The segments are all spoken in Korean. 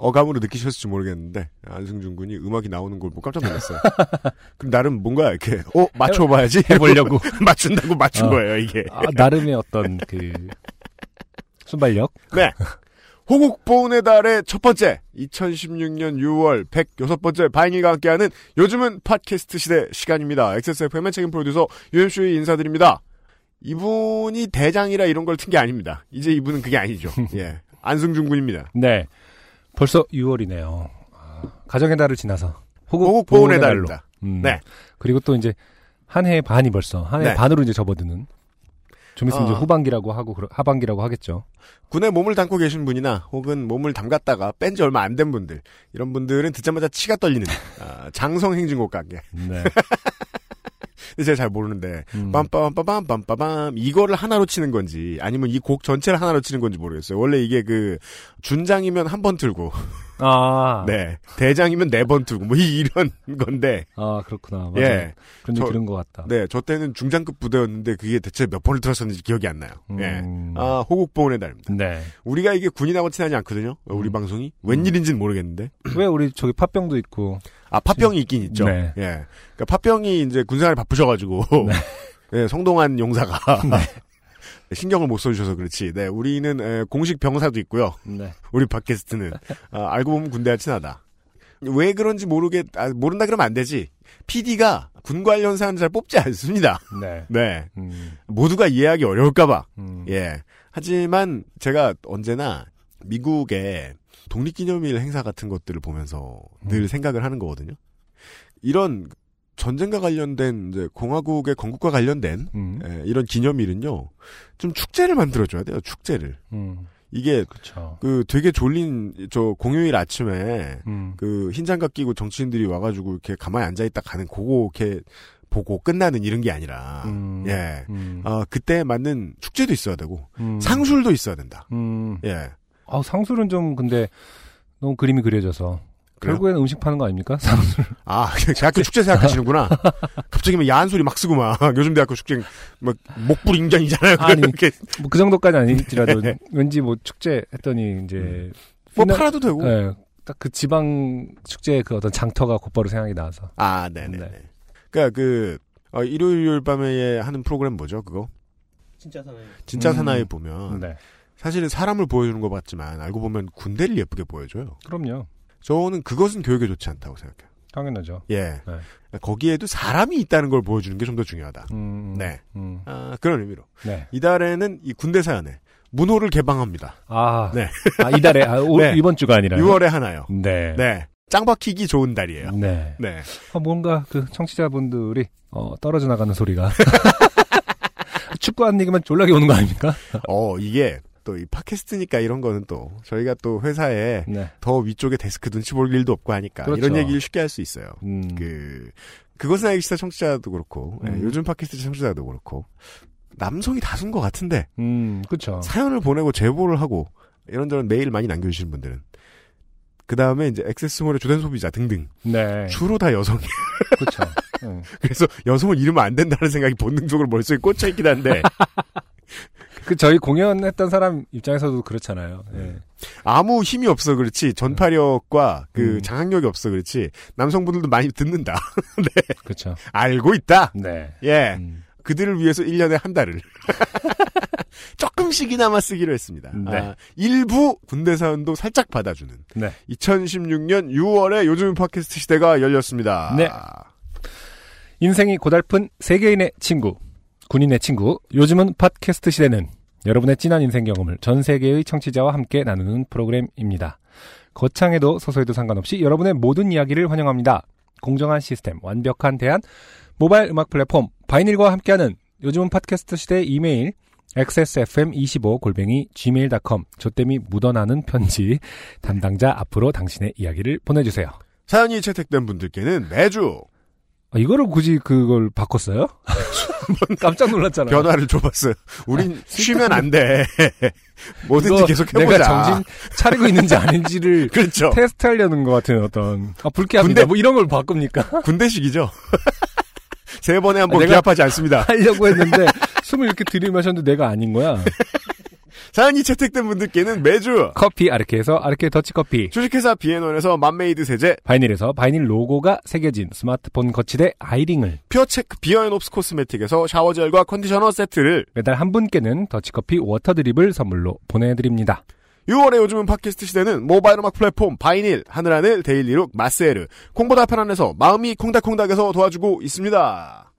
어감으로 느끼셨을지 모르겠는데 안승준 군이 음악이 나오는 걸 보고 깜짝 놀랐어요. 그럼 나름 뭔가 이렇게 어 맞춰봐야지 해보려고. 맞춘다고 맞춘 어. 거예요 이게. 아, 나름의 어떤 그 순발력. 네. 호국보훈의 달의 첫 번째 2016년 6월 106번째 바이닐과 함께하는 요즘은 팟캐스트 시대 시간입니다. XSFM의 책임 프로듀서 UMC의 인사드립니다. 이분이 대장이라 이런 걸 튼 게 아닙니다. 이제 이분은 그게 아니죠. 예. 안승준 군입니다. 네. 벌써 6월이네요. 가정의 달을 지나서 호국, 보훈의 달입니다. 음. 네. 그리고 또 이제 한해 반이 벌써 한해 네. 반으로 이제 접어드는. 좀 있으면 어. 이제 후반기라고 하고 하반기라고 하겠죠. 군에 몸을 담고 계신 분이나 혹은 몸을 담갔다가 뺀 지 얼마 안 된 분들 이런 분들은 듣자마자 치가 떨리는 아, 장성 행진곡 가게. 네. 근데 제가 잘 모르는데 음. 빰빰빰빰 빰빰빰 이거를 하나로 치는 건지 아니면 이 곡 전체를 하나로 치는 건지 모르겠어요. 원래 이게 그 준장이면 한 번 틀고 아. 네 대장이면 네 번 틀고 뭐 이- 이런 건데 아 그렇구나. 맞아요. 예. 그런 저- 들은 것 같다. 네, 저 때는 중장급 부대였는데 그게 대체 몇 번을 들었었는지 기억이 안 나요. 예. 음. 아, 호국보훈의 달입니다. 네. 우리가 이게 군인하고 친하지 않거든요. 우리 음. 방송이 웬일인지는 모르겠는데. 왜 우리 저기 팥병도 있고 아, 팥병이 있긴 있죠. 네. 예. 그러니까 팥병이 이제 군생활 바쁘셔가지고. 예, 성동환 용사가. 네. 신경을 못 써주셔서 그렇지. 네, 우리는 에, 공식 병사도 있고요. 네. 우리 팟캐스트는. 아, 알고 보면 군대와 친하다. 왜 그런지 모르겠, 아, 모른다 그러면 안 되지. PD가 군 관련 사람 잘 뽑지 않습니다. 네. 네. 음. 모두가 이해하기 어려울까봐. 음. 예. 하지만 제가 언제나 미국의 독립기념일 행사 같은 것들을 보면서 늘 음. 생각을 하는 거거든요. 이런 전쟁과 관련된 이제 공화국의 건국과 관련된 음. 예, 이런 기념일은요. 좀 축제를 만들어줘야 돼요. 축제를. 음. 이게 그렇죠. 그 되게 졸린 저 공휴일 아침에 음. 그 흰 장갑 끼고 정치인들이 와가지고 이렇게 가만히 앉아 있다 가는 그거 이렇게 보고 끝나는 이런 게 아니라 음. 예. 음. 어, 그때 맞는 축제도 있어야 되고 음. 상술도 있어야 된다. 음. 예. 아, 상술은 좀 근데 너무 그림이 그려져서 그래요? 결국에는 음식 파는 거 아닙니까? 상술. 아, 대학교 축제 생각하시는구나. 갑자기 막 야한 소리 막 쓰고 막 요즘 대학교 축제 막 목불 인간이잖아요. 아니, 이렇게 뭐 그 정도까지 아닐지라도 네. 왠지 뭐 축제 했더니 이제 뭐 휘나- 팔아도 되고. 네. 딱그 지방 축제의 그 어떤 장터가 곧바로 생각이 나서. 아, 네네. 네. 그러니까 그 어, 일요일 밤에 하는 프로그램 뭐죠? 그거 진짜 사나이. 진짜 음. 사나이 보면 네. 사실은 사람을 보여주는 것 같지만 알고 보면 군대를 예쁘게 보여줘요. 그럼요. 저는 그것은 교육에 좋지 않다고 생각해요. 당연하죠. 예. 네. 거기에도 사람이 있다는 걸 보여주는 게 좀 더 중요하다. 음. 네. 음. 아, 그런 의미로. 네. 이달에는 이 군대 사연에 문호를 개방합니다. 아. 네. 아, 이달에 아, 올- 네. 이번 주가 아니라 6월에 하나요. 네. 네. 짱 박히기 좋은 달이에요. 네. 네. 아, 뭔가 그 청취자분들이 어, 떨어져 나가는 소리가 축구하는 얘기만 졸라게 오는 거 아닙니까? 어, 이게 또 이 팟캐스트니까 이런 거는 또 저희가 또 회사에 네. 더 위쪽에 데스크 눈치 볼 일도 없고 하니까 그렇죠. 이런 얘기를 쉽게 할 수 있어요. 음. 그 그것은 알기 싫다 청취자도 그렇고 예, 음. 요즘 팟캐스트 청취자도 그렇고 남성이 다수인 것 같은데 음, 그쵸. 사연을 보내고 제보를 하고 이런저런 메일 많이 남겨주시는 분들은 그 다음에 이제 액세스몰의 주된 소비자 등등 네. 주로 다 여성이 그쵸. 응. 그래서 여성을 잃으면 안 된다는 생각이 본능적으로 머릿속에 꽂혀 있긴 한데 그 저희 공연했던 사람 입장에서도 그렇잖아요. 예. 아무 힘이 없어 그렇지 전파력과 그 음. 장악력이 없어 그렇지 남성분들도 많이 듣는다 그쵸. 알고 있다 네. 예 음. 그들을 위해서 1년에 한 달을 조금씩이나마 쓰기로 했습니다 네. 아, 일부 군대 사연도 살짝 받아주는 네. 2016년 6월에 요즘 팟캐스트 시대가 열렸습니다 네. 인생이 고달픈 세계인의 친구, 군인의 친구, 요즘은 팟캐스트 시대는 여러분의 진한 인생 경험을 전 세계의 청취자와 함께 나누는 프로그램입니다. 거창해도 소소해도 상관없이 여러분의 모든 이야기를 환영합니다. 공정한 시스템, 완벽한 대안, 모바일 음악 플랫폼 바이닐과 함께하는 요즘은 팟캐스트 시대의 이메일 xsfm25골뱅이 gmail.com 조땜이 묻어나는 편지 담당자 앞으로 당신의 이야기를 보내주세요. 사연이 채택된 분들께는 매주 아, 이거를 굳이 그걸 바꿨어요? 깜짝 놀랐잖아요. 변화를 줘봤어요. 우린 쉬면 안 돼. 뭐든지 계속 내가 해보자. 정신 차리고 있는지 아닌지를 그렇죠. 테스트하려는 것 같은 어떤 아 불쾌합니다. 군대- 뭐 이런 걸 바꿉니까? 군대식이죠. 세 번에 한번 아, 내가- 기합하지 않습니다. 하려고 했는데 숨을 이렇게 들이마셨는데 내가 아닌 거야. 사연이 채택된 분들께는 매주 커피 아르케에서 아르케 더치커피 주식회사 비앤원에서 맘메이드 세제, 바이닐에서 바이닐 로고가 새겨진 스마트폰 거치대 아이링을 퓨어체크 비어앤옵스 코스메틱에서 샤워젤과 컨디셔너 세트를 매달 한 분께는 더치커피 워터드립을 선물로 보내드립니다. 6월에 요즘은 팟캐스트 시대는 모바일 음악 플랫폼 바이닐, 하늘하늘, 데일리룩, 마스에르, 콩보다 편안해서 마음이 콩닥콩닥에서 도와주고 있습니다.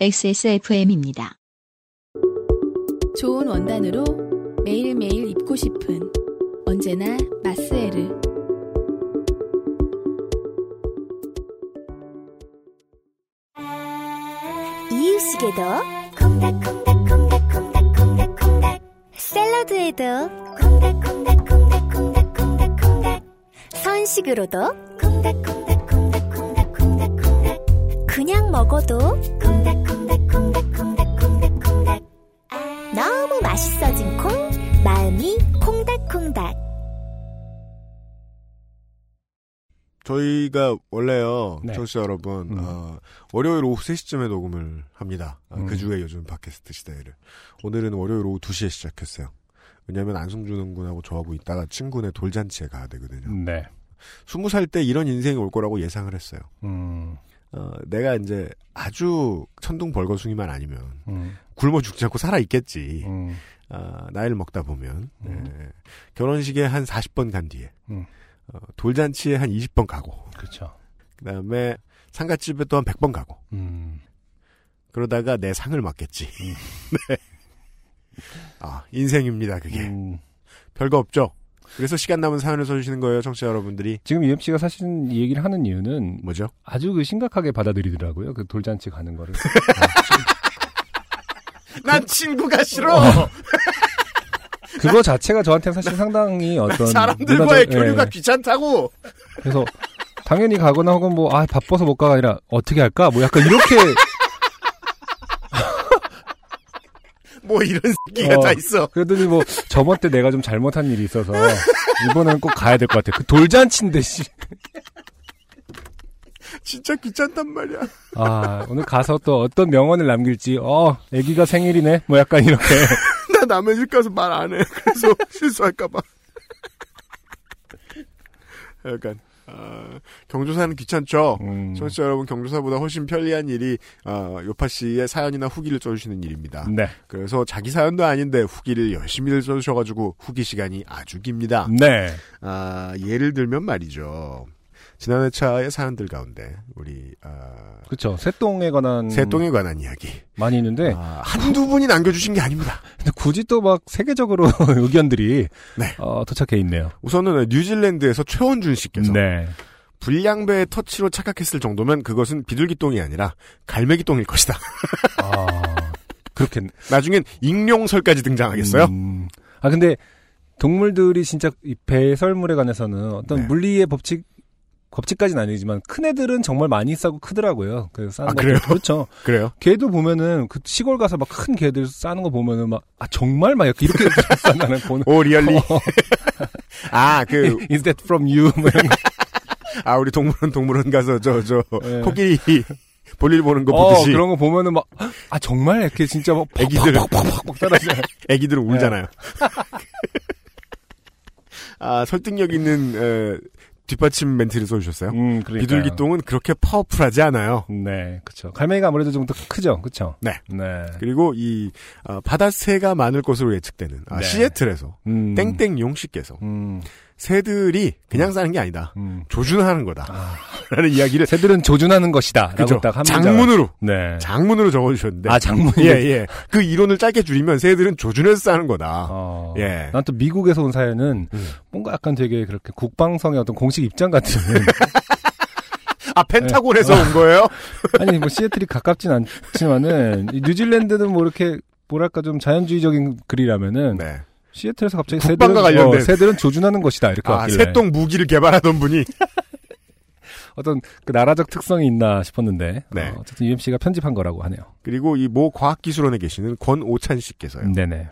XSFM입니다. 좋은 원단으로 매일매일 입고 싶은 언제나 마스에르. 이유식에도 콩닥콩닥콩닥콩닥콩닥콩닥 샐러드에도 콩닥콩닥콩닥콩닥콩닥콩닥. 선식으로도 콩닥콩닥콩닥콩닥콩닥콩닥. 그냥 먹어도 맛있어진 콩 마음이 콩닥콩닥 저희가 원래요, 네. 청취자 여러분, 음. 어, 월요일 오후 3시쯤에 녹음을 합니다. 어, 음. 그 주에 요즘 팟캐스트 시대를. 오늘은 월요일 오후 2시에 시작했어요. 왜냐면 안승준 군하고 저하고 있다가 친구네 돌잔치에 가야 되거든요. 네. 20살 때 이런 인생이 올 거라고 예상을 했어요. 음, 어, 내가 이제 아주 천둥 벌거숭이만 아니면 음, 굶어 죽지 않고 살아 있겠지. 음, 아, 나이를 먹다 보면 음. 예, 결혼식에 한 40번 간 뒤에 음. 어, 돌잔치에 한 20번 가고 그렇죠. 그다음에 상가집에 또 한 100번 가고 음, 그러다가 내 상을 맡겠지. 음. 네. 아 인생입니다 그게 음. 별거 없죠. 그래서 시간 남은 사연을 써주시는 거예요, 청취자 여러분들이. 지금 UMC가 사실 이 얘기를 하는 이유는 뭐죠? 아주 그 심각하게 받아들이더라고요. 그 돌잔치 가는 거를. 난 친구가 싫어. 어. 그거 자체가 저한테 사실 상당히 어떤 사람들과의 문화적- 교류가 예. 귀찮다고. 그래서 당연히 가거나 혹은 뭐 아 바빠서 못 가가 아니라 어떻게 할까 뭐 약간 이렇게 뭐 이런 새끼가 어. 다 있어. 그러더니 뭐 저번 때 내가 좀 잘못한 일이 있어서 이번엔 꼭 가야 될 것 같아. 그 돌잔치인데 씨. 진짜 귀찮단 말이야. 아 오늘 가서 또 어떤 명언을 남길지 어 아기가 생일이네 뭐 약간 이렇게 나 남의 집 가서 말 안 해. 그래서 실수할까봐. 약간 아, 경조사는 귀찮죠. 음, 청취자 여러분 경조사보다 훨씬 편리한 일이 아, 요파 씨의 사연이나 후기를 써주시는 일입니다. 네. 그래서 자기 사연도 아닌데 후기를 열심히 써주셔가지고 후기 시간이 아주 깁니다. 네. 아, 예를 들면 말이죠. 지난 회차의 사연들 가운데 우리 아, 그렇죠. 새똥에 관한 새똥에 관한 이야기 많이 있는데 아, 한두 분이 남겨주신 게 아닙니다. 근데 굳이 또 막 세계적으로 의견들이 네. 어, 도착해 있네요. 우선은 뉴질랜드에서 최원준 씨께서 네. 불량배의 터치로 착각했을 정도면 그것은 비둘기똥이 아니라 갈매기똥일 것이다. 아 그렇게 나중엔 익룡설까지 등장하겠어요? 음. 아 근데 동물들이 진짜 이 배설물에 관해서는 어떤 네. 물리의 법칙 법칙까지는 아니지만 큰 애들은 정말 많이 싸고 크더라고요. 그래서 싸는 아, 거 그래요? 그렇죠. 그래요? 개도 보면은 그 시골 가서 막 큰 개들 싸는 거 보면은 막 아 정말 막 이렇게 이렇게 싸는 보는 oh really. 아, 그, Is that from you? 뭐 이런 거. 아, 우리 동물원 동물원 가서 저, 저, 예. 코끼리 볼일 보는 거 어, 보듯이 그런 거 보면은 막, 아, 정말 이렇게 진짜 막, 애기들. 팍팍팍팍 떨어져요. 애기들은 네. 울잖아요. 아, 설득력 있는, 에, 뒷받침 멘트를 써주셨어요. 음. 비둘기똥은 그렇게 powerful하지 않아요. 네, 그쵸. 갈매기가 아무래도 좀 더 크죠, 그쵸? 네. 네. 그리고 이, 아, 바다새가 많을 것으로 예측되는, 아, 네. 시애틀에서, 음. 땡땡 용 씨께서, 음, 새들이 그냥 사는 게 아니다. 음. 조준하는 거다. 아, 라는 이야기를, 새들은 조준하는 것이다. 그죠? 장문으로, 네. 장문으로 적어주셨는데. 아, 장문이. 예, 예. 그 이론을 짧게 줄이면 새들은 조준해서 사는 거다. 어. 예. 난 또 미국에서 온 사연은 음. 뭔가 약간 되게 그렇게 국방성의 어떤 공식 입장 같은. 아, 펜타곤에서 온 거예요? 아니, 뭐 시애틀이 가깝진 않지만은, 이 뉴질랜드는 뭐 이렇게 뭐랄까 좀 자연주의적인 글이라면은 네. 시애틀에서 갑자기 새들은, 관련된. 어, 새들은 조준하는 것이다 이렇게 아, 왔길래 새똥 무기를 개발하던 분이 어떤 그 나라적 특성이 있나 싶었는데 네. 어, 어쨌든 UMC가 편집한 거라고 하네요. 그리고 이 모 과학기술원에 계시는 권오찬 씨께서요. 네네.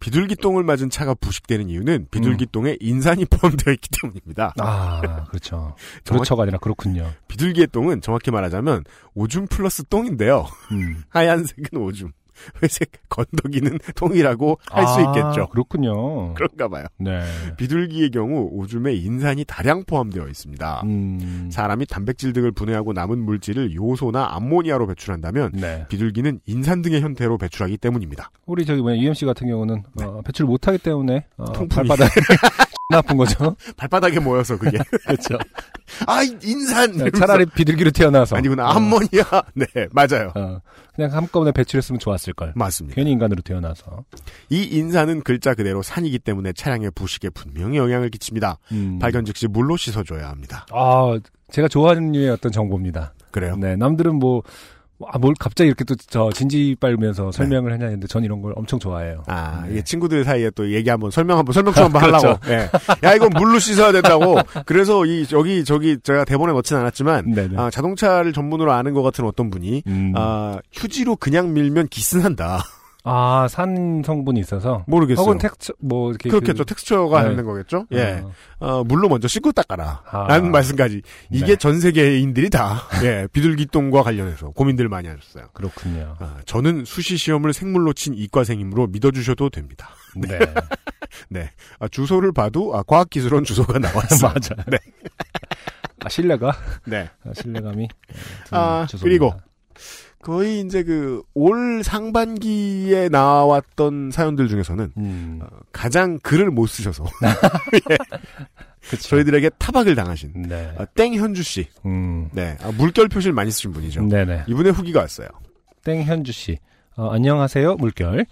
비둘기똥을 맞은 차가 부식되는 이유는 비둘기똥에 인산이 포함되어 있기 때문입니다. 아 그렇죠. 그렇죠가 아니라 그렇군요. 비둘기의 똥은 정확히 말하자면 오줌 플러스 똥인데요. 음. 하얀색은 오줌, 회색 건더기는 똥이라고 할수 아, 있겠죠. 그렇군요. 그런가 봐요. 네. 비둘기의 경우 오줌에 인산이 다량 포함되어 있습니다. 음. 사람이 단백질 등을 분해하고 남은 물질을 요소나 암모니아로 배출한다면 네. 비둘기는 인산 등의 형태로 배출하기 때문입니다. 우리 저기 뭐냐 UMC 같은 경우는 어, 배출 못하기 때문에 어, 네. 통풍이. 발바닥 나쁜 거죠. 발바닥에 모여서 그게 그렇죠. 아 인산 이러면서. 차라리 비둘기로 태어나서 아니구나 어, 암모니아 네 맞아요 어, 그냥 한꺼번에 배출했으면 좋았을 걸. 맞습니다. 괜히 인간으로 태어나서. 이 인산은 글자 그대로 산이기 때문에 차량의 부식에 분명히 영향을 끼칩니다. 음. 발견 즉시 물로 씻어줘야 합니다. 아, 제가 좋아하는 류의 어떤 정보입니다. 그래요? 네, 남들은 뭐, 아, 뭘 갑자기 이렇게 또 저 진지 네. 빨면서 설명을 하냐 했는데 전 이런 걸 엄청 좋아해요. 아, 네. 이게 친구들 사이에 또 얘기 한번 설명 한번 설명충 한번 그렇죠. 하려고. 예. 야, 이건 물로 씻어야 된다고. 그래서 이 여기 저기 제가 대본에 넣진 않았지만 네네. 아, 자동차를 전문으로 아는 것 같은 어떤 분이 음. 아, 휴지로 그냥 밀면 기스난다. 아, 산 성분이 있어서. 모르겠어요. 혹은 텍스처, 뭐, 이렇게. 그렇겠죠. 그- 텍스처가 네. 있는 거겠죠? 어, 예. 어, 물로 먼저 씻고 닦아라. 아. 라는 말씀까지. 이게 네. 전 세계인들이 다, 예, 비둘기똥과 관련해서 고민들 많이 하셨어요. 그렇군요. 아, 저는 수시 시험을 생물로 친 이과생이므로 믿어주셔도 됩니다. 네. 네. 아, 주소를 봐도, 아, 과학기술원 주소가 나왔어요. 맞아요. 네. 아, 신뢰가? 네. 아, 신뢰감이. 아, 주소입니다. 그리고 거의 이제 그, 올 상반기에 나왔던 사연들 중에서는 음. 어, 가장 글을 못 쓰셔서 그쵸. 저희들에게 타박을 당하신 네. 아, 땡현주 씨. 음. 네. 아, 물결 표시를 많이 쓰신 분이죠. 네네. 이분의 후기가 왔어요. 땡현주 씨. 어, 안녕하세요, 물결.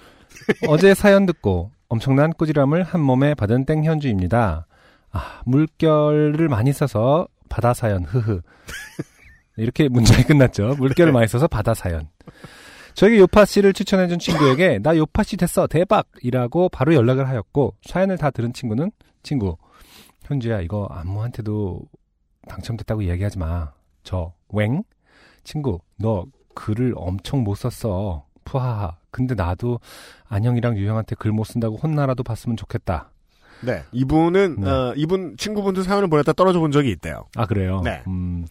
어제 사연 듣고 엄청난 꾸지람을 한 몸에 받은 땡현주입니다. 아, 물결을 많이 써서 바다 사연, 흐흐. 이렇게 문장이 끝났죠. 물결을 많이 써서 바다 사연. 저에게 요파 씨를 추천해준 친구에게 나 요파 씨 됐어 대박 이라고 바로 연락을 하였고 사연을 다 들은 친구는 친구 현주야 이거 안무한테도 당첨됐다고 이야기하지 마 저 웽 친구 너 글을 엄청 못 썼어 푸하하 근데 나도 안영이랑 유형한테 글 못 쓴다고 혼나라도 봤으면 좋겠다 네. 이분은, 네. 어, 이분 친구분도 사연을 보냈다 떨어져 본 적이 있대요. 아 그래요 네. 음.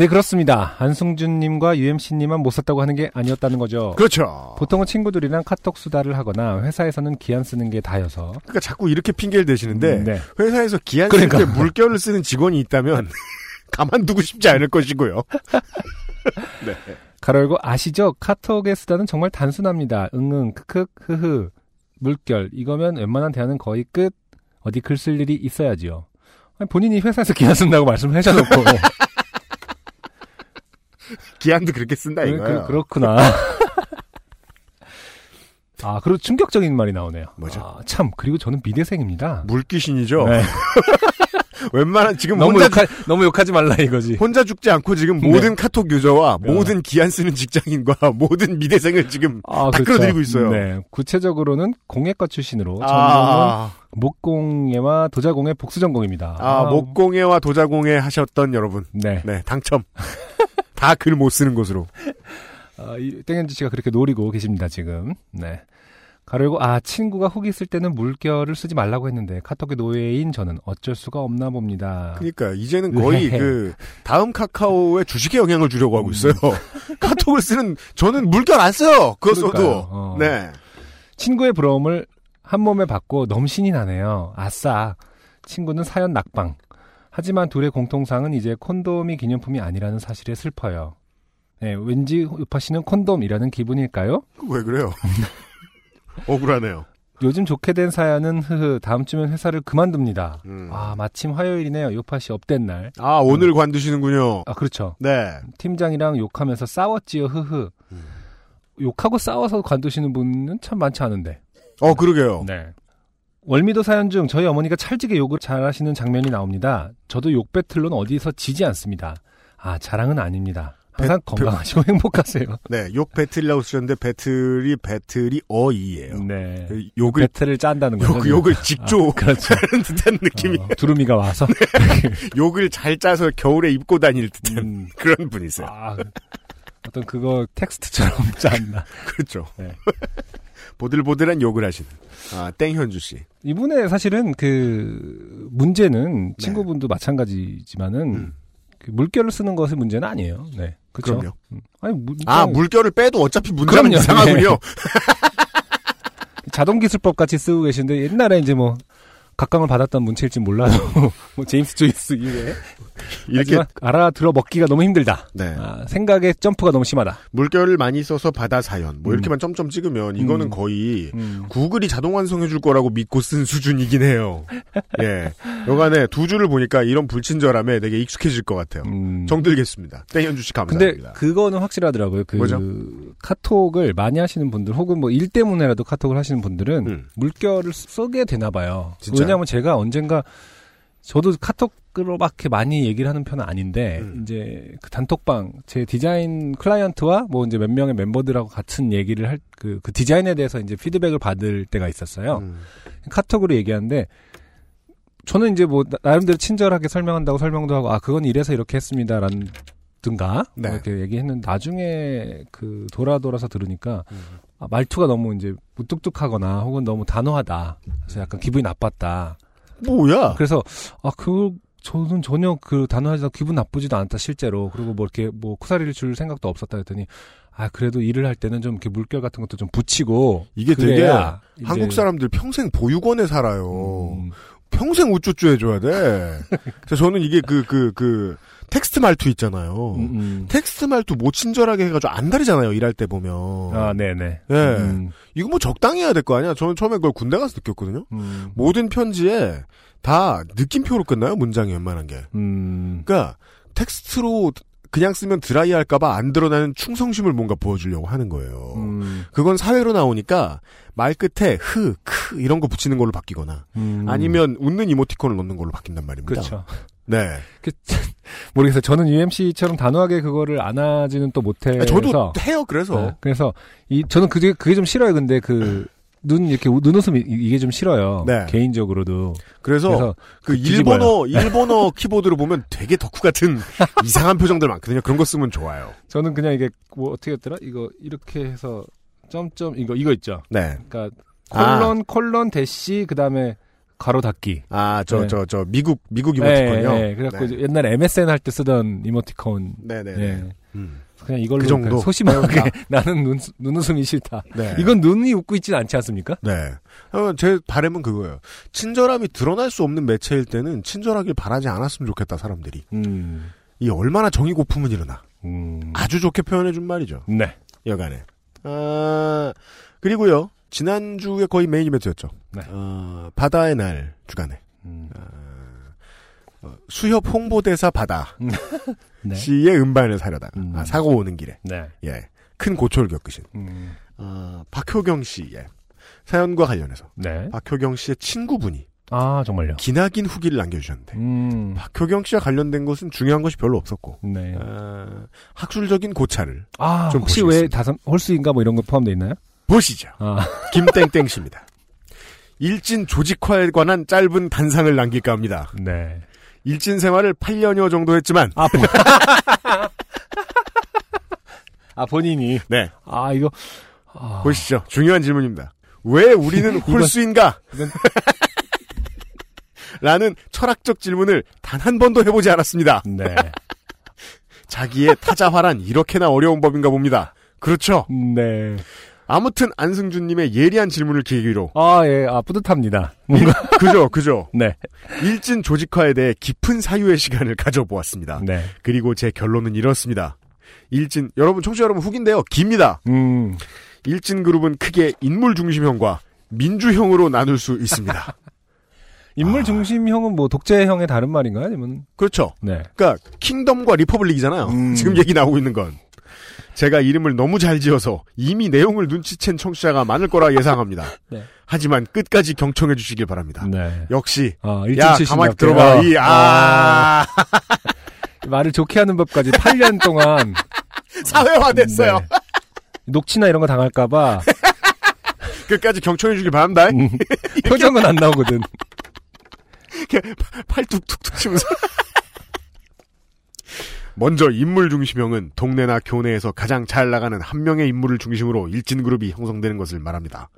네 그렇습니다 안승준님과 UMC님만 못 썼다고 하는 게 아니었다는 거죠 그렇죠. 보통은 친구들이랑 카톡 수다를 하거나 회사에서는 기한 쓰는 게 다여서 그러니까 자꾸 이렇게 핑계를 대시는데, 음, 네. 회사에서 기한 그러니까. 물결을 쓰는 직원이 있다면, 가만두고 싶지 않을 것이고요. 네. 가로 열고 아시죠? 카톡의 수다는 정말 단순합니다. 응응 크크 흐흐 물결 이거면 웬만한 대화는 거의 끝. 어디 글 쓸 일이 있어야지요. 아니, 본인이 회사에서 기한 쓴다고 말씀을 해줘놓고 기한도 그렇게 쓴다, 이거예요. 그, 렇구나 아, 그리고 충격적인 말이 나오네요. 뭐죠? 아, 참, 그리고 저는 미대생입니다. 물귀신이죠. 네. 웬만한, 지금 너무 욕하, 너무 욕하지 말라 이거지. 혼자 죽지 않고 지금 네. 모든 카톡 유저와 네. 모든 기한 쓰는 직장인과 모든 미대생을 지금 아, 다 그렇죠. 끌어들이고 있어요. 네. 구체적으로는 공예과 출신으로 전공은 아, 목공예와 도자공예 복수 전공입니다. 아, 목공예와 도자공예 하셨던 여러분. 네. 네, 당첨. 다 글 못 쓰는 곳으로. 아, 이 땡현지 씨가 그렇게 노리고 계십니다, 지금. 네. 가르고, 아, 친구가 후기 쓸 때는 물결을 쓰지 말라고 했는데, 카톡의 노예인 저는 어쩔 수가 없나 봅니다. 그러니까 이제는 거의 네. 그 다음 카카오의 주식에 영향을 주려고 하고 음. 있어요. 카톡을 쓰는 저는 물결 안 써요. 그거 써도. 그러니까요. 어. 네. 친구의 부러움을 한 몸에 받고 너무 신이 나네요. 아싸. 친구는 사연 낙방. 하지만 둘의 공통상은 이제 콘돔이 기념품이 아니라는 사실에 슬퍼요. 네, 왠지 요파 씨는 콘돔이라는 기분일까요? 왜 그래요? 억울하네요. 요즘 좋게 된 사연은 흐흐 다음 주면 회사를 그만둡니다. 음. 아 마침 화요일이네요. 요파 씨 업뎃 날. 아, 오늘 관두시는군요. 아 그렇죠. 네. 팀장이랑 욕하면서 싸웠지요. 흐흐. 음. 욕하고 싸워서 관두시는 분은 참 많지 않은데. 어, 그러게요. 네. 월미도 사연 중 저희 어머니가 찰지게 욕을 잘하시는 장면이 나옵니다. 저도 욕 배틀로는 어디서 지지 않습니다. 아 자랑은 아닙니다. 항상 배- 건강하시고 행복하세요. 네, 욕 배틀이라고 쓰셨는데 배틀이 배틀이 어이예요. 네. 그 욕을 배틀을 짠다는 거죠. 욕, 욕을 직조 아, 그렇죠. 듯한 느낌이 어, 두루미가 와서 욕을 잘 짜서 겨울에 입고 다닐 듯한 음, 그런 분이세요. 아, 어떤 그거 텍스트처럼 짠다. 그렇죠. 네. 보들보들한 욕을 하시는 아 땡현주 씨. 이분의 사실은 그 문제는 네. 친구분도 마찬가지지만은 음. 그 물결을 쓰는 것의 문제는 아니에요. 네, 그렇죠. 그럼요. 음. 아니 문, 아 물결을 빼도 어차피 그럼요. 이상하군요. 자동 기술법 같이 쓰고 계신데 옛날에 이제 뭐 각광을 받았던 문체일지 몰라도 뭐 제임스 조이스 이후에 이렇게 알아들어 먹기가 너무 힘들다. 네 아, 생각의 점프가 너무 심하다. 물결을 많이 써서 바다 사연 뭐 음. 이렇게만 점점 찍으면 이거는 음. 거의 음. 구글이 자동 완성해 줄 거라고 믿고 쓴 수준이긴 해요. 예. 여간에 두 줄을 보니까 이런 불친절함에 되게 익숙해질 것 같아요. 음. 정들겠습니다. 땡현 주 씨 근데 감사합니다. 그거는 확실하더라고요. 그 뭐죠? 카톡을 많이 하시는 분들 혹은 뭐 일 때문에라도 카톡을 하시는 분들은 음. 물결을 쓰게 되나 봐요. 진짜요? 왜냐하면 제가 언젠가 저도 카톡으로밖에 많이 얘기를 하는 편은 아닌데 음. 이제 그 단톡방 제 디자인 클라이언트와 뭐 이제 몇 명의 멤버들하고 같은 얘기를 할 그그 디자인에 대해서 이제 피드백을 받을 때가 있었어요. 음. 카톡으로 얘기하는데 저는 이제 뭐 나- 나름대로 친절하게 설명한다고 설명도 하고 아 그건 이래서 이렇게 했습니다라는 든가 네. 뭐 이렇게 얘기했는데 나중에 그 돌아 돌아서 들으니까 음. 아, 말투가 너무 이제 무뚝뚝하거나 혹은 너무 단호하다 그래서 약간 기분이 나빴다 뭐야? 그래서 아 그 저는 전혀 그 단호하지 기분 나쁘지도 않다 실제로 그리고 뭐 이렇게 뭐 코사리를 줄 생각도 없었다 했더니 아 그래도 일을 할 때는 좀 이렇게 물결 같은 것도 좀 붙이고 이게 되게 한국 사람들 평생 보육원에 살아요. 음, 평생 우쭈쭈 해줘야 돼. 그래서 저는 이게 그, 그, 그, 텍스트 말투 있잖아요. 음, 음. 텍스트 말투 못 친절하게 해가지고 안 다르잖아요, 일할 때 보면. 아 네네 예. 음, 이거 뭐 적당히 해야 될 거 아니야? 저는 처음에 그걸 군대 가서 느꼈거든요. 음, 모든 편지에 다 느낌표로 끝나요, 문장이 웬만한 게. 음. 그러니까 텍스트로 그냥 쓰면 드라이 할까봐 안 드러나는 충성심을 뭔가 보여주려고 하는 거예요. 음, 그건 사회로 나오니까 말 끝에 흐, 크 이런 거 붙이는 걸로 바뀌거나 음. 아니면 웃는 이모티콘을 넣는 걸로 바뀐단 말입니다. 그렇죠. 네. 그, 모르겠어요. 저는 UMC처럼 단호하게 그거를 안 하지는 또 못해서. 아, 저도 해요. 그래서 네, 그래서 이 저는 그게 그게 좀 싫어요. 근데 그 눈 이렇게 우- 눈웃음 이- 이게 좀 싫어요. 네. 개인적으로도. 그래서, 그래서 그 뒤집어요. 일본어 일본어 키보드로 보면 되게 덕후 같은 이상한 표정들 많거든요. 그런 거 쓰면 좋아요. 저는 그냥 이게 뭐 어떻게 했더라? 이거 이렇게 해서 점점 이거 이거 있죠. 네. 그러니까 아. 콜론 콜론 대시 그다음에 가로 닫기. 아, 저, 네. 저, 저, 미국, 미국 이모티콘요? 네, 네. 그래갖고 네. 옛날에 MSN 할 때 쓰던 이모티콘. 네네. 네. 음. 그냥 이걸로 그 정도? 소심하게 나는 눈, 눈웃음이 싫다. 네. 이건 눈이 웃고 있진 않지 않습니까? 네. 어, 제 바람은 그거예요. 친절함이 드러날 수 없는 매체일 때는 친절하길 바라지 않았으면 좋겠다, 사람들이. 음. 이 얼마나 정의 고품은 일어나. 음. 아주 좋게 표현해준 말이죠. 네. 여간에. 아, 그리고요. 지난주에 거의 메인 이벤트였죠. 네. 어, 바다의 날 주간에. 음. 어, 수협 홍보대사 바다 네. 씨의 음반을 사려다가 음. 아, 사고 오는 길에 네. 예, 큰 고초를 겪으신 음. 어, 박효경 씨의 사연과 관련해서 네. 박효경 씨의 친구분이 아, 정말요? 기나긴 후기를 남겨주셨는데 음. 박효경 씨와 관련된 것은 중요한 것이 별로 없었고 네. 어, 학술적인 고찰을 아, 좀 혹시 보시겠습니다. 왜 다섯, 홀수인가 뭐 이런 거 포함되어 있나요? 보시죠. 아, 김땡땡 씨입니다. 일진 조직화에 관한 짧은 단상을 남길까 합니다. 네. 일진 생활을 8년여 정도 했지만 아, 본... 아, 본인이. 네 아, 이거. 아, 보시죠. 중요한 질문입니다. 왜 우리는 홀수인가? 이건- 라는 철학적 질문을 단 한 번도 해보지 않았습니다. 네. 자기의 타자화란 이렇게나 어려운 법인가 봅니다. 그렇죠. 네. 아무튼 안승준님의 예리한 질문을 계기로 아, 예, 아, 뿌듯합니다. 뭔가. 그죠 그죠 네. 일진 조직화에 대해 깊은 사유의 시간을 가져보았습니다. 네. 그리고 제 결론은 이렇습니다. 일진 여러분 청취자 여러분 후기인데요. 깁니다. 음. 일진 그룹은 크게 인물 중심형과 민주형으로 나눌 수 있습니다. 인물 아. 중심형은 뭐 독재형의 다른 말인가요? 아니면. 그렇죠. 네. 그러니까 kingdom과 republic이잖아요. 음. 지금 얘기 나오고 있는 건. 제가 이름을 너무 잘 지어서 이미 내용을 눈치챈 청취자가 많을 거라 예상합니다. 네. 하지만 끝까지 경청해 주시길 바랍니다. 네. 역시 아, 야 가만히. 들어봐. 어. 이 아. 말을 좋게 하는 법까지 8년 동안 사회화됐어요. 네. 녹취나 이런 거 당할까봐 끝까지 경청해 주길 바랍니다. 음, 표정은 안 나오거든. 팔 뚝뚝뚝 치면서. 먼저 인물 중심형은 동네나 교내에서 가장 잘 나가는 한 명의 인물을 중심으로 일진 그룹이 형성되는 것을 말합니다.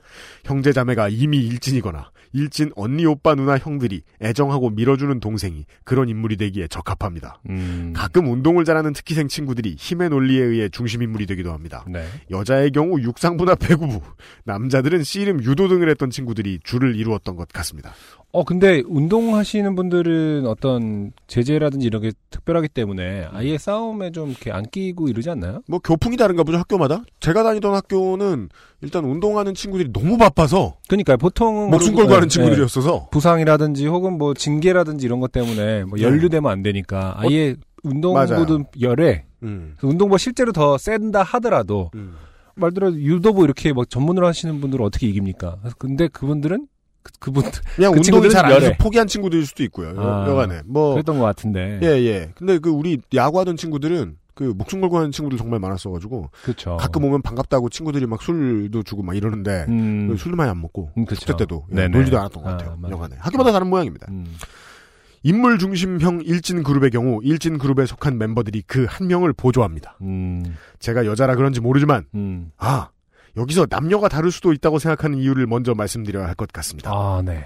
형제 자매가 이미 일진이거나 일진 언니 오빠 누나 형들이 애정하고 밀어주는 동생이 그런 인물이 되기에 적합합니다. 음, 가끔 운동을 잘하는 특기생 친구들이 힘의 논리에 의해 중심 인물이 되기도 합니다. 네. 여자의 경우 육상부나 배구부, 남자들은 씨름 유도 등을 했던 친구들이 줄을 이루었던 것 같습니다. 어, 근데 운동하시는 분들은 어떤 제재라든지 이런 게 특별하기 때문에 아예 싸움에 좀 이렇게 안 끼고 이러지 않나요? 뭐 교풍이 다른가 보죠 학교마다. 제가 다니던 학교는 일단 운동하는 친구들이 너무 바빠서 그러니까 보통은 목숨 걸고 하는 네, 친구들이었어서 부상이라든지 혹은 뭐 징계라든지 이런 것 때문에 뭐 네. 연루되면 안 되니까 아예 운동부도 열에 음. 운동부 실제로 더 센다 하더라도 음. 말대로 유도부 이렇게 뭐 전문으로 하시는 분들은 어떻게 이깁니까? 근데 그분들은 그, 그분들 그냥 그 친구들은 잘안 열애. 포기한 친구들일 수도 있고요. 아, 여간에 뭐 그랬던 것 같은데. 예, 예. 근데 그 우리 야구하던 친구들은 그 목숨 걸고 하는 친구들 정말 많았어가지고 그렇죠. 가끔 오면 반갑다고 친구들이 막 술도 주고 막 이러는데 음, 술도 많이 안 먹고 음, 그쵸. 그때 때도 예. 놀지도 않았던 것 아, 같아요. 맞아요. 여간에 학교마다 다른 모양입니다. 음. 인물 중심형 일진 그룹의 경우 일진 그룹에 속한 멤버들이 그 한 명을 보조합니다. 음, 제가 여자라 그런지 모르지만 음. 아 여기서 남녀가 다를 수도 있다고 생각하는 이유를 먼저 말씀드려야 할 것 같습니다. 아, 네.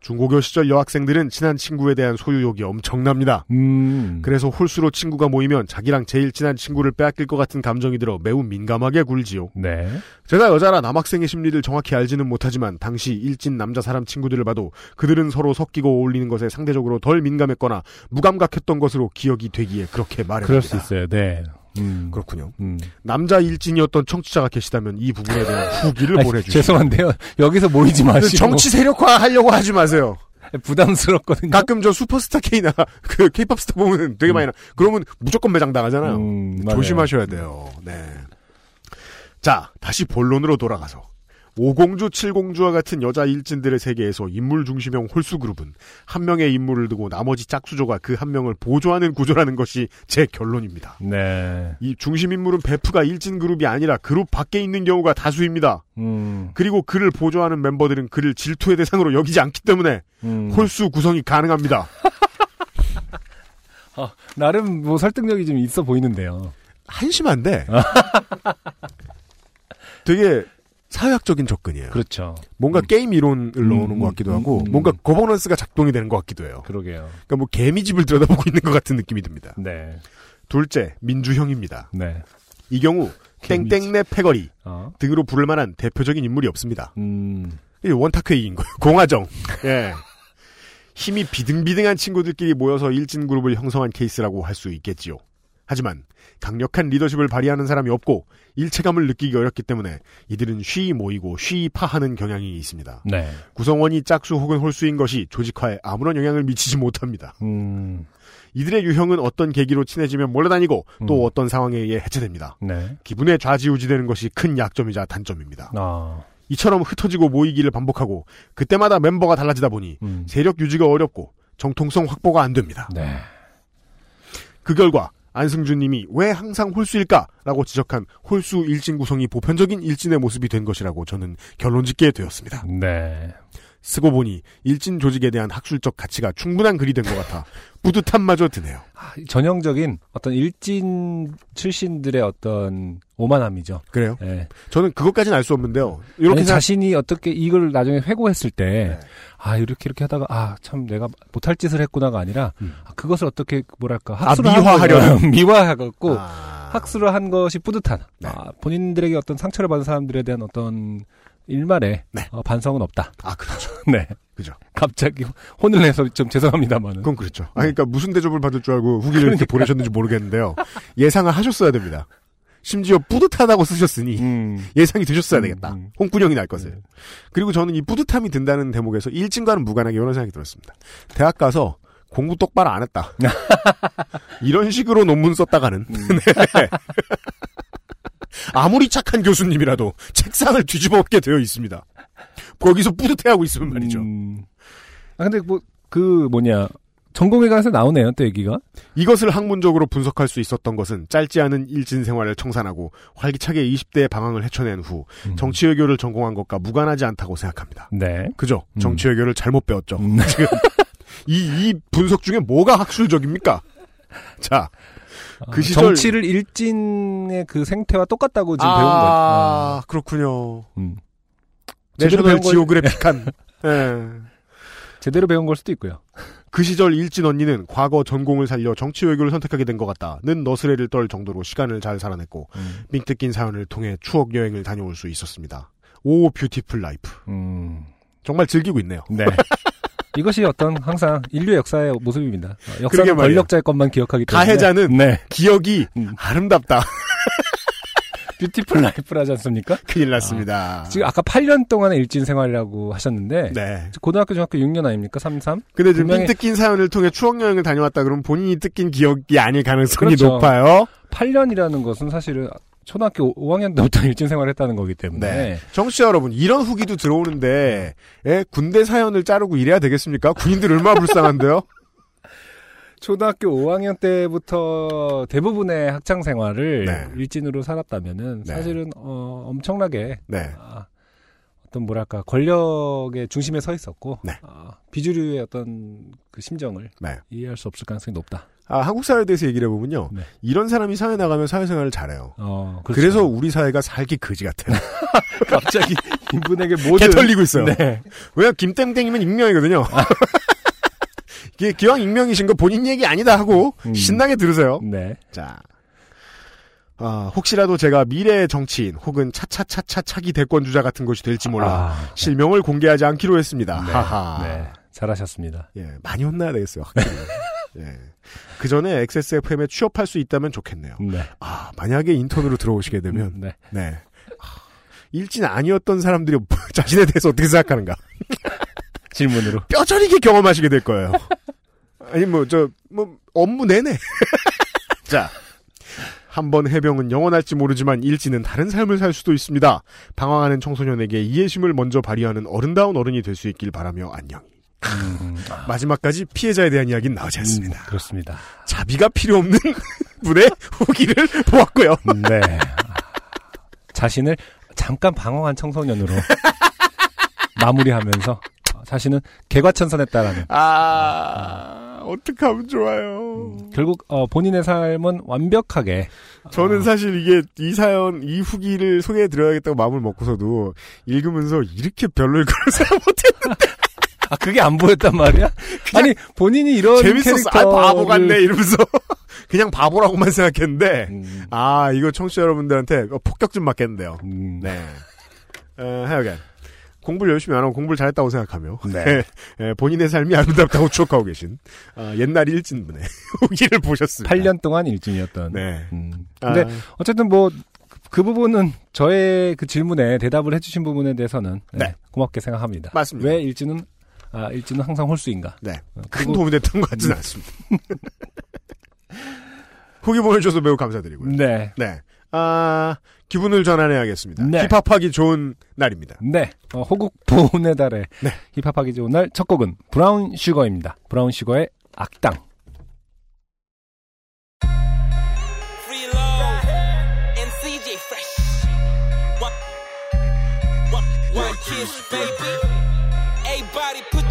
중고교 시절 여학생들은 친한 친구에 대한 소유욕이 엄청납니다. 음. 그래서 홀수로 친구가 모이면 자기랑 제일 친한 친구를 빼앗길 것 같은 감정이 들어 매우 민감하게 굴지요. 네. 제가 여자라 남학생의 심리를 정확히 알지는 못하지만 당시 일진 남자 사람 친구들을 봐도 그들은 서로 섞이고 어울리는 것에 상대적으로 덜 민감했거나 무감각했던 것으로 기억이 되기에 그렇게 말해봅니다. 그럴 수 있어요. 네. 음. 그렇군요. 음. 남자 일진이었던 청취자가 계시다면 이 부분에 대한 후기를 보내주시죠. 죄송한데요. 여기서 모이지 마시고. 정치 세력화 하려고 하지 마세요. 부담스럽거든요. 가끔 저 슈퍼스타 K나 그 K-팝 스타 보면 되게 많이 나. 그러면 무조건 매장 당하잖아요. 음. 조심하셔야 돼요. 네. 자, 다시 본론으로 돌아가서 오공주, 칠공주와 같은 여자 일진들의 세계에서 인물 중심형 홀수 그룹은 한 명의 인물을 두고 나머지 짝수조가 그 한 명을 보조하는 구조라는 것이 제 결론입니다. 네. 이 중심 인물은 베프가 일진 그룹이 아니라 그룹 밖에 있는 경우가 다수입니다. 음. 그리고 그를 보조하는 멤버들은 그를 질투의 대상으로 여기지 않기 때문에 음. 홀수 구성이 가능합니다. 아, 나름 뭐 설득력이 좀 있어 보이는데요. 한심한데 되게 사회학적인 접근이에요. 그렇죠. 뭔가 게임 이론을 음, 넣어놓은 것 같기도 음, 하고 음. 뭔가 governance가 작동이 되는 것 같기도 해요. 그러게요. 그러니까 뭐 개미집을 들여다보고 있는 것 같은 느낌이 듭니다. 네. 둘째 민주형입니다. 네. 이 경우 개미집. 땡땡네 패거리 어. 등으로 부를 만한 대표적인 인물이 없습니다. 음. 이게 원탁회의인 거예요. 공화정. 예. 힘이 비등비등한 친구들끼리 모여서 일진 그룹을 형성한 케이스라고 할 수 있겠지요. 하지만 강력한 리더십을 발휘하는 사람이 없고 일체감을 느끼기 어렵기 때문에 이들은 쉬이 모이고 쉬이 파하는 경향이 있습니다. 네. 구성원이 짝수 혹은 홀수인 것이 조직화에 아무런 영향을 미치지 못합니다. 음. 이들의 유형은 어떤 계기로 친해지면 몰려다니고 또 음. 어떤 상황에 의해 해체됩니다. 네. 기분에 좌지우지되는 것이 큰 약점이자 단점입니다. 아. 이처럼 흩어지고 모이기를 반복하고 그때마다 멤버가 달라지다 보니 음. 세력 유지가 어렵고 정통성 확보가 안 됩니다. 네. 그 결과 안승준 님이 왜 항상 홀수일까라고 지적한 홀수 일진 구성이 보편적인 일진의 모습이 된 것이라고 저는 결론 짓게 되었습니다. 네. 쓰고 보니 일진 조직에 대한 학술적 가치가 충분한 글이 된 것 같아 뿌듯함마저 드네요. 아, 전형적인 어떤 일진 출신들의 어떤 오만함이죠. 그래요? 예. 저는 그것까지는 알 수 없는데요. 이렇게 아니, 자신이 어떻게 이걸 나중에 회고했을 때, 네. 아, 이렇게 이렇게 하다가, 아, 참 내가 못할 짓을 했구나가 아니라, 음. 아, 그것을 어떻게, 뭐랄까, 아, 학술을 미화하려는. 한 거죠. 미화하고, 아, 학술을 한 것이 뿌듯한, 네. 아, 본인들에게 어떤 상처를 받은 사람들에 대한 어떤 일말의 네. 어, 반성은 없다. 아 그렇죠. 네. 그죠. 갑자기 혼을 내서 좀 죄송합니다만은. 그건 그렇죠. 아, 그러니까 무슨 대접을 받을 줄 알고 후기를 이렇게 보내셨는지 모르겠는데요. 예상을 하셨어야 됩니다. 심지어 뿌듯하다고 쓰셨으니 음. 예상이 되셨어야 음, 되겠다. 음. 홍군형이 날 것을. 네. 그리고 저는 이 뿌듯함이 든다는 대목에서 일진과는 무관하게 이런 생각이 들었습니다. 대학 가서 공부 똑바로 안 했다. 이런 식으로 논문 썼다가는 음. 네. 아무리 착한 교수님이라도 책상을 뒤집어 엎게 되어 있습니다. 거기서 뿌듯해하고 있으면 말이죠. 음. 아, 근데 뭐, 그 뭐냐. 전공에 관해서 나오네요, 또 얘기가. 이것을 학문적으로 분석할 수 있었던 것은 짧지 않은 일진 생활을 청산하고 활기차게 20대의 방황을 헤쳐낸 후 음. 정치 외교를 전공한 것과 무관하지 않다고 생각합니다. 네. 그죠? 음. 정치 외교를 잘못 배웠죠. 음. 지금 이, 이 분석 중에 뭐가 학술적입니까? 자, 그 어, 시절- 정치를 일진의 그 생태와 똑같다고 지금 배운 거예요. 아, 그렇군요. 음. 제대로 내셔널 지오그래픽한. 예. 제대로 배운 걸 수도 있고요. 그 시절 일진 언니는 과거 전공을 살려 정치 외교를 선택하게 된 것 같다는 너스레를 떨 정도로 시간을 잘 살아냈고 음. 밍 뜯긴 사연을 통해 추억 여행을 다녀올 수 있었습니다. 오 beautiful life. 음. 정말 즐기고 있네요. 네. 이것이 어떤 항상 인류의 역사의 모습입니다. 어, 역사는 말이에요. 권력자의 것만 기억하기 때문에. 가해자는 네. 기억이 음. 아름답다. beautiful life라지 않습니까? 큰일 났습니다. 지금 아까 8년 동안의 일진 생활이라고 하셨는데 네. 고등학교 중학교 6년 아닙니까? 3, 3? 근데 지금 분명히- 삥 뜯긴 사연을 통해 추억 여행을 다녀왔다 그러면 본인이 뜯긴 기억이 아닐 가능성이 그렇죠. 높아요. 8년이라는 것은 사실은 초등학교 5학년 때부터 일진 생활을 했다는 거기 때문에 네. 정치자 여러분, 이런 후기도 들어오는데, 예, 군대 사연을 자르고 이래야 되겠습니까? 군인들 얼마나 불쌍한데요? 초등학교 5학년 때부터 대부분의 학창 생활을 네. 일진으로 살았다면은 네. 사실은 어, 엄청나게 네. 아, 어떤 뭐랄까 권력의 중심에 서 있었고 네. 아, 비주류의 어떤 그 심정을 네. 이해할 수 없을 가능성이 높다. 아, 한국 사회에 대해서 얘기를 해보면요. 네. 이런 사람이 사회 나가면 사회생활을 잘해요. 어, 그래서 우리 사회가 살기 거지 같아요. 갑자기 이분에게 모든 개 털리고 있어요. 네. 왜냐 김땡땡이면 익명이거든요. 이게 기왕 익명이신 거 본인 얘기 아니다 하고 음. 신나게 들으세요. 네. 자, 아, 혹시라도 제가 미래의 정치인 혹은 차차차차 차기 대권 주자 같은 것이 될지 몰라 아, 실명을 공개하지 않기로 했습니다. 네. 하하. 네. 잘하셨습니다. 예, 많이 혼나야 되겠어요. 확실히. 예. 그 전에 XSFM에 취업할 수 있다면 좋겠네요. 네. 아, 만약에 인턴으로 들어오시게 되면 네. 네. 아, 일진 아니었던 사람들이 자신에 대해서 어떻게 생각하는가 질문으로. 뼈저리게 경험하시게 될 거예요. 아니 뭐 저 뭐 업무 내내. 자. 한번 해병은 영원할지 모르지만 일진은 다른 삶을 살 수도 있습니다. 방황하는 청소년에게 이해심을 먼저 발휘하는 어른다운 어른이 될 수 있길 바라며 안녕. 음, 마지막까지 피해자에 대한 이야기는 나오지 않습니다. 음, 그렇습니다. 자비가 필요 없는 분의 후기를 보았고요. 네. 자신을 잠깐 방황한 청소년으로 마무리하면서 자신은 개과천선했다라는 아, 어떡하면 좋아요. 결국 어, 본인의 삶은 완벽하게 저는 어, 사실 이게 이 사연, 이 후기를 소개해드려야겠다고 마음을 먹고서도 읽으면서 이렇게 별로일 거라 생각 못해. 아 그게 안 보였단 말이야? 아니 본인이 이런 재밌었어. 아, 캐릭터를 바보 같네. 이러면서. 그냥 바보라고만 생각했는데, 음, 아, 이거 청취자 여러분들한테 폭격 좀 맞겠는데요. 음, 네. 어, 하여간. 공부를 열심히 안 하고 공부를 잘했다고 생각하며 네. 예, 본인의 삶이 아름답다고 추억하고 계신 아, 옛날 일진분의 후기를 보셨습니다. 8년 동안 일진이었던. 네. 음. 아, 근데 어쨌든 뭐그 부분은 저의 그 질문에 대답을 해주신 부분에 대해서는 네, 네. 고맙게 생각합니다. 맞습니다. 왜 일진은 아 일진은 항상 홀수인가? 네. 어, 큰 도움이 됐던 것 같지는 않습니다. 후기 보내주셔서 매우 감사드리고요. 네, 네. 아, 기분을 전환해야겠습니다. 네. 힙합하기 좋은 날입니다. 네. 어, 호국 보훈의 달에 네. 힙합하기 좋은 날 첫 곡은 브라운 슈거입니다. 브라운 슈거의 악당.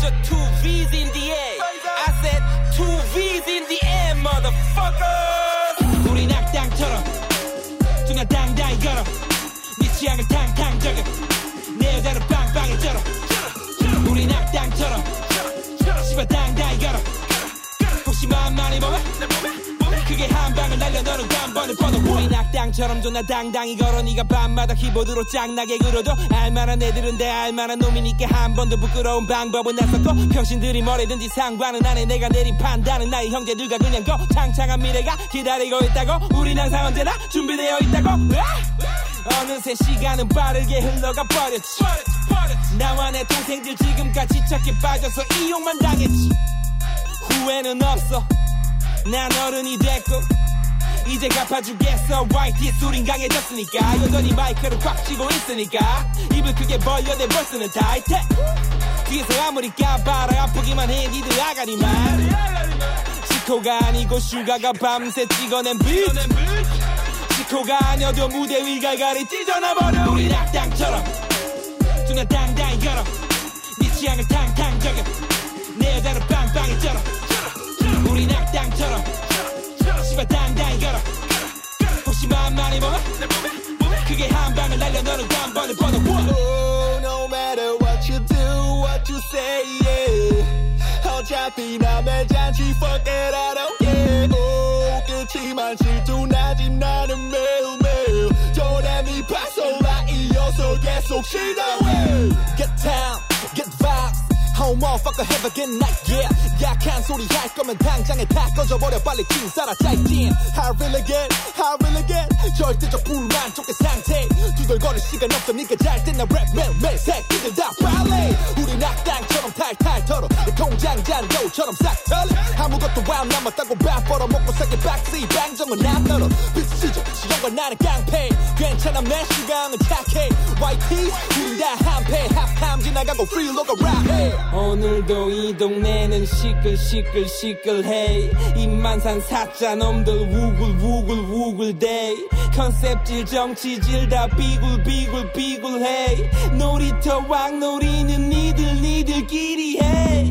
Your two V's in the air. I said two V's in the air, motherfuckers. 우리 낙당처럼 누나 당당히 걸어. 네 취향을 탕탕 적여. 내 여자는 빵빵히 쩔어. 우리 낙당처럼 씨발 당당히 걸어. 혹시 맘만이 보면 크게 한 방을 날려 너는 단번을 뻗어 우리 낙당처럼 존나 당당히 걸어 네가 밤마다 키보드로 짱나게 그려도 알만한 애들은 내 알만한 놈이니까 한 번도 부끄러운 방법은 나섰고 평신들이 뭐래든지 상관은 안해. 내가 내린 판단은 나의 형제들과 그냥 거 창창한 미래가 기다리고 있다고. 우린 항상 언제나 준비되어 있다고! 어느새 시간은 빠르게 흘러가 버렸지. 나와 내 동생들 지금까지 착해 빠져서 이용만 당했지. 후회는 없어 난 어른이 됐고 이제 갚아주겠어. YT 소린 강해졌으니까. 여전히 마이크를 꽉 쥐고 있으니까. 입을 크게 벌려 내 verse는 tight 뒤에서 아무리 까봐라 아프기만 해. 니들 아가리만. 디스코가 아니고 슈가가 밤새 찍어낸 빛 디스코가 아니어도 무대 위 갈갈이 찢어놔버려. 우리 낙당처럼. 두나 당당히 걸어. 네 취향을 탕탕 저겨 내 여자는 빵빵히 쩔어 우리 낙당처럼 씨발 당당히 걸어 혹시 맘만히 보면 그게 한 방을 날려 너는 단번에 뻗어 Oh, no matter what you do, what you say, yeah. 어차피 남의 잔치 fuck it, I don't care. Oh, 그치만 질투나지 나는 매일매일. 도레미 파솔라 이어서 계속 시도해. Get down, get vibes. Oh, motherfucker, have a good night, yeah. 약한 소리 할 거면 당장에 다 꺼져버려 빨리 징사라 짜이진. I really get, I really get. 절대적 불만족의 상태. 두덜거릴 시간 없으니까 잘때나 랩 매일매일 새끼들 다 빨리. 우리 낙당처럼 탈탈 털어. 내 통장 잔고처럼 싹 털어. 아무것도 안 남았다고 밥 벌어 먹고 살게 박스 방정은 안 널어. 비치죠, 시간과 나는 깡패. 괜찮아, 내 시간은 착해. YT, 우린 다 한패. 합함 지나가고 free look around here. 오늘도 이 동네는 시끌시끌시끌해 입만산 사자 놈들 우글우글우글대 컨셉질 정치질 다 비굴비굴비굴해 놀이터 왕놀이는 니들 니들끼리 해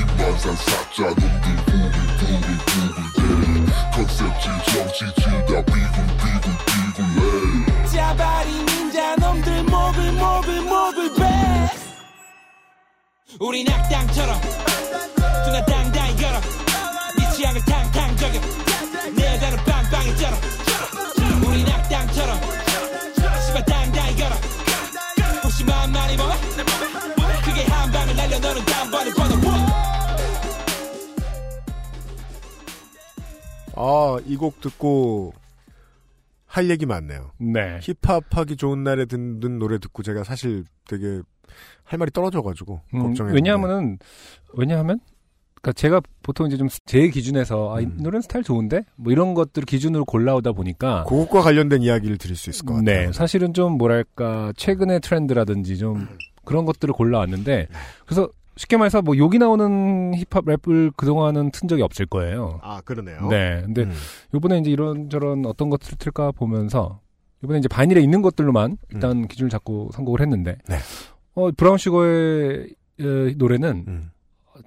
인만산 사자 놈들 부글부글부글대 컨셉질 정치질 다 비굴비굴비굴해 짜바리 닌자 놈들 목을 목을 목을 배 우리 낙당처럼 두나 당당히 걸어 네 취향을 탕탕 저겨. 내 여자는 빵빵히 쩔어 우리 낙당처럼 씨발 당당히 걸어 혹시 맘만히 보면 그게 한 방을 날려 너는 단번에 뻗어 아, 이 곡 듣고 할 얘기 많네요. 네. 힙합하기 좋은 날에 듣는 노래 듣고 제가 사실 되게 할 말이 떨어져가지고 음, 걱정했는데. 왜냐하면은 왜냐하면 그러니까 제가 보통 이제 좀 제 기준에서 아, 이 음. 노래는 스타일 좋은데 뭐 이런 것들을 기준으로 골라오다 보니까 그것과 관련된 이야기를 드릴 수 있을 것 같아요. 네, 사실은 좀 뭐랄까 최근의 트렌드라든지 좀 그런 것들을 골라왔는데 그래서 쉽게 말해서 뭐 여기 나오는 힙합 랩을 그동안은 튼 적이 없을 거예요. 아, 그러네요. 네, 근데 음. 요번에 이제 이런 저런 어떤 것들을 틀까 보면서 이번에 이제 바닐에 있는 것들로만 일단 기준을 잡고 선곡을 했는데 음. 네. 어 브라운 슈거의 에, 노래는 음.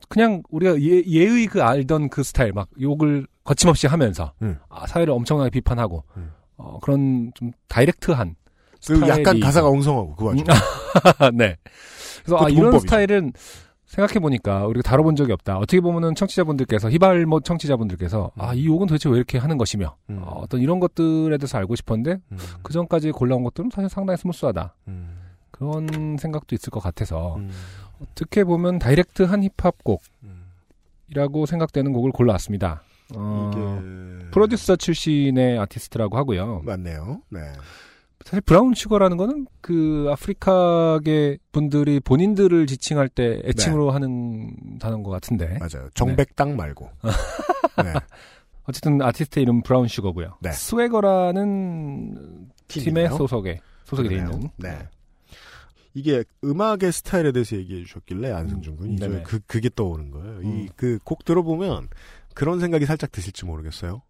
그냥 우리가 예, 예의 그 알던 그 스타일 막 욕을 거침없이 하면서 음. 아, 사회를 엄청나게 비판하고 음. 어, 그런 좀 direct한 그리고 약간 가사가 엉성하고 그 와중에. 네. 그래서 아, 이런. 스타일은 생각해 보니까 우리가 다뤄본 적이 없다. 어떻게 보면은 청취자분들께서 히발못 청취자분들께서 아이 욕은 도대체 왜 이렇게 하는 것이며 음. 어, 어떤 이런 것들에 대해서 알고 싶었는데 음. 그 전까지 골라온 것들은 사실 상당히 smooth하다. 음. 그런 생각도 있을 것 같아서 음. 어떻게 보면 direct한 힙합 곡이라고 음. 생각되는 곡을 골라왔습니다. 어, 이게 프로듀서 출신의 아티스트라고 하고요. 맞네요. 네. 사실 브라운 슈거라는 거는 그 아프리카계 분들이 본인들을 지칭할 때 애칭으로 하는 단어인 것 같은데. 맞아요. 정백 땅 말고. 네. 어쨌든 아티스트 이름 브라운 슈거고요. 네. 스웨거라는 팀의. 소속에 소속이 돼 그러네요. 있는. 네. 이게 음악의 스타일에 대해서 얘기해 주셨길래 안승준 군이 음, 네네. 그 그게 떠오른 거예요. 음. 이그 곡 들어보면 그런 생각이 살짝 드실지 모르겠어요.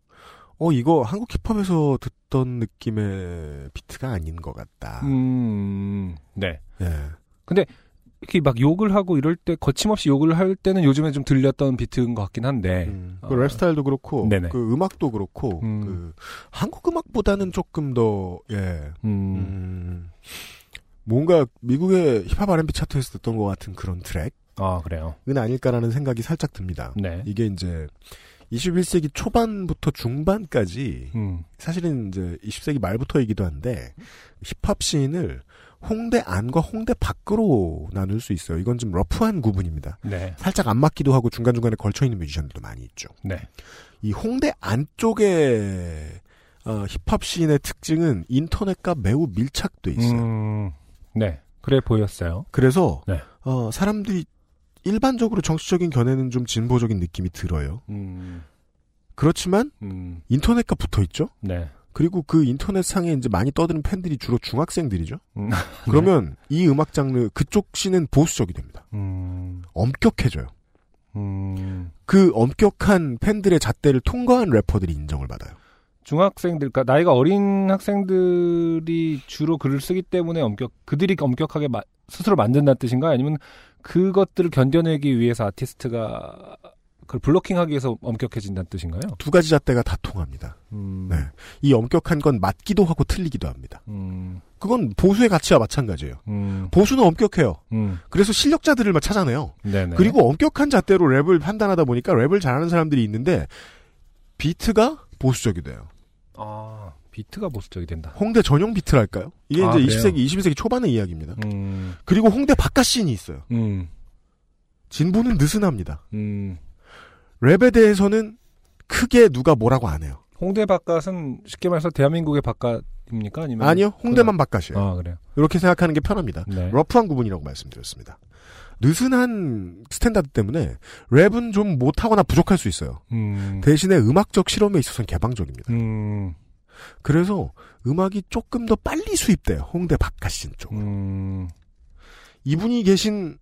어 이거 한국 힙합에서 듣던 느낌의 비트가 아닌 것 같다. 음, 네. 예. 이렇게 막 욕을 하고 이럴 때 거침없이 욕을 할 때는 요즘에 좀 들렸던 비트인 것 같긴 한데. 음, 어, 그 랩스타일도 그렇고 네네. 그 음악도 그렇고 음. 그 한국 음악보다는 조금 더 예. 음, 음, 뭔가 미국의 힙합 R&B 차트에서 듣던 것 같은 그런 트랙은 아 그래요. 아닐까라는 생각이 살짝 듭니다. 네. 이게 이제 21세기 초반부터 중반까지 음, 사실은 이제 20세기 말부터이기도 한데 힙합 씬을 홍대 안과 홍대 밖으로 나눌 수 있어요. 이건 좀 러프한 구분입니다. 네, 살짝 안 맞기도 하고 중간중간에 걸쳐 있는 뮤지션들도 많이 있죠. 네. 이 홍대 안쪽에 어, 힙합 씬의 특징은 인터넷과 매우 밀착돼 있어요. 음, 네. 그래 보였어요. 그래서 네. 어, 사람들이 일반적으로 정치적인 견해는 좀 진보적인 느낌이 들어요. 음, 그렇지만 음, 인터넷과 붙어 있죠. 네. 그리고 그 인터넷 상에 이제 많이 떠드는 팬들이 주로 중학생들이죠. 음. 그러면 이 음악 장르 그쪽 씬은 보수적이 됩니다. 음, 엄격해져요. 음, 그 엄격한 팬들의 잣대를 통과한 래퍼들이 인정을 받아요. 중학생들, 그러니까 나이가 어린 학생들이 주로 글을 쓰기 때문에 엄격, 그들이 엄격하게 마- 스스로 만든다는 뜻인가? 아니면 그것들을 견뎌내기 위해서 아티스트가 그걸 블로킹하기 위해서 엄격해진다는 뜻인가요? 두 가지 잣대가 다 통합니다. 음, 네. 이 엄격한 건 맞기도 하고 틀리기도 합니다. 음, 그건 보수의 가치와 마찬가지예요. 음, 보수는 엄격해요. 음, 그래서 실력자들을 막 찾아내요. 네네. 그리고 엄격한 잣대로 랩을 판단하다 보니까 랩을 잘하는 사람들이 있는데 비트가 보수적이 돼요. 아, 비트가 보수적이 된다. 홍대 전용 비트랄까요? 이게 아, 이제 그래요? 20세기, 21세기 초반의 이야기입니다. 음, 그리고 홍대 바깥 scene이 있어요. 음, 진보는 느슨합니다. 음. 랩에 대해서는 크게 누가 뭐라고 안 해요. 홍대 바깥은 쉽게 말해서 대한민국의 바깥입니까? 아니면 아니요, 홍대만 바깥이에요. 아 그래요. 이렇게 생각하는 게 편합니다. 네. rough한 구분이라고 말씀드렸습니다. 느슨한 스탠다드 때문에 랩은 좀 못하거나 부족할 수 있어요. 음, 대신에 음악적 실험에 있어서는 개방적입니다. 음, 그래서 음악이 조금 더 빨리 수입돼요. 홍대 바깥신 쪽. 음, 이분이 계신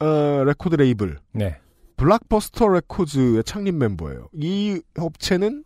어, 레코드 레이블 네. 블락버스터 레코드의 창립 멤버예요. 이 업체는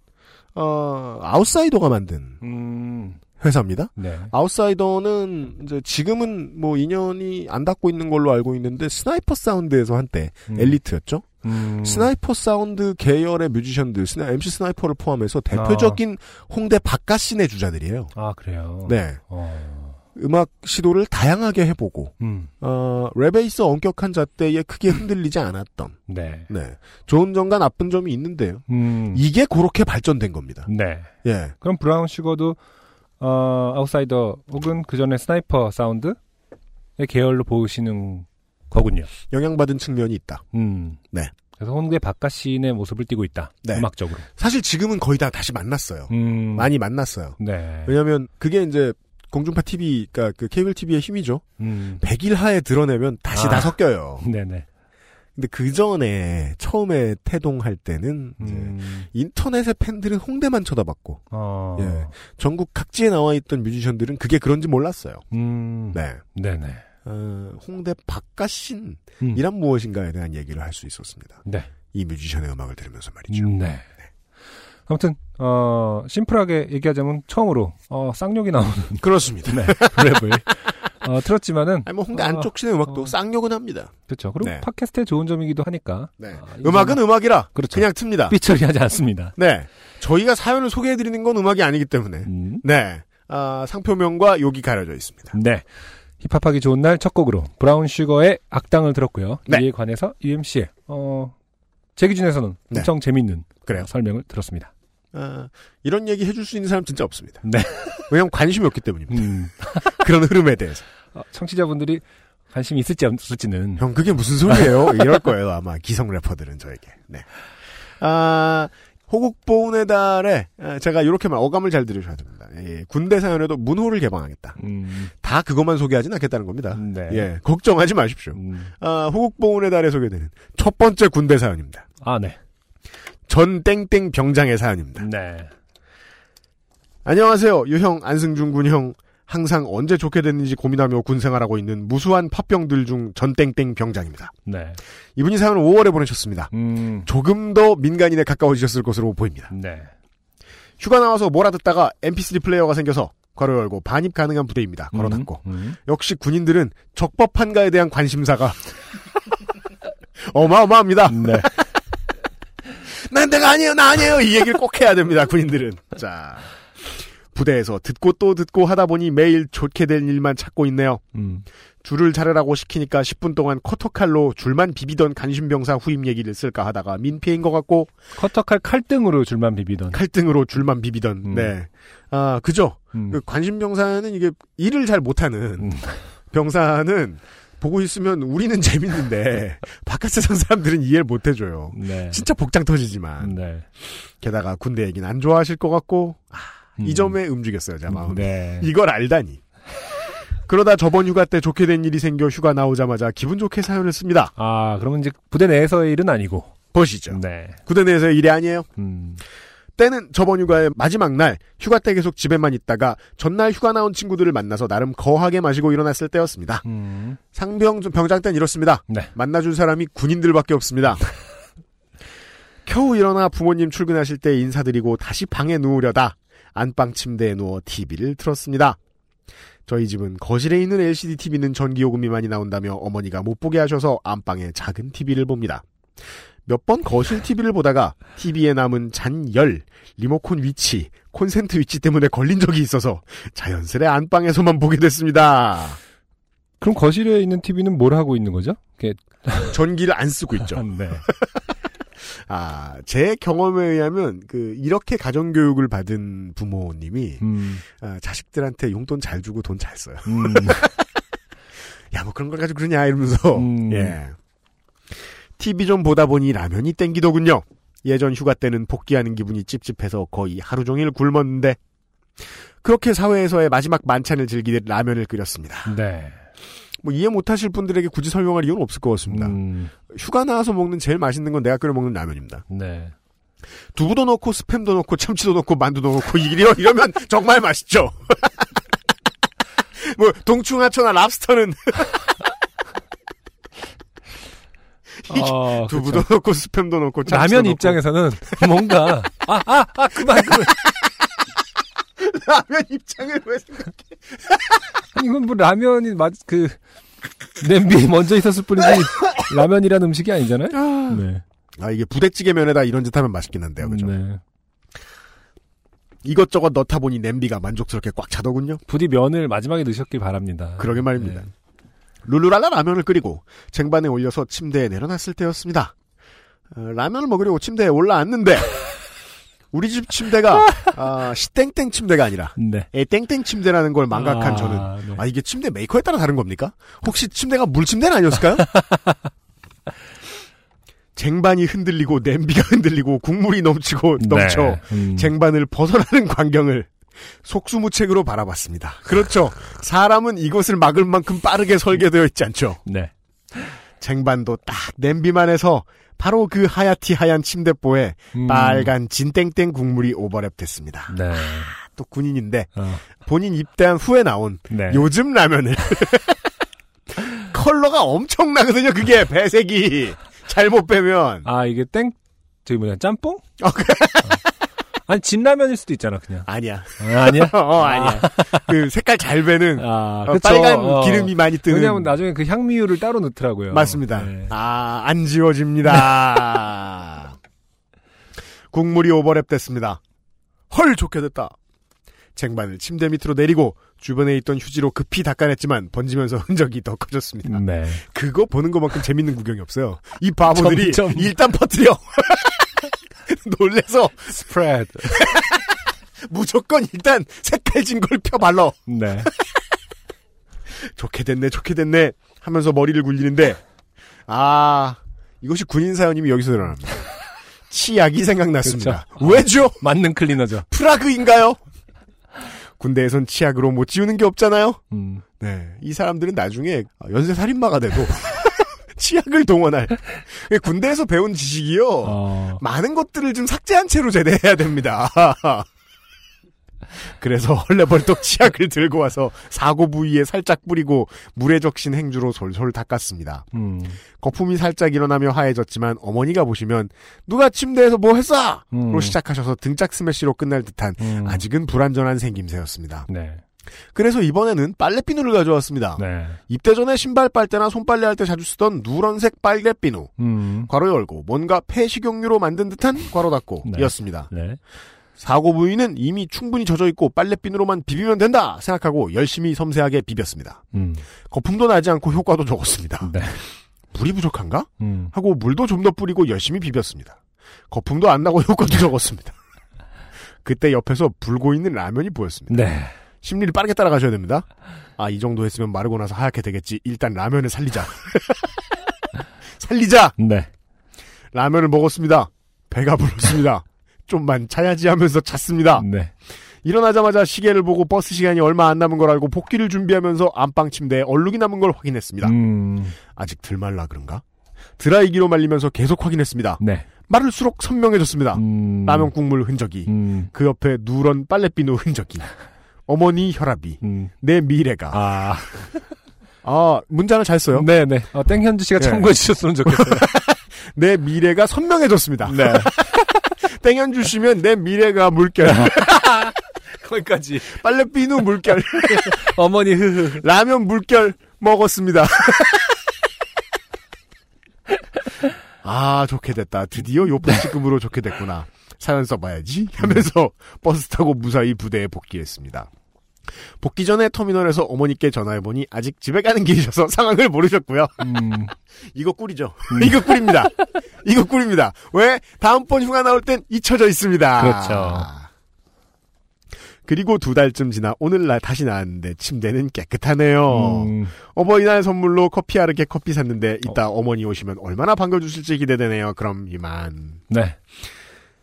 어, 아웃사이더가 만든 음, 회사입니다. 네. 아웃사이더는 이제 지금은 뭐 인연이 안 닿고 있는 걸로 알고 있는데 스나이퍼 사운드에서 한때 음, 엘리트였죠. 음, 스나이퍼 사운드 계열의 뮤지션들, 스나, MC 스나이퍼를 포함해서 대표적인 홍대 바깥 scene의 주자들이에요. 아 그래요. 네. 어, 음악 시도를 다양하게 해보고, 음, 어, 랩에 있어 엄격한 잣대에 크게 흔들리지 않았던, 네. 네. 좋은 점과 나쁜 점이 있는데요. 음, 이게 그렇게 발전된 겁니다. 네. 예. 그럼 브라운 슈거도 어, 아웃사이더 혹은 그 전에 스나이퍼 사운드의 계열로 보시는 거군요. 영향받은 측면이 있다. 음. 네. 그래서 홍대 바깥신의 모습을 띠고 있다. 네. 음악적으로. 사실 지금은 거의 다 다시 만났어요. 음. 많이 만났어요. 네. 왜냐면, 그게 이제, 공중파 TV, 그니까 그 케이블 TV의 힘이죠. 음. 100일 하에 드러내면 다시 아. 다 섞여요. 네네. 근데 그 전에 처음에 태동할 때는 음. 인터넷의 팬들은 홍대만 쳐다봤고 어. 예. 전국 각지에 나와 있던 뮤지션들은 그게 그런지 몰랐어요. 음. 네. 네네. 어, 홍대 바깥신이란 음. 무엇인가에 대한 얘기를 할 수 있었습니다. 네. 이 뮤지션의 음악을 들으면서 말이죠. 음, 네. 아무튼 어 심플하게 얘기하자면 처음으로 어 쌍욕이 나오는 그렇습니다. 네, 랩을 어 틀었지만은 아니 뭐 홍대 어, 안쪽 신의 음악도 어. 쌍욕은 합니다. 그렇죠. 그리고 네. 팟캐스트의 좋은 점이기도 하니까 네. 아, 음악은 음악이라 그렇죠. 그냥 틉니다. 삐처리하지 않습니다. 네. 저희가 사연을 소개해드리는 건 음악이 아니기 때문에 음. 네. 아, 상표명과 욕이 가려져 있습니다. 네. 힙합하기 좋은 날 첫 곡으로 브라운 슈거의 악당을 들었고요. 네. 이에 관해서 UMC의 어, 제 기준에서는 네. 엄청 재밌는 그래요. 어, 설명을 들었습니다. 아, 이런 얘기 해줄 수 있는 사람 진짜 없습니다. 네. 왜냐면 관심이 없기 때문입니다. 음. 그런 흐름에 대해서. 어, 청취자분들이 관심이 있을지 없을지는 형, 그게 무슨 소리예요? 이럴 거예요, 아마. 기성 래퍼들은 저에게. 네. 아, 호국보훈의 달에, 아, 제가 이렇게만 어감을 잘 들으셔야 됩니다. 예, 군대 사연에도 문호를 개방하겠다. 음, 다 그것만 소개하진 않겠다는 겁니다. 네. 예, 걱정하지 마십시오. 음. 아, 호국보훈의 달에 소개되는 첫 번째 군대 사연입니다. 아, 네. 전 땡땡 병장의 사연입니다. 네. 안녕하세요. 유형, 안승준 군형. 항상 언제 좋게 됐는지 고민하며 군생활하고 있는 무수한 팥병들 중 전땡땡 병장입니다. 네. 이분이 사연을 5월에 보내셨습니다. 음. 조금 더 민간인에 가까워지셨을 것으로 보입니다. 네. 휴가 나와서 몰아 듣다가 MP3 플레이어가 생겨서 괄호 열고 반입 가능한 부대입니다. 걸어 닫고. 음. 역시 군인들은 적법한가에 대한 관심사가 어마어마합니다. 네. 난 내가 아니에요, 나 아니에요. 이 얘기를 꼭 해야 됩니다, 군인들은. 자. 부대에서 듣고 또 듣고 하다 보니 매일 좋게 될 일만 찾고 있네요. 음. 줄을 자르라고 시키니까 10분 동안 커터칼로 줄만 비비던 간신병사 후임 얘기를 쓸까 하다가 민폐인 것 같고 커터칼 칼등으로 줄만 비비던. 칼등으로 줄만 비비던 음. 네. 아, 그죠? 음. 그 관심병사는 이게 일을 잘 못하는 음. 병사는 보고 있으면 우리는 재밌는데 바깥 세상 사람들은 이해를 못 해줘요. 네. 진짜 복장 터지지만 네. 게다가 군대 얘기는 안 좋아하실 것 같고 아, 이 음. 점에 움직였어요 제 마음. 네. 이걸 알다니. 그러다 저번 휴가 때 좋게 된 일이 생겨 휴가 나오자마자 기분 좋게 사연을 씁니다. 아, 그러면 이제 부대 내에서의 일은 아니고. 보시죠. 네. 부대 내에서의 일이 아니에요. 음. 때는 저번 휴가의 마지막 날 휴가 때 계속 집에만 있다가 전날 휴가 나온 친구들을 만나서 나름 거하게 마시고 일어났을 때였습니다. 음. 상병 병장 때는 이렇습니다. 네. 만나줄 사람이 군인들밖에 없습니다. 겨우 일어나 부모님 출근하실 때 인사드리고 다시 방에 누우려다 안방 침대에 누워 TV를 틀었습니다. 저희 집은 거실에 있는 LCD TV는 전기요금이 많이 나온다며 어머니가 못 보게 하셔서 안방에 작은 TV를 봅니다. 몇 번 거실 TV를 보다가 TV에 남은 잔열, 리모컨 위치, 콘센트 위치 때문에 걸린 적이 있어서 자연스레 안방에서만 보게 됐습니다. 그럼 거실에 있는 TV는 뭘 하고 있는 거죠? 전기를 안 쓰고 있죠. 네. 아, 제 경험에 의하면 그 이렇게 가정 교육을 받은 부모님이 음. 아, 자식들한테 용돈 잘 주고 돈 잘 써요. 음. 야, 뭐 그런 걸 가지고 그러냐 이러면서 음. 예. TV 좀 보다 보니 라면이 땡기더군요. 예전 휴가 때는 복귀하는 기분이 찝찝해서 거의 하루 종일 굶었는데 그렇게 사회에서의 마지막 만찬을 즐기듯 라면을 끓였습니다. 네. 뭐 이해 못하실 분들에게 굳이 설명할 이유는 없을 것 같습니다. 음. 휴가 나와서 먹는 제일 맛있는 건 내가 끓여 먹는 라면입니다. 네. 두부도 넣고 스팸도 넣고 참치도 넣고 만두도 넣고 이러, 이러면 정말 맛있죠. 뭐 동충하초나 랍스터는 아, 두부도 그쵸. 넣고 스팸도 넣고 라면 넣고. 입장에서는 뭔가 아아아 그만 그만 라면 입장을 왜 생각? 아니, 이건 뭐 라면이 맛그 냄비에 먼저 있었을 뿐이지 라면이라는 음식이 아니잖아요. 네. 아 이게 부대찌개 면에다 이런 짓 하면 맛있긴 한데요, 그죠? 네. 이것저것 넣다 보니 냄비가 만족스럽게 꽉 차더군요. 부디 면을 마지막에 넣으셨길 바랍니다. 그러게 말입니다. 네. 룰루랄라 라면을 끓이고 쟁반에 올려서 침대에 내려놨을 때였습니다. 어, 라면을 먹으려고 침대에 올라앉는데 우리 집 침대가 아, 시땡땡 침대가 아니라 네. 에 땡땡 침대라는 걸 망각한 아, 저는 네. 아 이게 침대 메이커에 따라 다른 겁니까? 혹시 침대가 물침대는 아니었을까요? 쟁반이 흔들리고 냄비가 흔들리고 국물이 넘치고 넘쳐 네. 음. 쟁반을 벗어나는 광경을 속수무책으로 바라봤습니다. 그렇죠. 사람은 이것을 막을 만큼 빠르게 설계되어 있지 않죠. 네. 쟁반도 딱 냄비만 해서 바로 그 하얗티 하얀 침대보에 음. 빨간 진땡땡 국물이 오버랩됐습니다. 네. 또 군인인데 어. 본인 입대한 후에 나온 네. 요즘 라면을 컬러가 엄청나거든요. 그게 배색이 잘못 빼면 아 이게 땡 저기 뭐냐 짬뽕? 어, 그- 어. 아니 진라면일 수도 있잖아 그냥. 아니야. 아, 아니야? 어 아니야. 그 색깔 잘 배는 아, 어. 빨간 어. 기름이 많이 뜨는 왜냐면 나중에 그 향미율을 따로 넣더라고요. 맞습니다. 네. 아, 안 지워집니다. 국물이 오버랩 됐습니다. 헐, 좋게 됐다. 쟁반을 침대 밑으로 내리고 주변에 있던 휴지로 급히 닦아냈지만 번지면서 흔적이 더 커졌습니다. 네. 그거 보는 것만큼 재밌는 구경이 없어요. 이 바보들이 점점. 일단 퍼뜨려. 놀래서 스프레드. 무조건 일단 색깔 진 걸 펴발러. 네. 좋게 됐네, 좋게 됐네 하면서 머리를 굴리는데 아 이것이 군인 사연임이 여기서 드러납니다. 치약이 생각났습니다. 왜죠? 맞는 클리너죠. 프라그인가요? 군대에선 치약으로 못 지우는 게 없잖아요. 음. 네, 이 사람들은 나중에 연쇄 살인마가 돼도 치약을 동원할 군대에서 배운 지식이요. 어. 많은 것들을 좀 삭제한 채로 제대해야 됩니다. 그래서 헐레벌떡 치약을 들고 와서 사고 부위에 살짝 뿌리고 물에 적신 행주로 솔솔 닦았습니다. 음. 거품이 살짝 일어나며 하얘졌지만 어머니가 보시면 누가 침대에서 뭐 했어? 음. 로 시작하셔서 등짝 스매시로 끝날 듯한 음. 아직은 불안전한 생김새였습니다. 네. 그래서 이번에는 빨래비누를 가져왔습니다. 네. 입대 전에 신발 빨때나 손빨래 할 때 자주 쓰던 누런색 빨래비누. 음. 괄호 열고 뭔가 폐식용유로 만든 듯한 괄호 닫고 네. 이었습니다. 네. 사고 부위는 이미 충분히 젖어 있고 빨래비누로만 비비면 된다 생각하고 열심히 섬세하게 비볐습니다. 음. 거품도 나지 않고 효과도 적었습니다. 네. 물이 부족한가? 음. 하고 물도 좀 더 뿌리고 열심히 비볐습니다. 거품도 안 나고 효과도 적었습니다. 그때 옆에서 불고 있는 라면이 보였습니다. 네. 심리를 빠르게 따라가셔야 됩니다. 아, 이 정도 했으면 마르고 나서 하얗게 되겠지. 일단 라면을 살리자. 살리자! 네. 라면을 먹었습니다. 배가 불렀습니다. 좀만 자야지 하면서 잤습니다. 네. 일어나자마자 시계를 보고 버스 시간이 얼마 안 남은 걸 알고 복귀를 준비하면서 안방 침대에 얼룩이 남은 걸 확인했습니다. 음. 아직 덜 말라 그런가? 드라이기로 말리면서 계속 확인했습니다. 네. 마를수록 선명해졌습니다. 음. 라면 국물 흔적이, 음. 그 옆에 누런 빨래비누 흔적이, 어머니 혈압이, 음. 내 미래가. 아. 아, 문장을 잘 써요. 네네. 어, 땡현주 씨가 네. 참고해 주셨으면 좋겠어요. 내 미래가 선명해졌습니다. 네. 땡현 주시면 내 미래가 물결. 거기까지. 빨래비누 물결. 어머니 흐흐. 라면 물결 먹었습니다. 아, 좋게 됐다. 드디어 요포시급으로 좋게 됐구나. 사연 써봐야지 하면서 버스 타고 무사히 부대에 복귀했습니다. 복귀 전에 터미널에서 어머니께 전화해보니 아직 집에 가는 길이셔서 상황을 모르셨고요. 음. 이거 꿀이죠. 이거 꿀입니다. 이거 꿀입니다. 왜? 다음번 휴가 나올 땐 잊혀져 있습니다. 그렇죠. 그리고 두 달쯤 지나 오늘날 다시 나왔는데 침대는 깨끗하네요. 음. 어버이날 선물로 커피 아르게 커피 샀는데 이따 어. 머니 오시면 얼마나 반겨주실지 기대되네요. 그럼 이만. 네.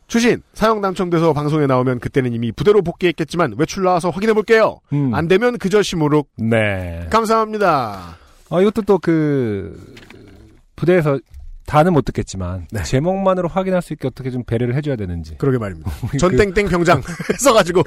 추신 사용 당첨돼서 방송에 나오면 그때는 이미 부대로 복귀했겠지만 외출 나와서 확인해 볼게요. 음. 안 되면 그저 시무룩 네. 감사합니다. 어, 이것도 또 그, 부대에서 다는 못 듣겠지만, 네. 제목만으로 확인할 수 있게 어떻게 좀 배려를 해줘야 되는지. 그러게 말입니다. 그- 전땡땡 병장 써가지고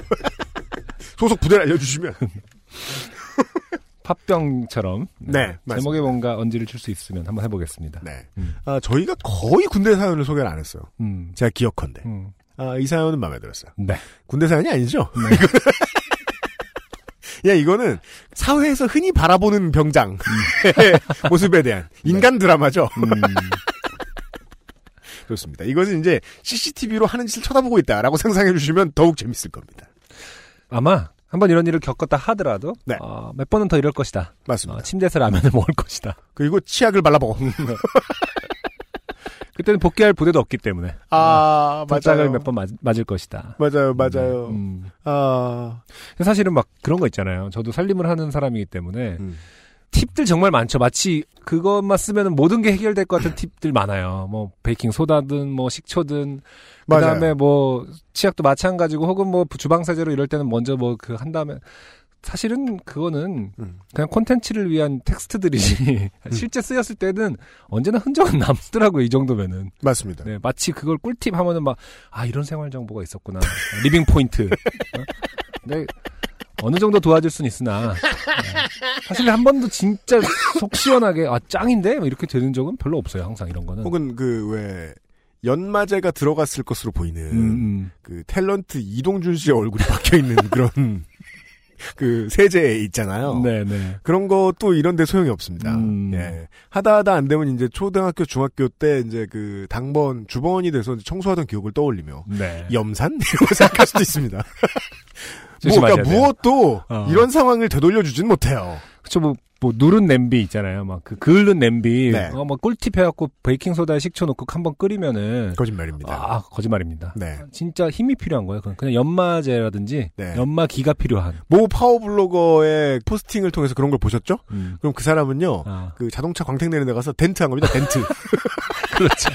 소속 부대를 알려주시면 팥병처럼. 네, 맞습니다. 제목에 뭔가 언지를 줄 수 있으면 한번 해보겠습니다. 네. 음. 아, 저희가 거의 군대 사연을 소개를 안 했어요. 음. 제가 기억컨대. 음. 아, 이 사연은 마음에 들었어요. 네. 군대 사연이 아니죠? 야, 이거는 사회에서 흔히 바라보는 병장 모습에 대한 인간 드라마죠. 음. 좋습니다. 이것은 이제 CCTV로 하는 짓을 쳐다보고 있다라고 상상해 주시면 더욱 재밌을 겁니다. 아마, 한번 이런 일을 겪었다 하더라도, 네. 어, 몇 번은 더 이럴 것이다. 맞습니다. 어, 침대에서 라면을 먹을 것이다. 그리고 치약을 발라보고. 그때는 복귀할 부대도 없기 때문에. 아, 짝을 맞아요. 몇번 맞을 것이다. 맞아요, 맞아요. 음. 아, 사실은 막 그런 거 있잖아요. 저도 살림을 하는 사람이기 때문에 음. 팁들 정말 많죠. 마치 그것만 쓰면 모든 게 해결될 것 같은 팁들 많아요. 뭐 베이킹 소다든 뭐 식초든 맞아요. 그다음에 뭐 치약도 마찬가지고 혹은 뭐 주방 세제로 이럴 때는 먼저 뭐 그 한 다음에 사실은 그거는 음. 그냥 콘텐츠를 위한 텍스트들이지 실제 쓰였을 때는 언제나 흔적은 남더라고요. 이 정도면은. 맞습니다. 네, 마치 그걸 꿀팁 하면은 막, 아, 이런 생활 정보가 있었구나. living point. 어? 네, 어느 정도 도와줄 수는 있으나, 네. 사실 한 번도 진짜 속 시원하게, 아, 짱인데? 뭐 이렇게 되는 적은 별로 없어요, 항상 이런 거는. 혹은 그 왜 연마제가 들어갔을 것으로 보이는 음, 음. 그 탤런트 이동준 씨의 얼굴이 박혀 있는 그런 그 세제 있잖아요. 네네. 그런 것도 이런데 소용이 없습니다. 음. 예. 하다 하다 안 되면 이제 초등학교, 중학교 때 이제 그 당번 주번이 돼서 청소하던 기억을 떠올리며 네. 염산 이라고 생각할 수도 있습니다. 뭐, 그러니까. 무엇도 어. 이런 상황을 되돌려주진 못해요. 그쵸, 뭐, 뭐, 누른 냄비 있잖아요. 막, 그, 그을른 냄비. 네. 어, 뭐, 꿀팁 해갖고, 베이킹소다에 식초 넣고 한번 끓이면은. 거짓말입니다. 아, 거짓말입니다. 네. 진짜 힘이 필요한 거예요. 그건 그냥 연마제라든지, 네. 연마기가 필요한. 모 파워블로거의 포스팅을 통해서 그런 걸 보셨죠? 음. 그럼 그 사람은요, 아, 그 자동차 광택 내는 데 가서 덴트 한 겁니다, 덴트. 그렇죠.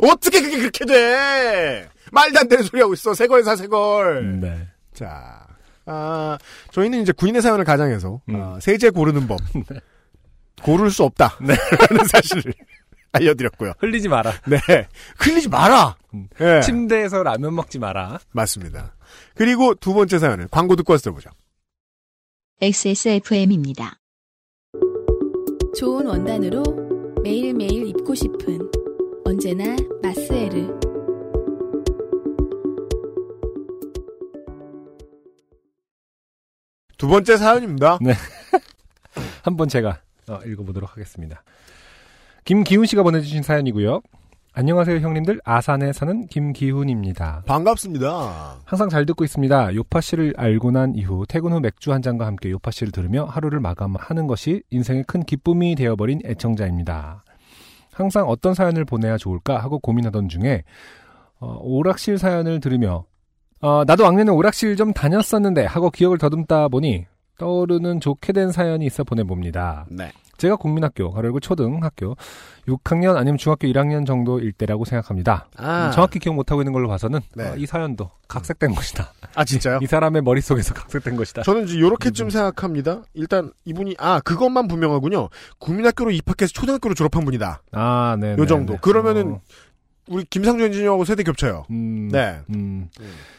어떻게 그게 그렇게 돼? 말도 안 되는 소리 하고 있어. 새걸 사, 새걸. 네. 자, 아, 저희는 이제 구인의 사연을 가장해서, 음. 아, 세제 고르는 법. 고를 수 없다. 네. 라는 사실을 알려드렸고요. 흘리지 마라. 네. 흘리지 마라! 음. 예. 침대에서 라면 먹지 마라. 맞습니다. 그리고 두 번째 사연을 광고 듣고 와서 들어보죠. XSFM입니다. 좋은 원단으로 매일매일 입고 싶은 언제나 마스에르. 두 번째 사연입니다. 한번 제가 어, 읽어보도록 하겠습니다. 김기훈 씨가 보내주신 사연이고요. 안녕하세요 형님들 아산에 사는 김기훈입니다. 반갑습니다. 항상 잘 듣고 있습니다. 요파 씨를 알고 난 이후 퇴근 후 맥주 한 잔과 함께 요파 씨를 들으며 하루를 마감하는 것이 인생의 큰 기쁨이 되어버린 애청자입니다. 항상 어떤 사연을 보내야 좋을까 하고 고민하던 중에 어, 오락실 사연을 들으며 어, 나도 왕년에 오락실 좀 다녔었는데 하고 기억을 더듬다 보니 떠오르는 좋게 된 사연이 있어 보내봅니다. 네. 제가 국민학교, 가로고 초등학교 6학년 아니면 중학교 1학년 정도일 때라고 생각합니다. 아. 음, 정확히 기억 못하고 있는 걸로 봐서는 네. 어, 이 사연도 각색된 것이다. 아, 진짜요? 이 사람의 머릿속에서 각색된 것이다. 저는 이제 요렇게쯤 생각합니다. 일단 이분이 아 그것만 분명하군요. 국민학교로 입학해서 초등학교로 졸업한 분이다. 아, 네. 요 정도. 그러면은 우리 김상준 엔지니어하고 세대 겹쳐요. 음, 네. 음.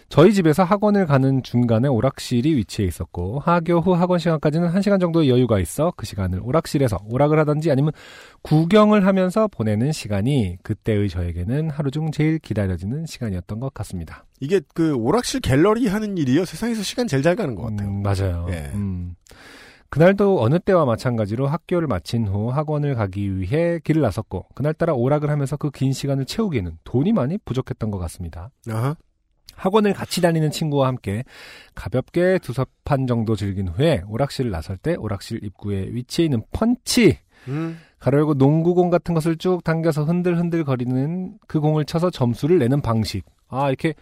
저희 집에서 학원을 가는 중간에 오락실이 위치해 있었고 하교 후 학원 시간까지는 1시간 정도의 여유가 있어 그 시간을 오락실에서 오락을 하던지 아니면 구경을 하면서 보내는 시간이 그때의 저에게는 하루 중 제일 기다려지는 시간이었던 것 같습니다. 이게 그 오락실 갤러리 하는 일이요. 세상에서 시간 제일 잘 가는 것 같아요. 음, 맞아요. 예. 음. 그날도 어느 때와 마찬가지로 학교를 마친 후 학원을 가기 위해 길을 나섰고 그날따라 오락을 하면서 그 긴 시간을 채우기에는 돈이 많이 부족했던 것 같습니다. 아하. 학원을 같이 다니는 친구와 함께 가볍게 두세 판 정도 즐긴 후에 오락실을 나설 때 오락실 입구에 위치해 있는 펀치 음. 가로 열고 농구공 같은 것을 쭉 당겨서 흔들흔들 거리는 그 공을 쳐서 점수를 내는 방식. 아 이렇게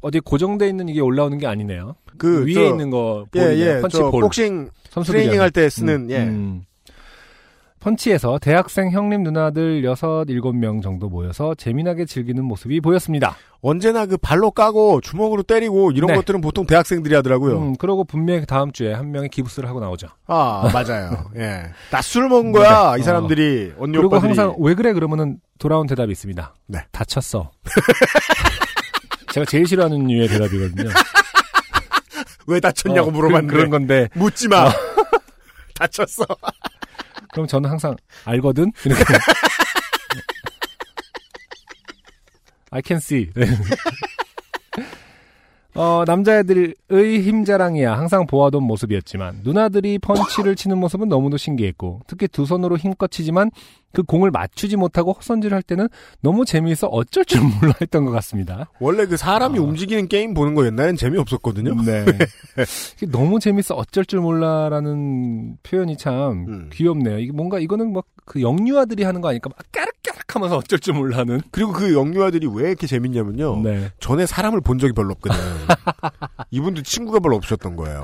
어디 고정돼 있는 이게 올라오는 게 아니네요. 그 위에 저- 있는 거 예. 예. 펀치 저 볼. 복싱 트레이닝. 할 때 쓰는 음, 예. 음. 펀치에서 대학생 형님 누나들 6, 7명 정도 모여서 재미나게 즐기는 모습이 보였습니다. 언제나 그 발로 까고 주먹으로 때리고 이런 네. 것들은 보통 대학생들이 하더라고요. 음, 그러고 분명히 다음 주에 한 명이 기부스를 하고 나오죠. 아, 맞아요. 예. 낮술 먹은 거야, 네. 이 사람들이. 언니 그리고 오빠들이. 항상 왜 그래 그러면은 돌아온 대답이 있습니다. 네. 다쳤어. 제가 제일 싫어하는 류의 대답이거든요. 왜 다쳤냐고 어, 물어봤는데. 그, 런 건데 묻지 마. 다쳤어. 그럼 저는 항상 알거든 이렇게. I can see. 네. 어, 남자애들의 힘자랑이야 항상 보아던 모습이었지만 누나들이 펀치를 치는 모습은 너무도 신기했고 특히 두 손으로 힘껏 치지만 그 공을 맞추지 못하고 헛손질을 할 때는 너무 재미있어 어쩔 줄 몰라 했던 것 같습니다. 원래 그 사람이 아. 움직이는 게임 보는 거 옛날엔 재미없었거든요. 네. 너무 재밌어 어쩔 줄 몰라라는 표현이 참 음. 귀엽네요. 이게 뭔가 이거는 막 그 영유아들이 하는 거 아닐까? 막 까르까르 하면서 어쩔 줄 몰라는. 그리고 그 영유아들이 왜 이렇게 재밌냐면요. 네. 전에 사람을 본 적이 별로 없거든. 이분도 친구가 별로 없으셨던 거예요.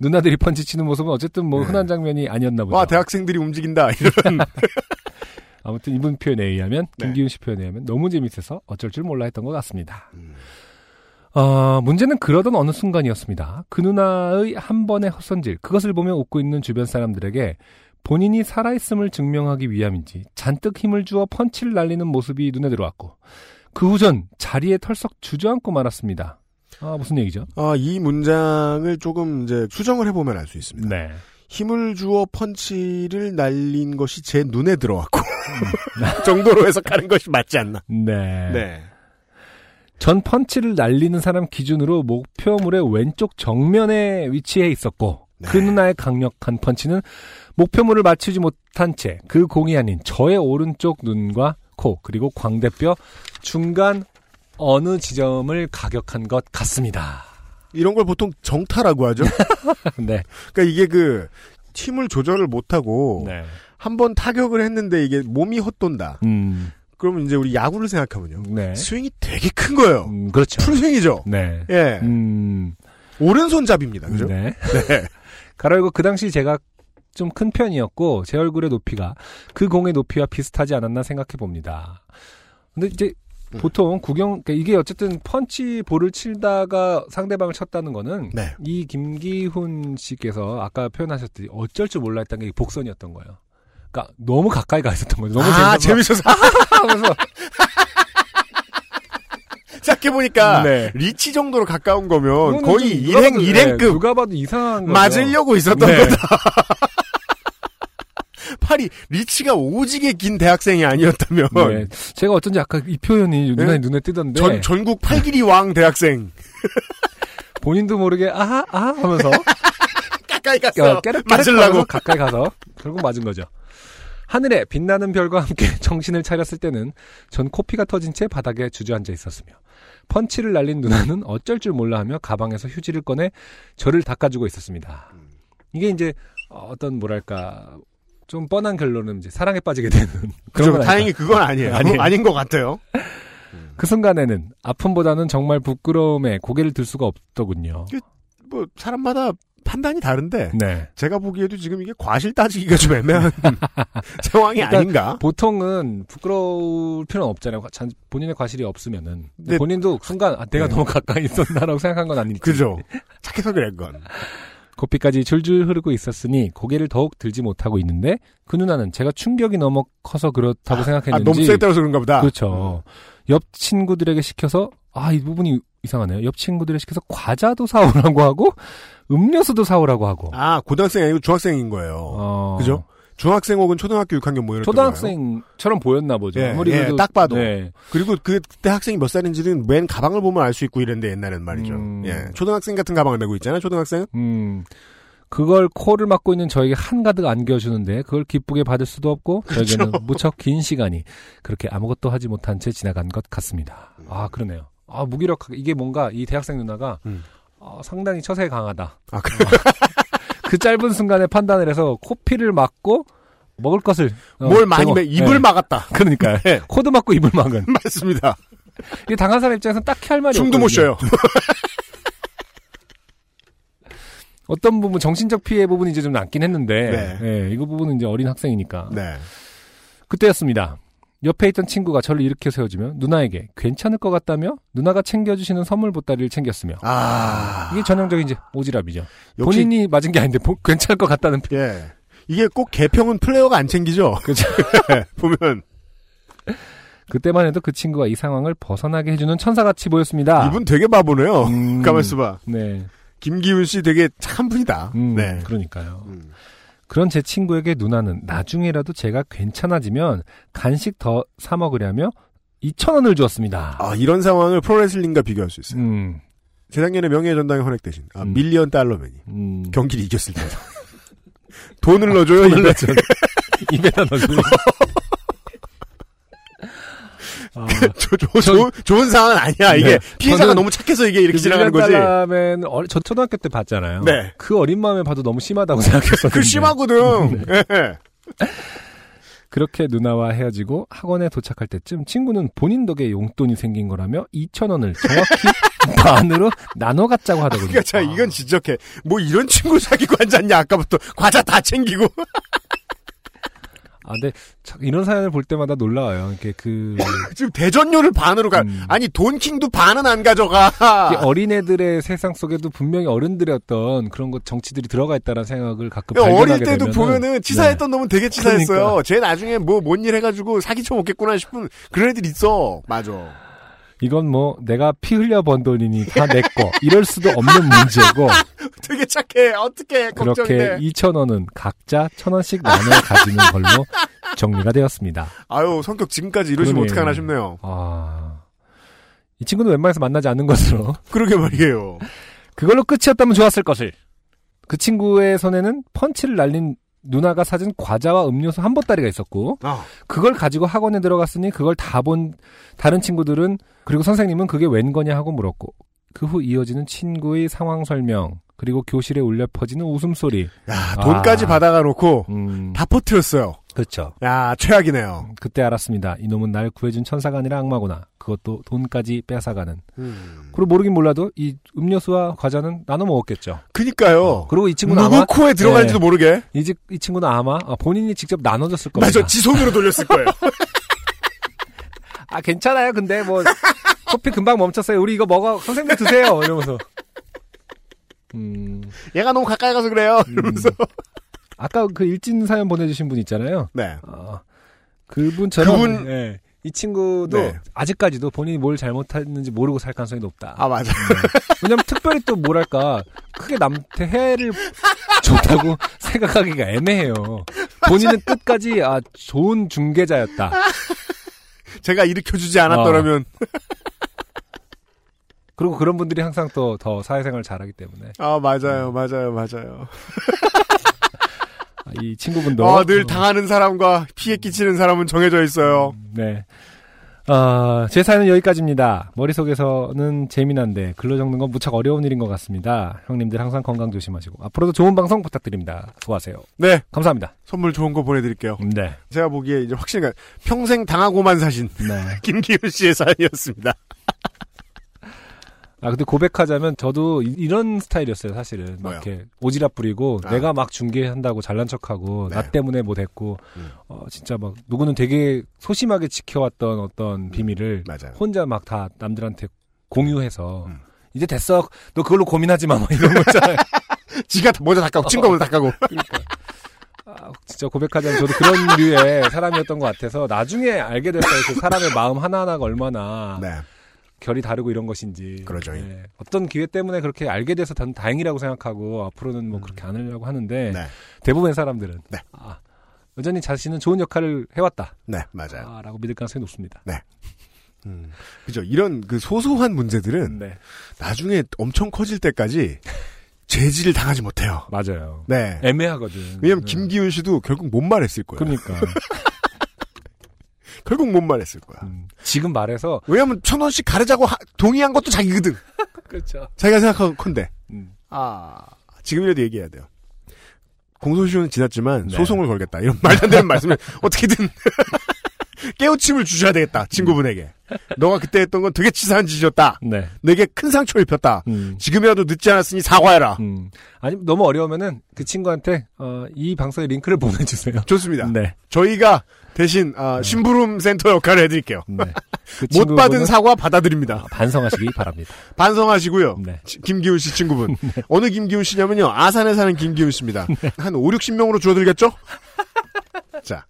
누나들이 펀치 치는 모습은 어쨌든 뭐 네. 흔한 장면이 아니었나 보죠. 와, 대학생들이 움직인다. 이런. 아무튼 이분 표현에 의하면 네. 김기훈 씨 표현에 의하면 너무 재밌어서 어쩔 줄 몰라 했던 것 같습니다. 음. 어, 문제는 그러던 어느 순간이었습니다. 그 누나의 한 번의 헛손질, 그것을 보며 웃고 있는 주변 사람들에게 본인이 살아있음을 증명하기 위함인지 잔뜩 힘을 주어 펀치를 날리는 모습이 눈에 들어왔고, 그 후 전 자리에 털썩 주저앉고 말았습니다. 아, 무슨 얘기죠? 아, 이 문장을 조금 이제 수정을 해보면 알 수 있습니다. 네. 힘을 주어 펀치를 날린 것이 제 눈에 들어왔고 정도로 해석하는 것이 맞지 않나. 네. 네. 전 펀치를 날리는 사람 기준으로 목표물의 왼쪽 정면에 위치해 있었고 네. 그 누나의 강력한 펀치는 목표물을 맞추지 못한 채 그 공이 아닌 저의 오른쪽 눈과 코 그리고 광대뼈 중간 어느 지점을 가격한 것 같습니다. 이런 걸 보통 정타라고 하죠. 네. 그러니까 이게 그 힘을 조절을 못하고 네. 한번 타격을 했는데 이게 몸이 헛돈다. 음. 그러면 이제 우리 야구를 생각하면요. 네. 스윙이 되게 큰 거예요. 음, 그렇죠. 풀스윙이죠. 네. 예. 음. 오른손잡이입니다. 그죠? 네. 가로 열고 그 당시 제가 좀 큰 편이었고 제 얼굴의 높이가 그 공의 높이와 비슷하지 않았나 생각해 봅니다. 근데 이제 음. 보통 구경 그러니까 이게 어쨌든 펀치 볼을 치다가 상대방을 쳤다는 거는 네. 이 김기훈 씨께서 아까 표현하셨듯이 어쩔 줄 몰라 했던 게 복선이었던 거예요. 그러니까 너무 가까이 가 있었던 거죠. 너무 아, 재밌어서. 하면서 생각해 보니까, 네. 리치 정도로 가까운 거면 거의 일행, 일행급 네, 누가 봐도 이상한. 맞으려고 있었던 네. 거다. 팔이 리치가 오지게 긴 대학생이 아니었다면, 네. 제가 어쩐지 아까 이 표현이 누나의 눈에 뜨던데 전, 전국 팔길이 왕 대학생. 본인도 모르게 아하 아하 하면서 가까이 갔어. 깨르 맞으려고. 가까이 가서 결국 맞은 거죠. 하늘에 빛나는 별과 함께 정신을 차렸을 때는 전 코피가 터진 채 바닥에 주저앉아 있었으며 펀치를 날린 누나는 어쩔 줄 몰라 하며 가방에서 휴지를 꺼내 저를 닦아주고 있었습니다. 이게 이제 어떤 뭐랄까 좀 뻔한 결론은 이제 사랑에 빠지게 되는 그죠. 건 다행히 그건 아니에요. 아니에요. 아닌 것 같아요. 그 순간에는 아픔보다는 정말 부끄러움에 고개를 들 수가 없더군요. 뭐, 사람마다 판단이 다른데, 네. 제가 보기에도 지금 이게 과실 따지기가 좀 애매한 상황이 일단 아닌가? 보통은 부끄러울 필요는 없잖아요. 자- 본인의 과실이 없으면은. 네. 본인도 순간 아, 내가 네. 너무 가까이 있었나라고 생각한 건 아니니까. 그죠. 착해서 그래, 그건. 코피까지 줄줄 흐르고 있었으니 고개를 더욱 들지 못하고 있는데 그 누나는 제가 충격이 너무 커서 그렇다고 아, 생각했는지 너무 세게 때려서 그런가 보다. 그렇죠. 옆 친구들에게 시켜서 아 이 부분이 이상하네요. 옆 친구들에게 시켜서 과자도 사오라고 하고 음료수도 사오라고 하고. 아 고등학생이 아니고 중학생인 거예요. 어, 그죠? 중학생 혹은 초등학교 6학년 뭐 이럴 초등학생처럼 보였나 보죠. 예, 아무리 예, 딱 봐도. 네. 그리고 그- 그때 학생이 몇 살인지는 맨 가방을 보면 알 수 있고 이랬는데 옛날엔 말이죠. 음. 예. 초등학생 같은 가방을 메고 있잖아요. 초등학생은. 음. 그걸 코를 막고 있는 저에게 한가득 안겨주는데 그걸 기쁘게 받을 수도 없고 그렇죠. 저에게는 무척 긴 시간이 그렇게 아무것도 하지 못한 채 지나간 것 같습니다. 아 그러네요. 아 무기력하게 이게 뭔가 이 대학생 누나가 음. 어, 상당히 처세에 강하다. 아, 그, 그 짧은 순간에 판단을 해서 코피를 막고 먹을 것을 어, 뭘 많이 정어- 메, 입을 네. 막았다. 그러니까요. 예. 코도 막고 입을 막은. 맞습니다. 이게 당한 사람 입장에서는 딱히 할 말이 숨도 못. 쉬어요. 어떤 부분 정신적 피해 부분이 이제 좀 남긴 했는데 네. 예, 이거 부분은 이제 어린 학생이니까 네. 그때였습니다. 옆에 있던 친구가 저를 일으켜 세워주며 누나에게 괜찮을 것 같다며 누나가 챙겨주시는 선물 보따리를 챙겼으며 아. 이게 전형적인 이제 오지랖이죠. 역시, 본인이 맞은 게 아닌데 보- 괜찮을 것 같다는 피- 예. 이게 꼭 개평은 플레이어가 안 챙기죠. 그죠. 예, 보면 그때만 해도 그 친구가 이 상황을 벗어나게 해주는 천사같이 보였습니다. 이분 되게 바보네요. 음, 가만 있어봐. 네, 김기훈 씨 되게 착한 분이다. 음, 네. 그러니까요. 음. 그런 제 친구에게 누나는 나중에라도 제가 괜찮아지면 간식 더 사 먹으려며 2천 원을 주었습니다. 아, 이런 상황을 프로레슬링과 비교할 수 있어요. 음, 재작년에 명예의 전당의 헌액 대신 아, 음. 밀리언 달러맨이 음. 경기를 이겼을 때 돈을 넣어줘요. 돈을 입에. 넣어줘. 입에다 넣어주는. 아, 조, 조, 조, 좋은 상황은 아니야. 이게 네. 피해자가 너무 착해서 이게 이렇게 지나가는 거지. 달라면 어, 저 초등학교 때 봤잖아요. 네. 그 어린 마음에 봐도 너무 심하다고 생각했었는데. 그 심하거든. 네. 예. 그렇게 누나와 헤어지고 학원에 도착할 때쯤 친구는 본인 덕에 용돈이 생긴 거라며 2천 원을 정확히 반으로 나눠 갖자고 하더군요. 그러니까 자 이건 지적해. 뭐 이런 친구 사귀고 앉았냐 아까부터 과자 다 챙기고. 아, 근데 참 이런 사연을 볼 때마다 놀라워요. 이게 그 지금 대전료를 반으로 가. 음. 아니 돈킹도 반은 안 가져가. 어린애들의 세상 속에도 분명히 어른들의 어떤 그런 것 정치들이 들어가 있다는 생각을 가끔 발견하게 어릴 때도 되면은 보면은 치사했던 놈은 되게 치사했어요. 그러니까. 쟤 나중에 뭐 뭔 일 해가지고 사기쳐 먹겠구나 싶은 그런 애들 있어. 맞아. 이건 뭐 내가 피 흘려 번 돈이니 다 내 거 이럴 수도 없는 문제고 되게 착해. 어떻게 그렇게 걱정돼. 2천 원은 각자 천 원씩 나눠 가지는 걸로 정리가 되었습니다. 아유 성격 지금까지 이러시면. 어떡하나 싶네요. 아, 이 친구는 웬만해서 만나지 않는 것으로 그러게 말이에요. 그걸로 끝이었다면 좋았을 것을. 그 친구의 손에는 펀치를 날린 누나가 사준 과자와 음료수 한 보따리가 있었고 아, 그걸 가지고 학원에 들어갔으니 그걸 다 본 다른 친구들은 그리고 선생님은 그게 웬 거냐 하고 물었고 그 후 이어지는 친구의 상황 설명 그리고 교실에 울려 퍼지는 웃음소리. 야 돈까지 아. 받아가 놓고 음, 다 퍼뜨렸어요. 그렇죠. 야 최악이네요. 그때 알았습니다. 이놈은 날 구해준 천사가 아니라 악마구나. 그것도 돈까지 뺏어가는. 음. 그리고 모르긴 몰라도 이 음료수와 과자는 나눠 먹었겠죠. 그니까요. 그리고 이 친구는 누구 아마 코에 들어갈지도 네. 모르게. 이, 집- 이 친구는 아마 아, 본인이 직접 나눠줬을 겁니다. 맞아, 지 손으로 돌렸을 거예요. 아 괜찮아요. 근데 뭐 커피 금방 멈췄어요. 우리 이거 먹어. 선생님 드세요. 이러면서. 음, 얘가 너무 가까이 가서 그래요. 이러면서. 아까 그 일진 사연 보내주신 분 있잖아요. 네. 어, 그분처럼 그분- 예, 이 친구도 네. 아직까지도 본인이 뭘 잘못했는지 모르고 살 가능성이 높다. 아, 맞아. 왜냐면 특별히 또 뭐랄까 크게 남한테 해를 줬다고 생각하기가 애매해요. 본인은 끝까지 아 좋은 중개자였다. 제가 일으켜주지 않았더라면. 그리고 그런 분들이 항상 또 더 사회생활 잘하기 때문에 아, 맞아요, 맞아요, 맞아요. 아, 이 친구분도 어, 늘 당하는 사람과 피해 끼치는 사람은 정해져 있어요. 네. 어, 제 사연은 여기까지입니다. 머릿속에서는 재미난데 글로 적는 건 무척 어려운 일인 것 같습니다. 형님들 항상 건강 조심하시고 앞으로도 좋은 방송 부탁드립니다. 수고하세요. 네, 감사합니다. 선물 좋은 거 보내드릴게요. 네. 제가 보기에 이제 확실히 가- 평생 당하고만 사신 네. 김기훈 씨의 사연이었습니다. 아 근데 고백하자면 저도 이- 이런 스타일이었어요 사실은 막 뭐요? 이렇게 오지랖 부리고 아. 내가 막 중계한다고 잘난 척하고 네. 나 때문에 뭐 됐고 음. 어 진짜 막 누구는 되게 소심하게 지켜왔던 어떤 비밀을 맞아요. 혼자 막 다 남들한테 공유해서 음. 이제 됐어 너 그걸로 고민하지 마막 이런 거 있잖아요 지가 모자 닦아고, 친구물 닦아고. 아, 진짜 고백하자면 저도 그런 류의 사람이었던 것 같아서 나중에 알게 됐어요. 그 사람의 마음 하나하나가 얼마나 네. 결이 다르고 이런 것인지. 그러죠. 네. 어떤 기회 때문에 그렇게 알게 돼서 단 다행이라고 생각하고 앞으로는 뭐 그렇게 안 하려고 하는데 네. 대부분의 사람들은 네. 아, 여전히 자신은 좋은 역할을 해왔다. 네, 맞아요. 아, 라고 믿을 가능성이 높습니다. 음. 그죠. 이런 그 소소한 문제들은 네. 나중에 엄청 커질 때까지 제지를 당하지 못해요. 맞아요. 네. 애매하거든. 왜냐면 네. 김기훈 씨도 결국 못 말했을 거예요. 그러니까 결국 못 말했을 거야. 음, 지금 말해서 왜냐면 천 원씩 가르자고 하- 동의한 것도 자기거든. 그렇죠. 자기가 생각한 건데. 음. 아, 지금이라도 얘기해야 돼요. 공소시효는 지났지만 네. 소송을 걸겠다. 이런 말도 안 되는 말씀을 어떻게든 깨우침을 주셔야 되겠다. 친구분에게. 너가 그때 했던 건 되게 치사한 짓이었다. 네. 내게 큰 상처를 입혔다. 음. 지금이라도 늦지 않았으니 사과해라. 음. 아니 너무 어려우면은 그 친구한테 어, 이 방송의 링크를 보내주세요. 좋습니다. 네. 저희가 대신 아, 심부름 센터 역할을 해드릴게요. 네. 그 못 받은 사과 받아드립니다. 반성하시기 바랍니다. 반성하시고요. 네. 지- 김기훈 씨 친구분. 어느 김기훈 씨냐면요. 아산에 사는 김기훈 씨입니다. 한 5, 60명으로 줄어들겠죠? 자.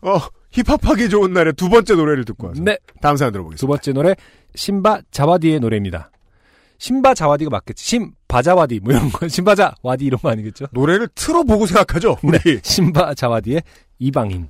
어, 힙합하기 좋은 날에 두 번째 노래를 듣고 와서. 네. 다음 사연 들어보겠습니다. 두 번째 노래 신바 자와디의 노래입니다. 신바 자와디가 맞겠지. 신바 자와디 뭐 이런 거. 신바 자와디 이런 거 아니겠죠? 노래를 틀어보고 생각하죠? 우리. 네. 신바 자와디의 이방인.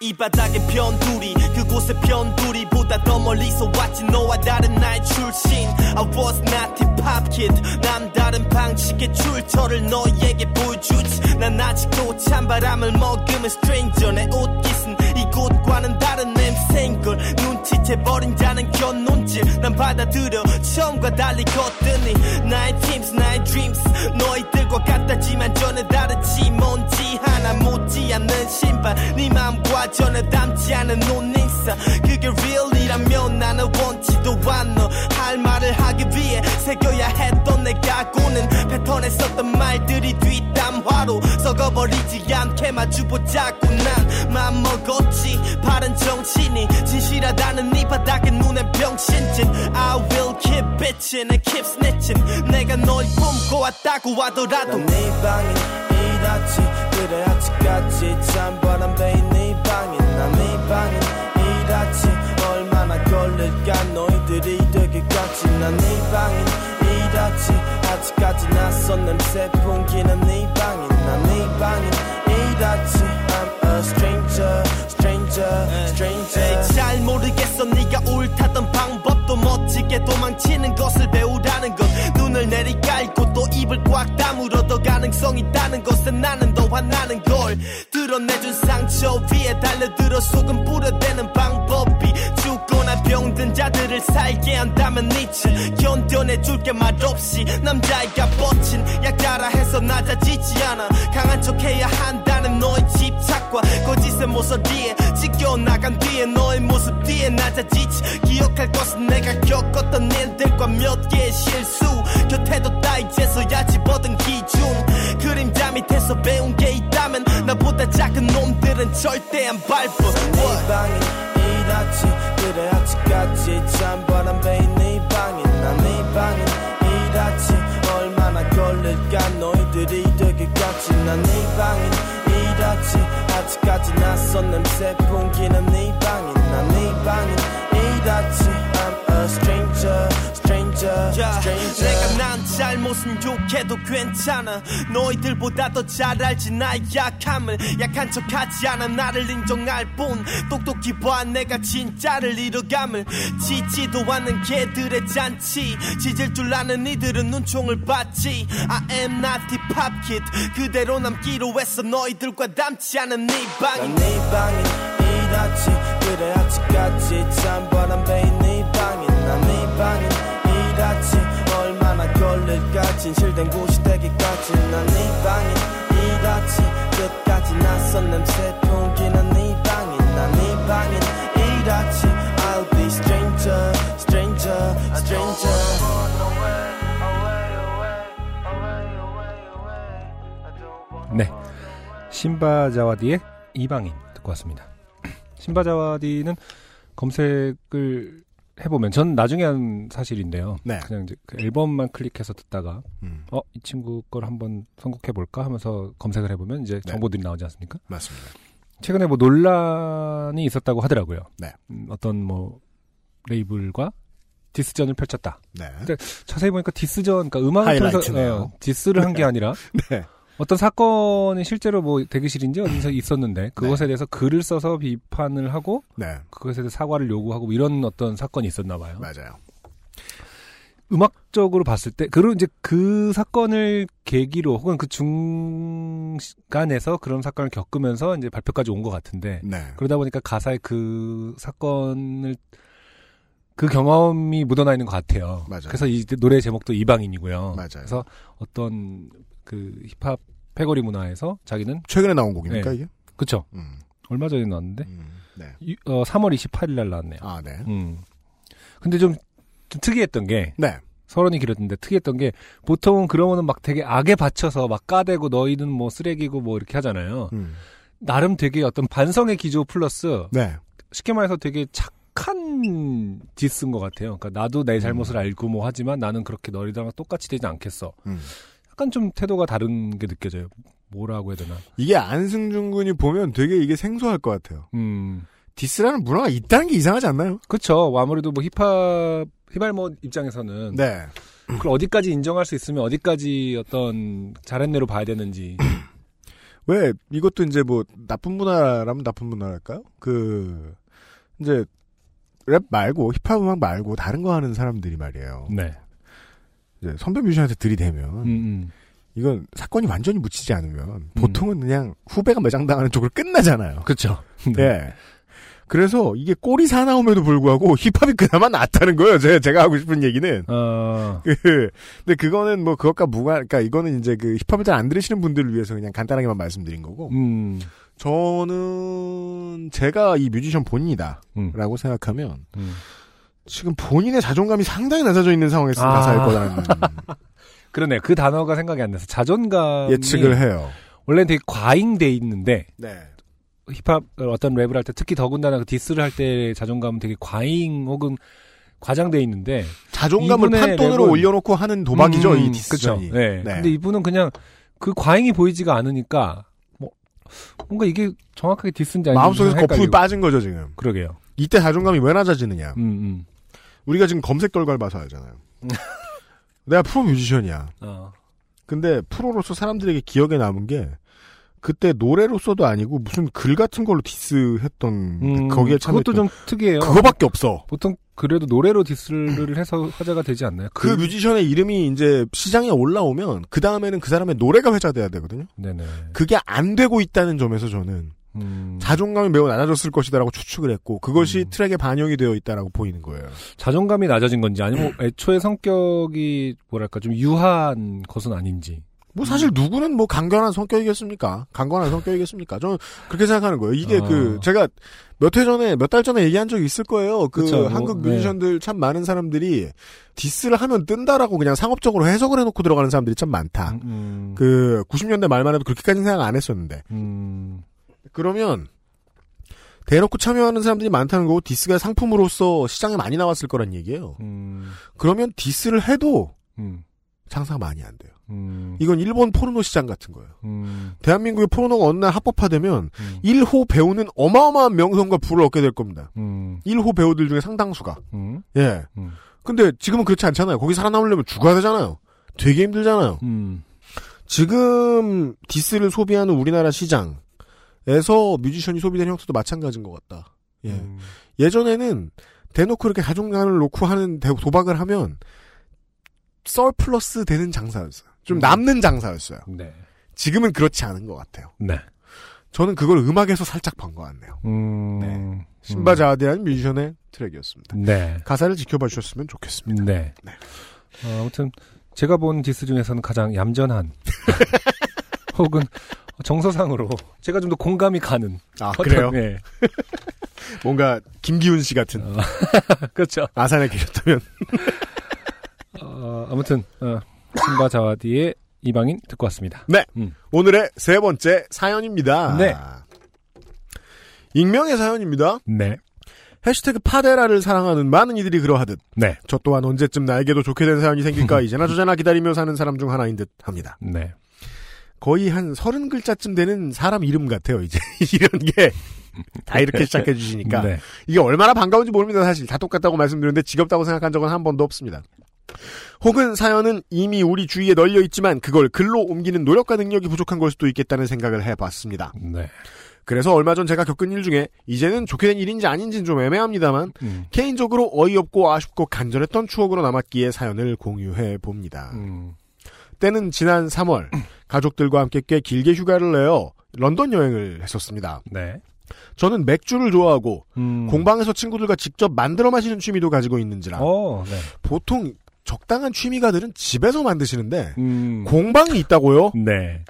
이 바닥에 변두리 그곳에 변두리보다 더 멀리서 왔지. 너와 다른 나의 출신. I was not hip hop kid. 남다른 방식의 출처를 너에게 보여주지. 난 아직도 찬바람을 머금은 stranger 내 옷깃은 이곳과는 다른 냄새인 걸. 눈치채버린 자는 견논질 난 받아들여 처음과 달리 걷더니 나의 teams 나의 dreams. 너희들과 같다지만 전혀 다르지. 뭔지 하나 못지 않는 신발. 네 맘과 전혀 닮지 않은 옷인사. 그게 real이라면 나는 원치도 않아. 할 말을 하기 위해 새겨야 했던 내 각오는 패턴에 썼던 말들이 뒷담화로 썩어버리지 않게 마주보자고 난 맘먹었지. 바른 정신이 진실하다는 네 바닥에 눈엔 병신짓 I will keep bitching and keep snitching 내가 널 꿈꿔 왔다고 하더라도 난네 방인 이렇지. 그래 아직까지 찬바람 베인 네 방인 난네 방인 이렇지. 얼마나 걸릴까 너희들이 되기까지. 난네 방인 이렇지. 아직까지 낯선 냄새 풍기는 네 방인 방인 이렇지 I'm a stranger stranger stranger. 에이, 잘 모르겠어. 네가 옳다던 방법도 멋지게 도망치는 것을 배우라는 것. 눈을 내리깔고 또 입을 꽉 다물어도 가능성이 있다는 것에 나는 더 화나는 걸. 드러내준 상처 위에 달려들어 소금 뿌려대는 방법이 병든 자들을 살게 한다면 니치 견뎌내줄 게 말없이 남자애가 뻗친 약자라 해서 낮아지지 않아. 강한 척해야 한다는 너의 집착과 거짓의 모서리에 찢겨나간 뒤에 너의 모습 뒤에 낮아지지. 기억할 것은 내가 겪었던 일들과 몇 개의 실수. 곁에 뒀다 이제서야 집어든 기준. 그림자 밑에서 배운 게 있다면 나보다 작은 놈들은 절대 안 밟아 그래 아직까지 찬바람 베인 네 방인 난네 방인 이렇지 얼마나 걸릴까? 너희들이 되기까지 난네 방인 이렇지 아직까지 낯선 냄새 풍기는 네 방인 난네 방인 이렇지 I'm a stranger stranger 자, stranger 내가 난 잘못은 욕해도 괜찮아. 너희들보다 더 잘 알지 나의 약함을. 약한 척하지 않아. 나를 인정할 뿐. 똑똑히 봐. 내가 진짜를 잃어감을. 지지도 않는 개들의 잔치. 짖을 줄 아는 이들은 눈총을 받지. I am not hip hop kid. 그대로 남기로 했어 너희들과 닮지 않은 네 방인 난네 방인 이렇지. 그래 아직까지 찬바람 베인 네 방인 난네 얼마나 걸릴까 진실된 곳이 되기까지 난네 방이 이같이 끝까지 낯선 냄새 풍기는 네 방이 난네 방이 이같이 I'll be stranger stranger stranger 네. 신바자와디의 이방인 듣고 왔습니다. 신바자와디는 검색을 해보면 전 나중에 한 사실인데요. 네. 그냥 이제 그 앨범만 클릭해서 듣다가 음, 어이 친구 걸 한번 선곡해 볼까 하면서 검색을 해보면 이제 네. 정보들이 나오지 않습니까? 맞습니다. 최근에 뭐 논란이 있었다고 하더라고요. 네. 음, 어떤 뭐 레이블과 디스전을 펼쳤다. 네. 근데 자세히 보니까 디스전, 그러니까 음악을 통해서. 어, 디스를 한 게 아니라 네. 어떤 사건이 실제로 뭐 대기실인지 어디서 있었는데 그것에 대해서 글을 써서 비판을 하고 네. 그것에 대해서 사과를 요구하고 뭐 이런 어떤 사건이 있었나 봐요. 맞아요. 음악적으로 봤을 때 그리고 이제 그 사건을 계기로 혹은 그 중간에서 그런 사건을 겪으면서 이제 발표까지 온 것 같은데 네. 그러다 보니까 가사에 그 사건을 그 경험이 묻어나 있는 것 같아요. 맞아요. 그래서 이 노래 제목도 이방인이고요. 맞아요. 그래서 어떤 그 힙합 패거리 문화에서 자기는 최근에 나온 곡입니까 네. 이게? 그쵸 음, 얼마 전에 나왔는데 음, 네. 유- 어, 3월 28일 날 나왔네요. 아, 네. 음. 근데 좀, 좀 특이했던 게 네. 서론이 길었는데 특이했던 게 보통은 그러면은 막 되게 악에 받쳐서 막 까대고 너희는 뭐 쓰레기고 뭐 이렇게 하잖아요. 음, 나름 되게 어떤 반성의 기조 플러스 네. 쉽게 말해서 되게 착한 diss인 것 같아요. 그러니까 나도 내 잘못을 알고 뭐 하지만 나는 그렇게 너희들랑 똑같이 되지 않겠어. 음. 약간 좀 태도가 다른 게 느껴져요. 뭐라고 해야 되나. 이게 안승준 군이 보면 되게 이게 생소할 것 같아요. 음. diss라는 문화가 있다는 게 이상하지 않나요? 그쵸. 아무래도 뭐 힙합, 힙알모 입장에서는. 네. 그걸 어디까지 인정할 수 있으면 어디까지 어떤 잘했네로 봐야 되는지. 왜 이것도 이제 뭐 나쁜 문화라면 나쁜 문화랄까요? 그 이제 랩 말고 힙합 음악 말고 다른 거 하는 사람들이 말이에요. 네. 이제 선배 뮤지션한테 들이대면 음, 음. 이건 사건이 완전히 묻히지 않으면 보통은 그냥 후배가 매장당하는 쪽으로 끝나잖아요. 그쵸. 네. 그래서 이게 꼬리 사나움에도 불구하고 힙합이 그나마 낫다는 거예요. 제, 제가 하고 싶은 얘기는. 어, 그, 근데 그거는 뭐 그것과 무관, 그러니까 이거는 이제 그 힙합을 잘 안 들으시는 분들을 위해서 그냥 간단하게만 말씀드린 거고. 음, 저는 제가 이 뮤지션 본인이다. 음, 라고 생각하면 음. 지금 본인의 자존감이 상당히 낮아져 있는 상황에 쓴 아. 가사일 거라는 그러네. 그 단어가 생각이 안 나서. 자존감이. 예측을 해요. 원래는 되게 과잉돼 있는데, 네. 힙합, 어떤 랩을 할 때, 특히 더군다나 그 디스를 할 때 자존감은 되게 과잉 혹은 과장돼 있는데. 자존감을 판돈으로 랩은- 올려놓고 하는 도박이죠, 음, 이 그쵸. 디스전이. 네. 근데 이분은 그냥 그 과잉이 보이지가 않으니까, 뭐, 뭔가 이게 정확하게 디스인지 아닌지. 마음속에서 좀 거품이. 빠진 거죠, 지금. 그러게요. 이때 자존감이 왜 낮아지느냐. 음, 음. 우리가 지금 검색 결과를 봐서 알잖아요. 내가 프로 뮤지션이야. 어. 근데 프로로서 사람들에게 기억에 남은 게 그때 노래로서도 아니고 무슨 글 같은 걸로 디스했던 음, 거기에 참 그것도 좀 특이해요. 그거밖에 없어. 보통 그래도 노래로 디스를 해서 화제가 되지 않나요? 그 뮤지션의 이름이 이제 시장에 올라오면 그 다음에는 그 사람의 노래가 회자돼야 되거든요. 네네. 그게 안 되고 있다는 점에서 저는 음, 자존감이 매우 낮아졌을 것이다라고 추측을 했고 그것이 음. 트랙에 반영이 되어 있다라고 보이는 거예요. 자존감이 낮아진 건지 아니면 애초에 성격이 뭐랄까 좀 유한 것은 아닌지. 뭐 사실 누구는 뭐 강건한 성격이겠습니까? 강건한 성격이겠습니까? 저는 그렇게 생각하는 거예요. 이게 어. 그 제가 몇해 전에 몇 달 전에 얘기한 적이 있을 거예요. 그 그쵸, 뭐, 한국 네. 뮤지션들 참 많은 사람들이 디스를 하면 뜬다라고 그냥 상업적으로 해석을 해놓고 들어가는 사람들이 참 많다. 음, 음, 그 90년대 말만 해도 그렇게까지는 생각 안 했었는데 음, 그러면 대놓고 참여하는 사람들이 많다는 거고 디스가 상품으로서 시장에 많이 나왔을 거란 얘기예요. 음, 그러면 디스를 해도 음, 장사가 많이 안 돼요. 음, 이건 일본 포르노 시장 같은 거예요. 음, 대한민국의 포르노가 어느 날 합법화되면 음, 1호 배우는 어마어마한 명성과 부를 얻게 될 겁니다. 음, 1호 배우들 중에 상당수가. 음, 예. 음. 근데 지금은 그렇지 않잖아요. 거기 살아남으려면 죽어야 되잖아요. 되게 힘들잖아요. 음, 지금 디스를 소비하는 우리나라 시장 에서 뮤지션이 소비되는 형태도 마찬가지인 것 같다. 예. 음. 예전에는 대놓고 이렇게 자존감을 놓고 하는 대- 도박을 하면 surplus 되는 장사였어요. 좀 음. 남는 장사였어요. 네. 지금은 그렇지 않은 것 같아요. 네. 저는 그걸 음악에서 살짝 본 것 같네요. 음, 신바 자와디란 뮤지션의 트랙이었습니다. 네. 가사를 지켜봐 주셨으면 좋겠습니다. 네. 네. 어, 아무튼 제가 본 디스 중에서는 가장 얌전한 혹은 정서상으로 제가 좀 더 공감이 가는 아, 어떤, 그래요? 예. 뭔가 김기훈 씨 같은 어, 그렇죠. 아산에 계셨다면 어, 아무튼 어, 신바 자와디의 이방인 듣고 왔습니다. 네. 음. 오늘의 세 번째 사연입니다. 네. 익명의 사연입니다. 네. 해시태그 파데라를 사랑하는 많은 이들이 그러하듯 네. 저 또한 언제쯤 나에게도 좋게 된 사연이 생길까 이제나 저제나 기다리며 사는 사람 중 하나인 듯 합니다. 네. 거의 한 서른 글자쯤 되는 사람 이름 같아요, 이제. 이런 게. 다 이렇게 시작해 주시니까. 네. 이게 얼마나 반가운지 모릅니다, 사실. 다 똑같다고 말씀드렸는데 지겹다고 생각한 적은 한 번도 없습니다. 혹은 사연은 이미 우리 주위에 널려 있지만 그걸 글로 옮기는 노력과 능력이 부족한 걸 수도 있겠다는 생각을 해봤습니다. 네. 그래서 얼마 전 제가 겪은 일 중에 이제는 좋게 된 일인지 아닌지는 좀 애매합니다만 음. 개인적으로 어이없고 아쉽고 간절했던 추억으로 남았기에 사연을 공유해 봅니다. 음. 때는 지난 3월 가족들과 함께 꽤 길게 휴가를 내어 런던 여행을 했었습니다. 네. 저는 맥주를 좋아하고 음. 공방에서 친구들과 직접 만들어 마시는 취미도 가지고 있는지라 어, 네. 보통 적당한 취미가들은 집에서 만드시는데 음. 공방이 있다고요? 네.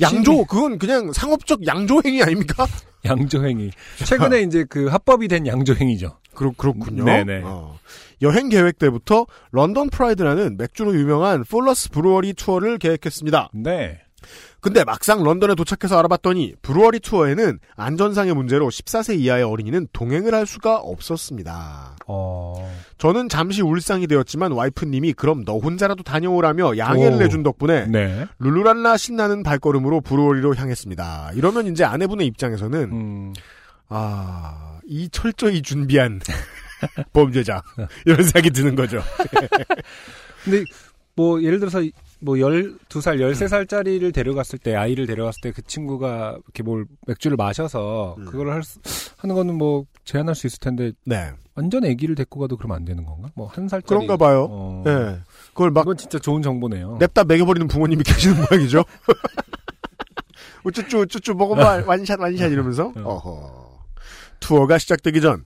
양조 그건 그냥 상업적 양조행위 아닙니까? 양조행위. 최근에 이제 그 합법이 된 양조행위죠. 그렇, 그렇군요. 네네. 어. 여행 계획 때부터 런던 프라이드라는 맥주로 유명한 풀러스 brewery 투어를 계획했습니다. 네. 근데 막상 런던에 도착해서 알아봤더니 brewery 투어에는 안전상의 문제로 14세 이하의 어린이는 동행을 할 수가 없었습니다. 어. 저는 잠시 울상이 되었지만 와이프님이 그럼 너 혼자라도 다녀오라며 양해를 오. 내준 덕분에 네. 룰루랄라 신나는 발걸음으로 brewery로 향했습니다. 이러면 이제 아내분의 입장에서는 음. 아, 이 철저히 준비한 범죄자 이런 생각이 드는 거죠. 근데 뭐 예를 들어서 뭐 12살, 13살짜리를 데려갔을 때 아이를 데려갔을 때 그 친구가 이렇게 뭘 맥주를 마셔서 음. 그걸 할 수, 하는 거는 뭐 제한할 수 있을 텐데 네, 완전 아기를 데리고 가도 그러면 안 되는 건가? 뭐 한 살짜리 그런가 봐요. 어. 예, 그걸 막 이건 진짜 좋은 정보네요. 냅다 먹여버리는 부모님이 계시는 모양이죠. 우쭈쭈 우쭈쭈 먹어봐 완샷 완샷 이러면서 어. 어허. 투어가 시작되기 전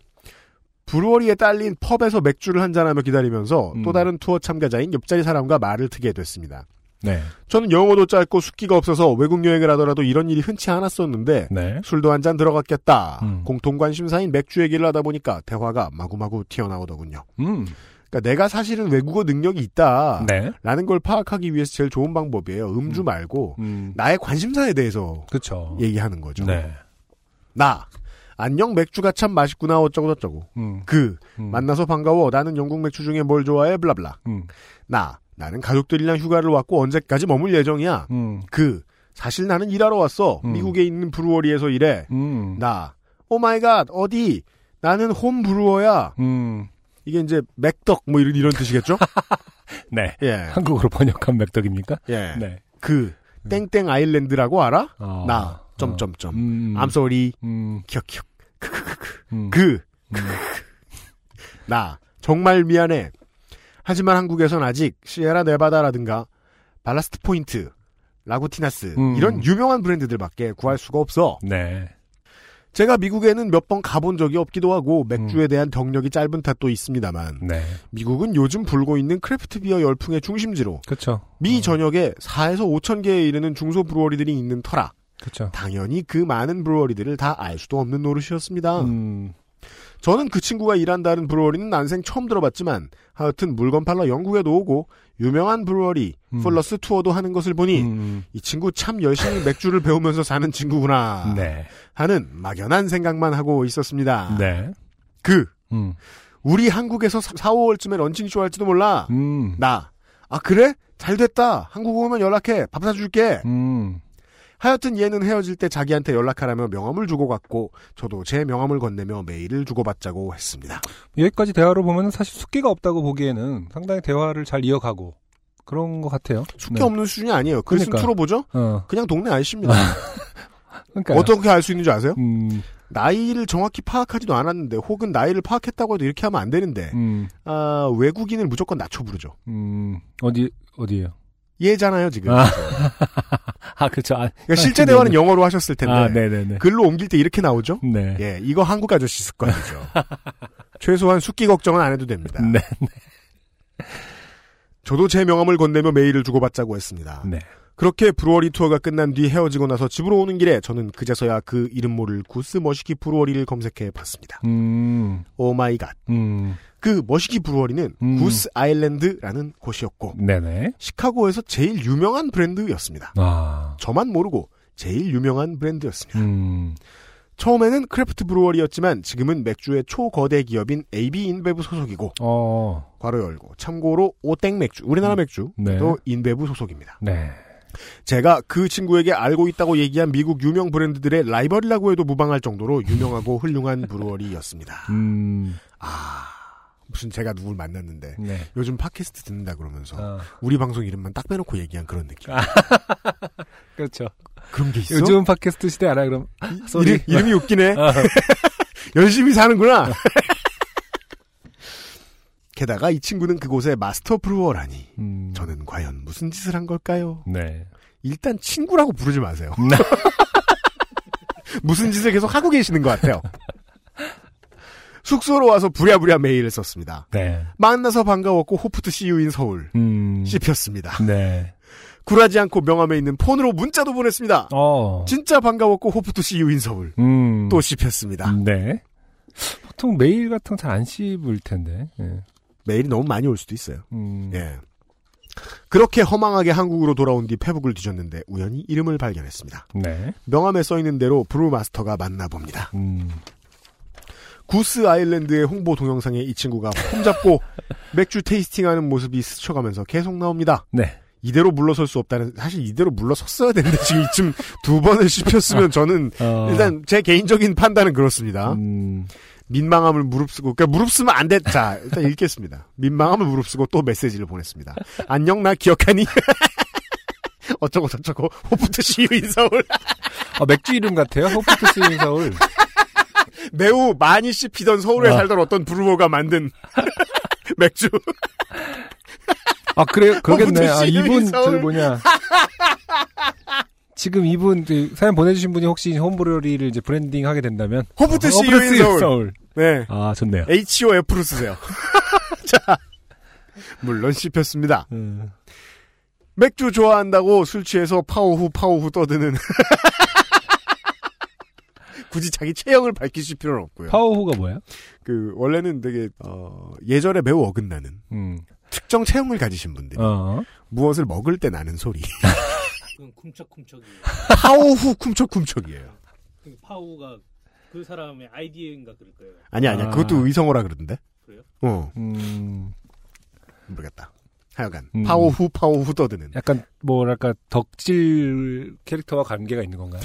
브루어리에 딸린 펍에서 맥주를 한잔하며 기다리면서 음. 또 다른 투어 참가자인 옆자리 사람과 말을 트게 됐습니다. 네. 저는 영어도 짧고 숙기가 없어서 외국 여행을 하더라도 이런 일이 흔치 않았었는데 네. 술도 한 잔 들어갔겠다. 음. 공통 관심사인 맥주 얘기를 하다 보니까 대화가 마구마구 튀어나오더군요. 음. 그러니까 내가 사실은 외국어 능력이 있다. 네. 라는 걸 파악하기 위해서 제일 좋은 방법이에요. 음주 말고 음. 나의 관심사에 대해서 그쵸. 얘기하는 거죠. 네. 나 안녕 맥주가 참 맛있구나 어쩌고 저쩌고. 음. 그 음. 만나서 반가워. 나는 영국 맥주 중에 뭘 좋아해 blah blah. 음. 나 나는 가족들이랑 휴가를 왔고 언제까지 머물 예정이야. 음. 그 사실 나는 일하러 왔어. 음. 미국에 있는 brewery에서 일해. 음. 나 oh my god 어디 나는 home brewer야. 음. 이게 이제 맥덕 뭐 이런 이런 뜻이겠죠? 네. 예. 한국어로 번역한 맥덕입니까? 예. 네. 그 땡땡 아일랜드라고 알아? 어. 나 어. 점점점. 음. I'm sorry. 음. 격격. 크크크크. 음. 그. 음. 나 정말 미안해. 하지만 한국에선 아직 시에라 네바다라든가 발라스트 포인트, 라구니타스 음. 이런 유명한 브랜드들밖에 구할 수가 없어. 네. 제가 미국에는 몇 번 가본 적이 없기도 하고 맥주에 대한 경력이 짧은 탓도 있습니다만 네. 미국은 요즘 불고 있는 craft beer 열풍의 중심지로 그쵸. 미 어. 전역에 4에서 5천 개에 이르는 중소 brewery들이 있는 터라 그쵸. 당연히 그 많은 브루어리들을 다 알 수도 없는 노릇이었습니다. 음. 저는 그 친구가 일한다는 브루어리는 난생 처음 들어봤지만 하여튼 물건 팔러 영국에도 오고 유명한 브루어리 음. 플러스 투어도 하는 것을 보니 음. 이 친구 참 열심히 맥주를 배우면서 사는 친구구나 네. 하는 막연한 생각만 하고 있었습니다. 네. 그 음. 우리 한국에서 4, 5월쯤에 런칭쇼 할지도 몰라. 음. 나. 아 그래? 잘 됐다. 한국 오면 연락해. 밥 사줄게. 음. 하여튼 얘는 헤어질 때 자기한테 연락하라며 명함을 주고 갔고 저도 제 명함을 건네며 메일을 주고받자고 했습니다. 여기까지 대화로 보면 사실 숙기가 없다고 보기에는 상당히 대화를 잘 이어가고 그런 것 같아요. 숙기 네. 없는 수준이 아니에요. 글쓴 그러니까. 투로 보죠? 어. 그냥 동네 아저씨입니다. 그러니까 어떻게 알 수 있는지 아세요? 음. 나이를 정확히 파악하지도 않았는데 혹은 나이를 파악했다고 해도 이렇게 하면 안 되는데 음. 아, 외국인을 무조건 낮춰 부르죠. 음. 어디 어디예요? 얘잖아요 지금. 아. 아, 그렇죠. 아, 그러니까 실제 아, 대화는. 영어로 하셨을 텐데 아, 네, 네, 네. 글로 옮길 때 이렇게 나오죠? 네. 예, 이거 한국 아저씨 습관이죠. 최소한 숙기 걱정은 안 해도 됩니다. 네. 저도 제 명함을 건네며 메일을 주고받자고 했습니다. 네. 그렇게 brewery 투어가 끝난 뒤 헤어지고 나서 집으로 오는 길에 저는 그제서야 그 이름 모를 구스 머시기 brewery를 검색해 봤습니다. 음, oh my god. 음, 그 머시기 brewery는 음. 구스 아일랜드라는 곳이었고 네네. 시카고에서 제일 유명한 브랜드였습니다. 아, 저만 모르고 제일 유명한 브랜드였습니다. 음, 처음에는 craft brewery였지만 지금은 맥주의 초거대 기업인 AB 인베브 소속이고 어, 괄호 열고 참고로 오땡 맥주 우리나라 맥주도 네. 인베브 소속입니다. 네. 제가 그 친구에게 알고 있다고 얘기한 미국 유명 브랜드들의 라이벌이라고 해도 무방할 정도로 유명하고 훌륭한 brewery였습니다. 음, 아 무슨 제가 누굴 만났는데 네. 요즘 팟캐스트 듣는다 그러면서 어, 우리 방송 이름만 딱 빼놓고 얘기한 그런 느낌. 그렇죠. 그런 게 있어? 요즘 팟캐스트 시대 알아, 그럼? 소리. 이름, 이름 이 웃기네. 어. 열심히 사는구나. 게다가 이 친구는 그곳의 마스터 브루어라니. 음, 저는 과연 무슨 짓을 한 걸까요? 네. 일단 친구라고 부르지 마세요. 무슨 짓을 계속 하고 계시는 것 같아요. 숙소로 와서 부랴부랴 메일을 썼습니다. 네. 만나서 반가웠고 호프트 CU인 서울. 음, 씹혔습니다. 네. 굴하지 않고 명함에 있는 폰으로 문자도 보냈습니다. 어, 진짜 반가웠고 호프트 CU인 서울. 음, 또 씹혔습니다. 네. 보통 메일 같은 거 잘 안 씹을 텐데. 예. 메일이 너무 많이 올 수도 있어요. 음, 예. 그렇게 허망하게 한국으로 돌아온 뒤 페북을 뒤졌는데 우연히 이름을 발견했습니다. 네. 명함에 써 있는 대로 brewmaster가 맞나 봅니다. 음, 구스 아일랜드의 홍보 동영상에 이 친구가 폼 잡고 맥주 테이스팅하는 모습이 스쳐가면서 계속 나옵니다. 네. 이대로 물러설 수 없다는 사실 이대로 물러섰어야 되는데 지금 이쯤 두 번을 씹혔으면 저는 어, 일단 제 개인적인 판단은 그렇습니다. 음, 민망함을 무릅쓰고 그러니까 무릅쓰면 안 돼. 자 일단 읽겠습니다. 민망함을 무릅쓰고 또 메시지를 보냈습니다. 안녕 나 기억하니? 어쩌고 저쩌고 호프트 시유 인 서울 아, 맥주 이름 같아요? 호프트 스인 서울. 매우 많이 씹히던 서울에 아. 살던 어떤 브루어가 만든 맥주 아, 그래요? 그러겠네. 아, 이분, 서울. 저기 뭐냐. 지금 이분, 그 사연 보내주신 분이 혹시 홈브러리를 이제 브랜딩 하게 된다면. 호프트 어, 시유인 스인 서울. 네 아, 좋네요. HOF로 쓰세요. 자 물론 씹혔습니다. 음, 맥주 좋아한다고 술 취해서 파오후 파오후 떠드는 굳이 자기 체형을 밝히실 필요는 없고요. 파워호가 뭐야? 그 원래는 되게 어, 예절에 매우 어긋나는 음, 특정 체형을 가지신 분들이 어, 무엇을 먹을 때 나는 소리 그건 쿰척쿰척이에요. 파오후 쿰척쿰척이에요. 그 파우가 그 사람의 아이디어인가 그럴 거예요. 아니 아니야 아. 그것도 의성어라 그러던데. 그래요? 어 음, 모르겠다. 하여간 음. 파오후 파오후 떠드는 약간, 뭐랄까, 덕질 캐릭터와 관계가 있는 건가요?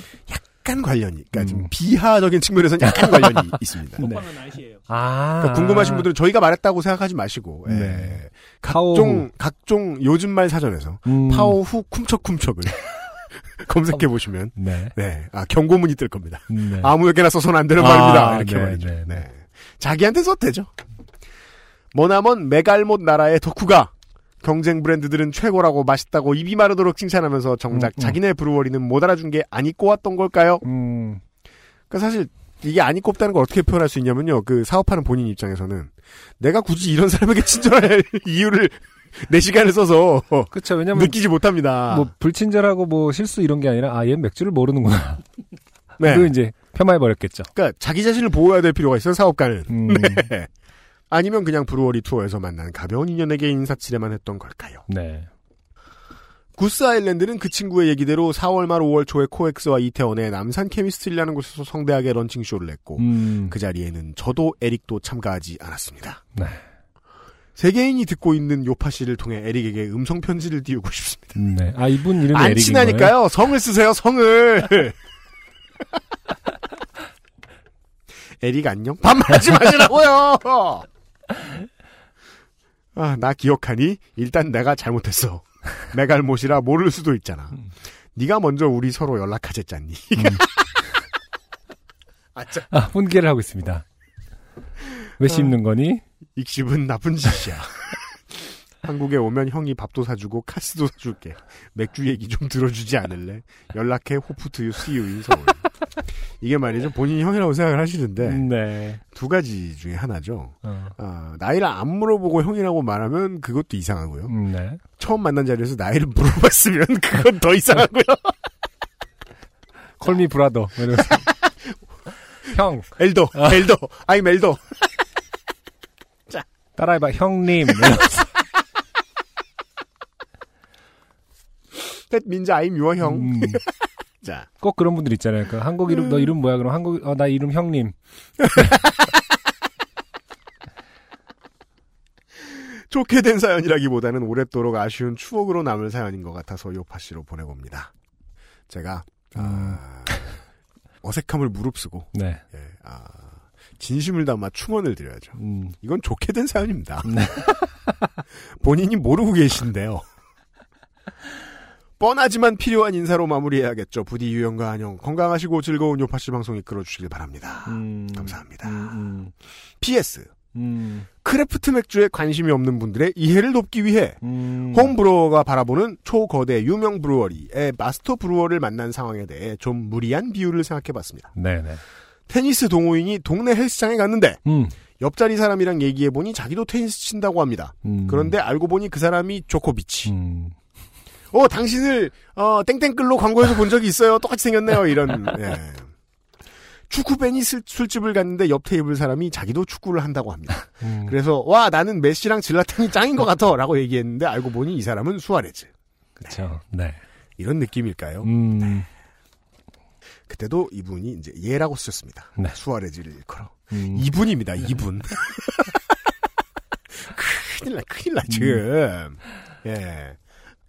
약간 관련이 그러니까 좀 음. 비하적인 측면에서는 약간 관련이 있습니다. 네. 호빵은 아시에요. 아. 그러니까 궁금하신 분들은 저희가 말했다고 생각하지 마시고 예. 네. 각종 각종 요즘 말 사전에서 음, 파오후 쿰척쿰척을 검색해 보시면 네. 네, 아 경고문이 뜰 겁니다. 네. 아무에게나 써서는 안 되는 아, 말입니다. 이렇게 네, 말이죠. 네, 네, 네. 자기한테 써대죠. 머나먼 메갈못 나라의 덕후가 경쟁 브랜드들은 최고라고 맛있다고 입이 마르도록 칭찬하면서 정작 음, 음. 자기네 브루어리는 못 알아준 게 아니 꼬았던 걸까요? 음, 그러니까 사실 이게 아니 꼽다는 걸 어떻게 표현할 수 있냐면요. 그 사업하는 본인 입장에서는 내가 굳이 이런 사람에게 친절할 이유를 내 시간을 써서 그쵸. 왜냐면, 느끼지 못합니다. 뭐, 불친절하고 뭐, 실수 이런 게 아니라, 아, 얘는 맥주를 모르는구나. 네. 그 이제, 폄하해 버렸겠죠. 그러니까 자기 자신을 보호해야 될 필요가 있어요. 사업가는. 음, 네. 아니면 그냥 brewery 투어에서 만난 가벼운 인연에게 인사치레만 했던 걸까요? 네. 구스 아일랜드는 그 친구의 얘기대로 4월 말 5월 초에 코엑스와 이태원의 남산 케미스트리라는 곳에서 성대하게 launching show를 했고 음, 그 자리에는 저도 에릭도 참가하지 않았습니다. 네. 세계인이 듣고 있는 요파 씨를 통해 에릭에게 음성 편지를 띄우고 싶습니다. 네. 아, 이분 이름이 안 에릭인 거예요? 친하니까요. 성을 쓰세요. 성을. 에릭 안녕? 반말하지 마시라고요. 아, 나 기억하니? 일단 내가 잘못했어. 메갈못이라 모를 수도 있잖아. 네가 먼저 우리 서로 연락하랬잖니. 아, 짜. 아, 훈계를 하고 있습니다. 왜 씹는 거니? 익십은 나쁜 짓이야. 한국에 오면 형이 밥도 사주고 카스도 사줄게. 맥주 얘기 좀 들어주지 않을래? 연락해 호프투유 씨유 인서울. 이게 말이죠. 본인이 형이라고 생각을 하시는데 네. 두 가지 중에 하나죠. 어. 아, 나이를 안 물어보고 형이라고 말하면 그것도 이상하고요. 음, 네. 처음 만난 자리에서 나이를 물어봤으면 그건 더 이상하고요. 콜미 브라더. 이러면서. 형. 엘더, 엘더, 아임 엘더. 따라해봐, 형님. 팻 민자 아임 유어 형. 음, 자, 꼭 그런 분들 있잖아요. 그 한국 이름, 너 이름 뭐야? 그럼 한국, 어, 나 이름 형님. 좋게 된 사연이라기보다는 오랫도록 아쉬운 추억으로 남을 사연인 것 같아서 요파 씨로 보내봅니다. 제가 아, 어색함을 무릅쓰고 네. 예, 아, 진심을 담아 충원을 드려야죠. 음, 이건 좋게 된 사연입니다. 네. 본인이 모르고 계신데요. 뻔하지만 필요한 인사로 마무리해야겠죠. 부디 유형과 안형 건강하시고 즐거운 요파씨 방송 이끌어 주시길 바랍니다. 음, 감사합니다. 음, PS 음, craft 맥주에 관심이 없는 분들의 이해를 돕기 위해 음. home brewer가 바라보는 초거대 유명 brewery의 master brewer를 만난 상황에 대해 좀 무리한 비유를 생각해봤습니다. 네네. 테니스 동호인이 동네 헬스장에 갔는데 음, 옆자리 사람이랑 얘기해보니 자기도 테니스 친다고 합니다. 음. 그런데 알고 보니 그 사람이 조코비치. 음, 어, 당신을, 어, 땡땡글로 광고에서 본 적이 있어요. 똑같이 생겼네요. 이런, 예. 축구팬이 술, 술집을 갔는데 옆 테이블 사람이 자기도 축구를 한다고 합니다. 음. 그래서, 와, 나는 메시랑 질라탄이 짱인 것 같아. 라고 얘기했는데 알고 보니 이 사람은 수아레즈. 그쵸. 네. 이런 느낌일까요? 음, 그때도 이분이 이제 예라고 쓰셨습니다. 네. 수아레즈를 일컬어. 음. 이분입니다, 이분. 큰일 나, 큰일 나, 지금. 예.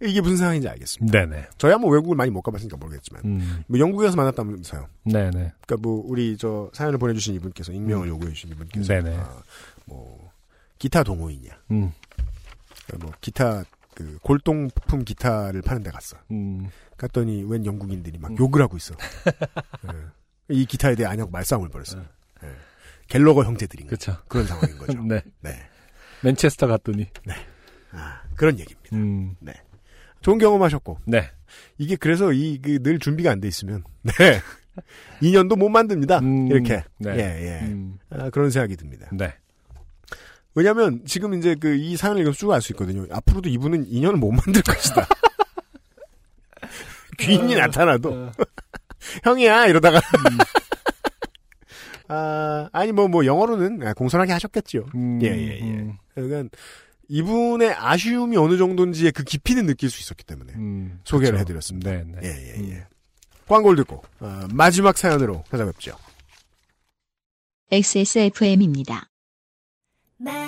이게 무슨 상황인지 알겠습니다. 네네. 저야 뭐 외국을 많이 못 가봤으니까 모르겠지만. 음, 뭐 영국에서 만났다면서요. 네네. 그러니까 뭐 우리 저 사연을 보내주신 이분께서 익명을 요구해주신 이분께서 네네. 아, 뭐 기타 동호인이야. 음, 그러니까 뭐 기타 그 골동 부품 기타를 파는 데 갔어. 음, 갔더니 웬 영국인들이 막 음. 욕을 하고 있어. 예. 이 기타에 대해 안하고 말싸움을 벌였어. 요 갤러거 형제들인 거. 그쵸. 그런 상황인 거죠. 네. 네. 맨체스터 갔더니. 아, 그런 얘기입니다. 음, 좋은 경험하셨고 네. 이게 그래서 이늘 준비가 안 돼 있으면 네. 2년도 못 만듭니다. 음, 이렇게. 네. 예, 예. 음, 아, 그런 생각이 듭니다. 네. 왜냐면 지금 이제 그 이 사연을 읽어서 쭉 알 수 있거든요. 앞으로도 이분은 인연을 못 만들 것이다. 귀인이 나타나도 어, 형이야 이러다가 아 아니 뭐뭐 영어로는 아, 공손하게 하셨겠지요. 음, 예, 예, 예. 음, 그러니까 이분의 아쉬움이 어느 정도인지의 그 깊이는 느낄 수 있었기 때문에 음, 소개를 그쵸. 해드렸습니다. 네, 네. 예, 예, 예. 음. 광고를 듣고 어, 마지막 사연으로 찾아뵙죠. XSFM입니다. 마음이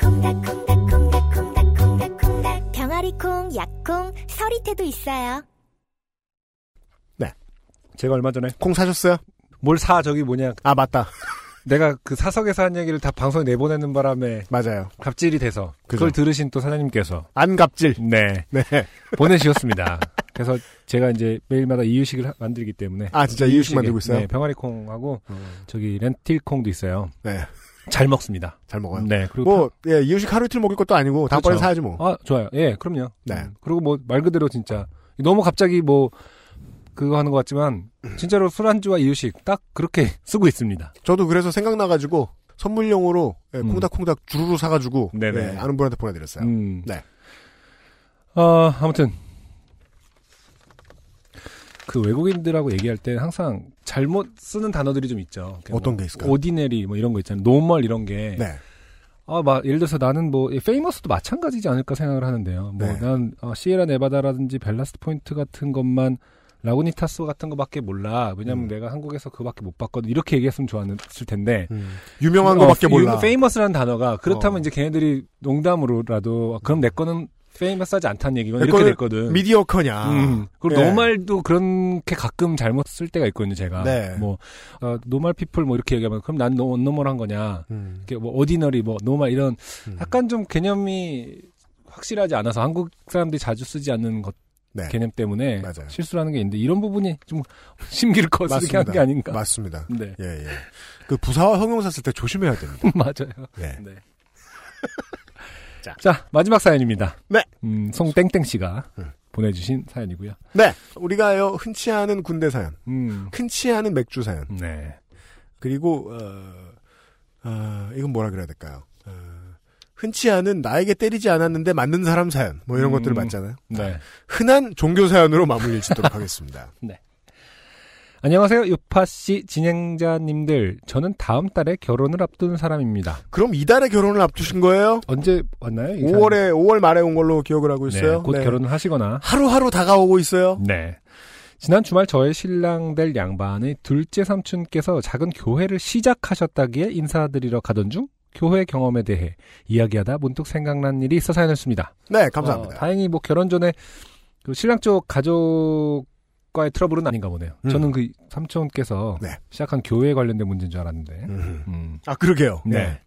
콩닥콩닥콩닥콩닥콩닥 병아리콩, 약콩, 서리태도 있어요. 제가 얼마 전에 콩 사셨어요? 뭘 사 저기 뭐냐 아 맞다. 내가 그 사석에서 한 얘기를 다 방송에 내보내는 바람에 맞아요. 갑질이 돼서 그죠. 그걸 들으신 또 사장님께서 안 갑질. 네 네. 보내주셨습니다. 그래서 제가 이제 매일마다 이유식을 하- 만들기 때문에 아 진짜 이유식 만들고 있어요? 네, 병아리콩하고 어, 저기 렌틸콩도 있어요. 네. 잘 먹습니다. 잘 먹어요. 네 그리고 뭐, 예, 이유식 하루 이틀 먹을 것도 아니고, 다음번에 그렇죠. 사야지 뭐. 아 좋아요. 예 그럼요. 네. 음, 그리고 뭐 말 그대로 진짜 너무 갑자기 뭐 그거 하는 것 같지만 진짜로 술안주와 이유식 딱 그렇게 쓰고 있습니다. 저도 그래서 생각나가지고, 선물용으로, 예, 음. 콩닥콩닥 주루루 사가지고, 네네. 예, 아는 분한테 보내드렸어요. 음. 네. 어, 아무튼. 그 외국인들하고 얘기할 때 항상 잘못 쓰는 단어들이 좀 있죠. 어떤 게 있을까요? ordinary 뭐 이런 거 있잖아요. normal 이런 게. 네. 아, 막 예를 들어서 나는 뭐 famous도 마찬가지지 않을까 생각을 하는데요. 뭐 네. 난 어, 시에라 네바다라든지 벨라스트 포인트 같은 것만 라구니타스 같은 거밖에 몰라. 왜냐면 음. 내가 한국에서 그거밖에 못 봤거든. 이렇게 얘기했으면 좋았을 텐데. 음. 유명한 어, 거밖에 이- 몰라. famous라는 단어가 그렇다면 어. 이제 걔네들이 농담으로라도 그럼 내 거는 famous하지 않다는 얘기겠네 이렇게 됐거든. mediocre냐. 음. 그리고 예. normal도 그렇게 가끔 잘못 쓸 때가 있거든요, 제가. 네. 뭐, 어, normal people 뭐 이렇게 얘기하면, 그럼 난 노, normal한 거냐. 음. 이렇게 뭐, ordinary, 뭐, normal 이런, 음. 약간 좀 개념이 확실하지 않아서 한국 사람들이 자주 쓰지 않는 것, 네. 개념 때문에 맞아요. 실수를 하는 게 있는데, 이런 부분이 좀 심기를 거스르게 한 게 아닌가. 맞습니다. 네. 예, 예. 그 부사와 형용사 쓸 때 조심해야 됩니다. 맞아요. 예. 네. 자. 자. 마지막 사연입니다. 네. 음, 송땡땡 씨가 음. 보내주신 사연이고요. 네. 우리가요, 흔치 않은 군대 사연. 음, 흔치 않은 맥주 사연. 네. 그리고, 어, 어, 이건 뭐라 그래야 될까요? 어, 흔치 않은 나에게 때리지 않았는데 맞는 사람 사연. 뭐 이런 음. 것들을 봤잖아요. 네. 흔한 종교 사연으로 마무리를 짓도록 하겠습니다. 안녕하세요. 요파씨 진행자님들. 저는 다음 달에 결혼을 앞둔 사람입니다. 그럼 이달에 결혼을 앞두신 거예요? 언제 왔나요? 이 5월에, 5월 말에 온 걸로 기억을 하고 사연? 있어요. 네, 곧 네. 결혼을 하시거나. 하루하루 다가오고 있어요. 네. 지난 주말 저의 신랑 될 양반의 둘째 삼촌께서 작은 교회를 시작하셨다기에 인사드리러 가던 중 교회 경험에 대해 이야기하다 문득 생각난 일이 있어 사연했습니다. 네, 감사합니다. 어, 다행히 뭐 결혼 전에 그 신랑 쪽 가족과의 트러블은 아닌가 보네요. 음. 저는 그 삼촌께서 네. 시작한 교회에 관련된 문제인 줄 알았는데. 음. 음. 아, 그러게요. 네. 네.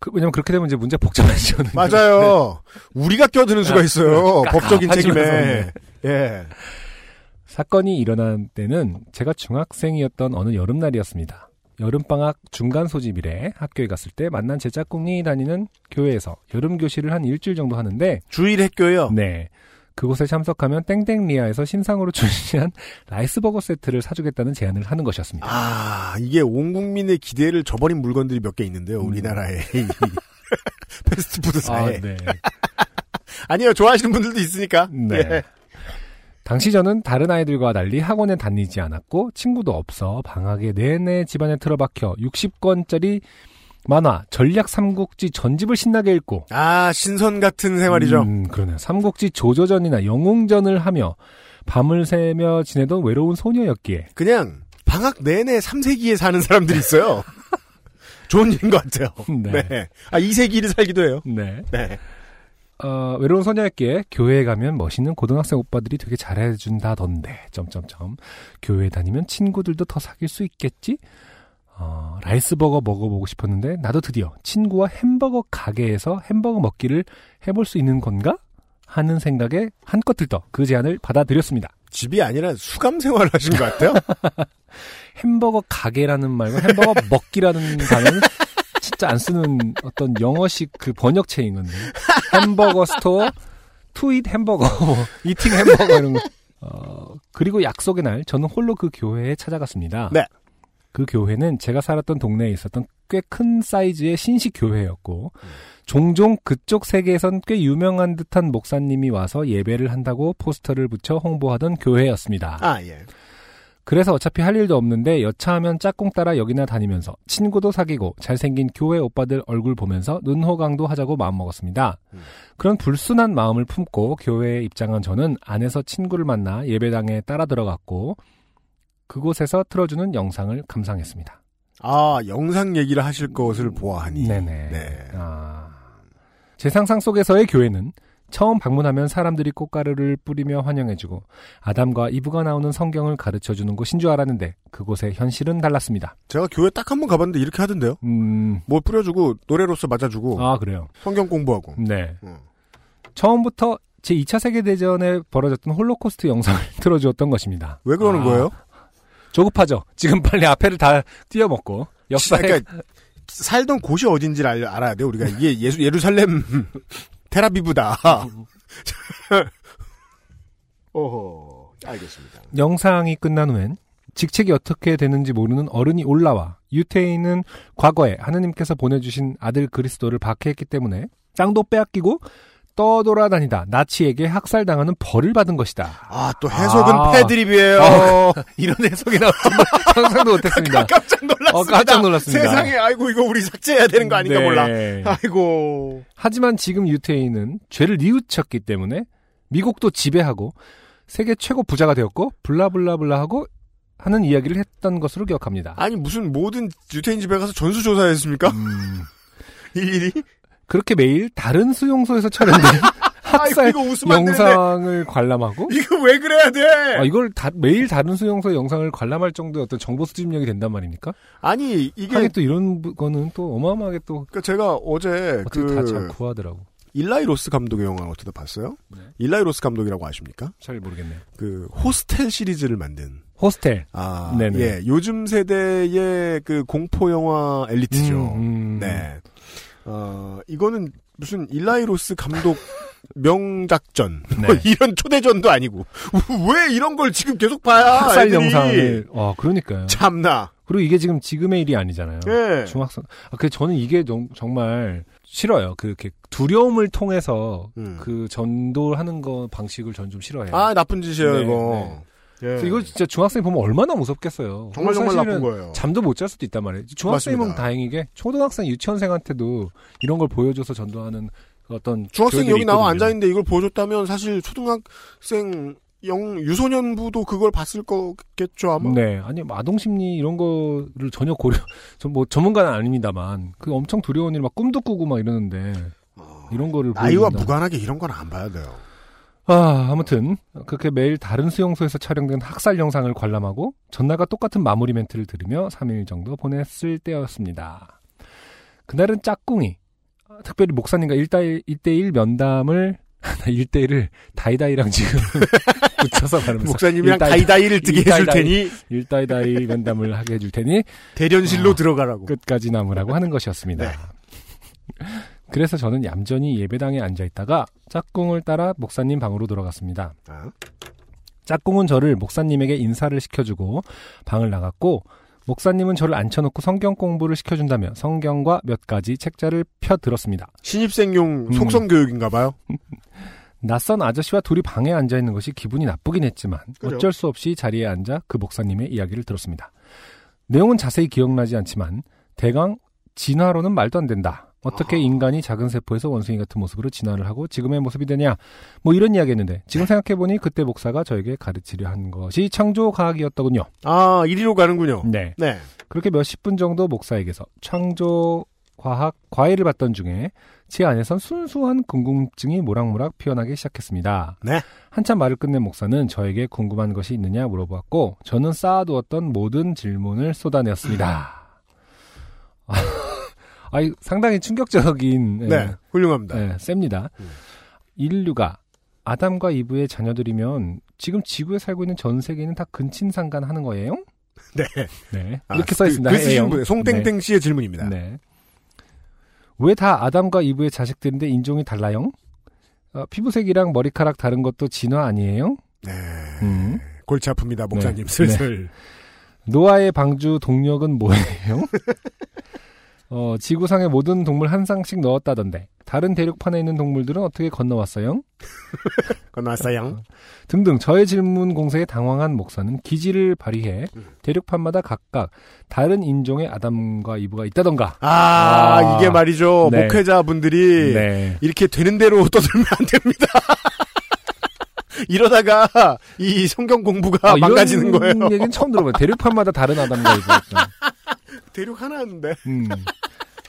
그, 왜냐면 그렇게 되면 이제 문제 복잡해지거든요. 맞아요. 우리가 껴드는 수가 있어요. 아, 법적인 하지 마세요. 책임에. 네. 예. 사건이 일어난 때는 제가 중학생이었던 어느 여름날이었습니다. 여름방학 중간 소집일에 학교에 갔을 때 만난 제 짝꿍이 다니는 교회에서 여름 교실을 한 일주일 정도 하는데 주일 학교요. 네. 그곳에 참석하면 땡땡리아에서 신상으로 출시한 라이스버거 세트를 사주겠다는 제안을 하는 것이었습니다. 아, 이게 온 국민의 기대를 저버린 물건들이 몇 개 있는데요. 우리나라의 이 패스트푸드 사에. 아, 네. 아니요, 좋아하시는 분들도 있으니까. 네. 예. 당시 저는 다른 아이들과 달리 학원에 다니지 않았고 친구도 없어 방학에 내내 집안에 틀어박혀 60권짜리 만화 전략 삼국지 전집을 신나게 읽고 아, 신선 같은 생활이죠. 음, 그러네요. 삼국지 조조전이나 영웅전을 하며 밤을 새며 지내던 외로운 소녀였기에 그냥 방학 내내 3세기에 사는 사람들이 있어요. 좋은 일인 것 같아요. 네. 네. 아, 2세기를 살기도 해요. 네. 네. 어, 외로운 소녀였기에 교회에 가면 멋있는 고등학생 오빠들이 되게 잘해준다던데 점점점 교회 다니면 친구들도 더 사귈 수 있겠지? 어, 라이스버거 먹어보고 싶었는데 나도 드디어 친구와 햄버거 가게에서 햄버거 먹기를 해볼 수 있는 건가? 하는 생각에 한껏 들떠 그 제안을 받아들였습니다. 집이 아니라 수감 생활을 하신 것 같아요. 햄버거 가게라는 말과 햄버거 먹기라는 단어는 진짜 안 쓰는 어떤 영어식 그 번역체인 건데 hamburger store to eat hamburger 뭐 eating hamburger 이런 거 어, 그리고 약속의 날 저는 홀로 그 교회에 찾아갔습니다. 네. 그 교회는 제가 살았던 동네에 있었던 꽤 큰 사이즈의 신식 교회였고 종종 그쪽 세계에선 꽤 유명한 듯한 목사님이 와서 예배를 한다고 포스터를 붙여 홍보하던 교회였습니다. 아, 예. 그래서 어차피 할 일도 없는데 여차하면 짝꿍 따라 여기나 다니면서 친구도 사귀고 잘생긴 교회 오빠들 얼굴 보면서 눈호강도 하자고 마음먹었습니다. 음. 그런 불순한 마음을 품고 교회에 입장한 저는 안에서 친구를 만나 예배당에 따라 들어갔고 그곳에서 틀어주는 영상을 감상했습니다. 아, 영상 얘기를 하실 것을 보아하니. 네네. 네. 아, 제 상상 속에서의 교회는 처음 방문하면 사람들이 꽃가루를 뿌리며 환영해주고 아담과 이브가 나오는 성경을 가르쳐주는 곳인 줄 알았는데 그곳의 현실은 달랐습니다. 제가 교회 딱 한 번 가봤는데 이렇게 하던데요. 음, 뭘 뿌려주고 노래로서 맞아주고 아 그래요. 성경 공부하고. 네. 음. 처음부터 제 2차 세계대전에 벌어졌던 홀로코스트 영상을 틀어주었던 것입니다. 왜 그러는 아, 거예요? 조급하죠. 지금 빨리 앞에를 다 떼어먹고 역사에 그러니까 살던 곳이 어딘지를 알, 알아야 돼요. 우리가 이게 예수, 예루살렘 테라비브다. 오호, 알겠습니다. 영상이 끝난 후엔 직책이 어떻게 되는지 모르는 어른이 올라와 유태인은 과거에 하느님께서 보내주신 아들 그리스도를 박해했기 때문에 땅도 빼앗기고 떠돌아다니다 나치에게 학살당하는 벌을 받은 것이다. 아, 또 해석은 아. 패드립이에요. 어, 이런 해석이 나올 줄 상상도 못했습니다. 깜짝 놀랐습니다. 어, 깜짝 놀랐습니다. 세상에, 아이고, 이거 우리 삭제해야 되는 거 아닌가 네. 몰라. 아이고. 하지만 지금 유태인은 죄를 뉘우쳤기 때문에 미국도 지배하고 세계 최고 부자가 되었고 블라블라블라 하고 하는 이야기를 했던 것으로 기억합니다. 아니, 무슨 모든 유태인 집에 가서 전수조사했습니까? 음, 일일이? 그렇게 매일 다른 수용소에서 촬영된 학살. 영상을 관람하고 이거 왜 그래야 돼? 아, 이걸 다, 매일 다른 수용소의 영상을 관람할 정도의 어떤 정보 수집력이 된단 말입니까? 아니, 이게, 하긴 또 이런 부- 거는 또 어마어마하게 또 그러니까 제가 어제 어떻게 다잘 그, 구하더라고. 일라이 로스 감독의 영화 어떻게 봤어요? 네. 일라이 로스 감독이라고 아십니까? 잘 모르겠네요. 그, 호스텔 시리즈를 만든. 호스텔. 아, 네네. 예, 요즘 세대의 그 공포 영화 엘리트죠. 음, 음. 네. 어, 이거는 무슨 일라이 로스 감독 명작전 네. 뭐 이런 초대전도 아니고 왜 이런 걸 지금 계속 봐야 학살. 영상을 어 그러니까요. 참나 그리고 이게 지금 지금의 일이 아니잖아요. 예. 중학생. 아, 그 저는 이게 정, 정말 싫어요. 그렇게 두려움을 통해서 음. 그 전도하는 거 방식을 전 좀 싫어해요. 아 나쁜 짓이에요 네, 이거 예. 이거 진짜 중학생이 보면 얼마나 무섭겠어요. 정말 정말 나쁜 거예요. 잠도 못 잘 수도 있단 말이에요. 중학생이면. 다행이게 초등학생, 유치원생한테도 이런 걸 보여줘서 전도하는 어떤 중학생이 교육들이 여기 나와 있거든요. 앉아 있는데 이걸 보여줬다면 사실 초등학생 영 유소년부도 그걸 봤을 거겠죠 아마. 네, 아니 뭐 아동 심리 이런 거를 전혀 고려, 전뭐 전문가는 아닙니다만 그 엄청 두려운 일 막 꿈도 꾸고 막 이러는데 이런 거를 나이와 보여준다. 무관하게 이런 건 안 봐야 돼요. 아, 아무튼 그렇게 매일 다른 수용소에서 촬영된 학살 영상을 관람하고 전날과 똑같은 마무리 멘트를 들으며 3일 정도 보냈을 때였습니다. 그날은 짝꿍이 아, 특별히 목사님과 1대1, 1대1 면담을 1대1을 다이다이랑 지금 붙여서 말하면서 목사님이랑 다이다이를 뜨게 해줄 테니 일다이다이 면담을 하게 해줄 테니 대련실로 어, 들어가라고. 끝까지 남으라고 하는 것이었습니다. 네. 그래서 저는 얌전히 예배당에 앉아 있다가 짝꿍을 따라 목사님 방으로 들어갔습니다. 아, 짝꿍은 저를 목사님에게 인사를 시켜주고 방을 나갔고 목사님은 저를 앉혀놓고 성경 공부를 시켜준다며 성경과 몇 가지 책자를 펴 들었습니다. 신입생용 음. 속성 교육인가 봐요. 낯선 아저씨와 둘이 방에 앉아 있는 것이 기분이 나쁘긴 했지만 그죠. 어쩔 수 없이 자리에 앉아 그 목사님의 이야기를 들었습니다. 내용은 자세히 기억나지 않지만 대강 진화로는 말도 안 된다. 어떻게 인간이 작은 세포에서 원숭이 같은 모습으로 진화를 하고 지금의 모습이 되냐. 뭐 이런 이야기 했는데 지금 생각해보니 그때 목사가 저에게 가르치려 한 것이 창조과학이었더군요. 아 이리로 가는군요. 네. 네. 그렇게 몇십 분 정도 목사에게서 창조 과학 과외를 받던 중에 제 안에선 순수한 궁금증이 모락모락 피어나기 시작했습니다. 네. 한참 말을 끝낸 목사는 저에게 궁금한 것이 있느냐 물어보았고 저는 쌓아두었던 모든 질문을 쏟아내었습니다. 아이 상당히 충격적인 예, 네. 훌륭합니다. 예, 셉니다. 음. 인류가 아담과 이브의 자녀들이면 지금 지구에 살고 있는 전 세계는 다 근친상간 하는 거예요? 네. 네. 아, 이렇게 써 그- 있습니다. 그 쓰신. 분, 송땡땡 씨의 질문입니다. 네. 왜 다 아담과 이브의 자식들인데 인종이 달라요? 어, 피부색이랑 머리카락 다른 것도 진화 아니에요? 네. 음. 골치 아픕니다, 목사님. 네. 슬슬. 노아의 방주 동력은 뭐예요? 어, 지구상의 모든 동물 한 쌍씩 넣었다던데 다른 대륙판에 있는 동물들은 어떻게 건너왔어요? 건너왔어요. 등등 저의 질문 공세에 당황한 목사는 기지를 발휘해 음. 대륙판마다 각각 다른 인종의 아담과 이브가 있다던가 아, 아. 이게 말이죠. 네. 목회자분들이 네. 이렇게 되는 대로 떠들면 안 됩니다. 이러다가 이 성경 공부가 아, 망가지는 거예요. 얘기는 처음 들어봐요. 대륙판마다 다른 아담과 있다. 대륙 하나였는데. 음.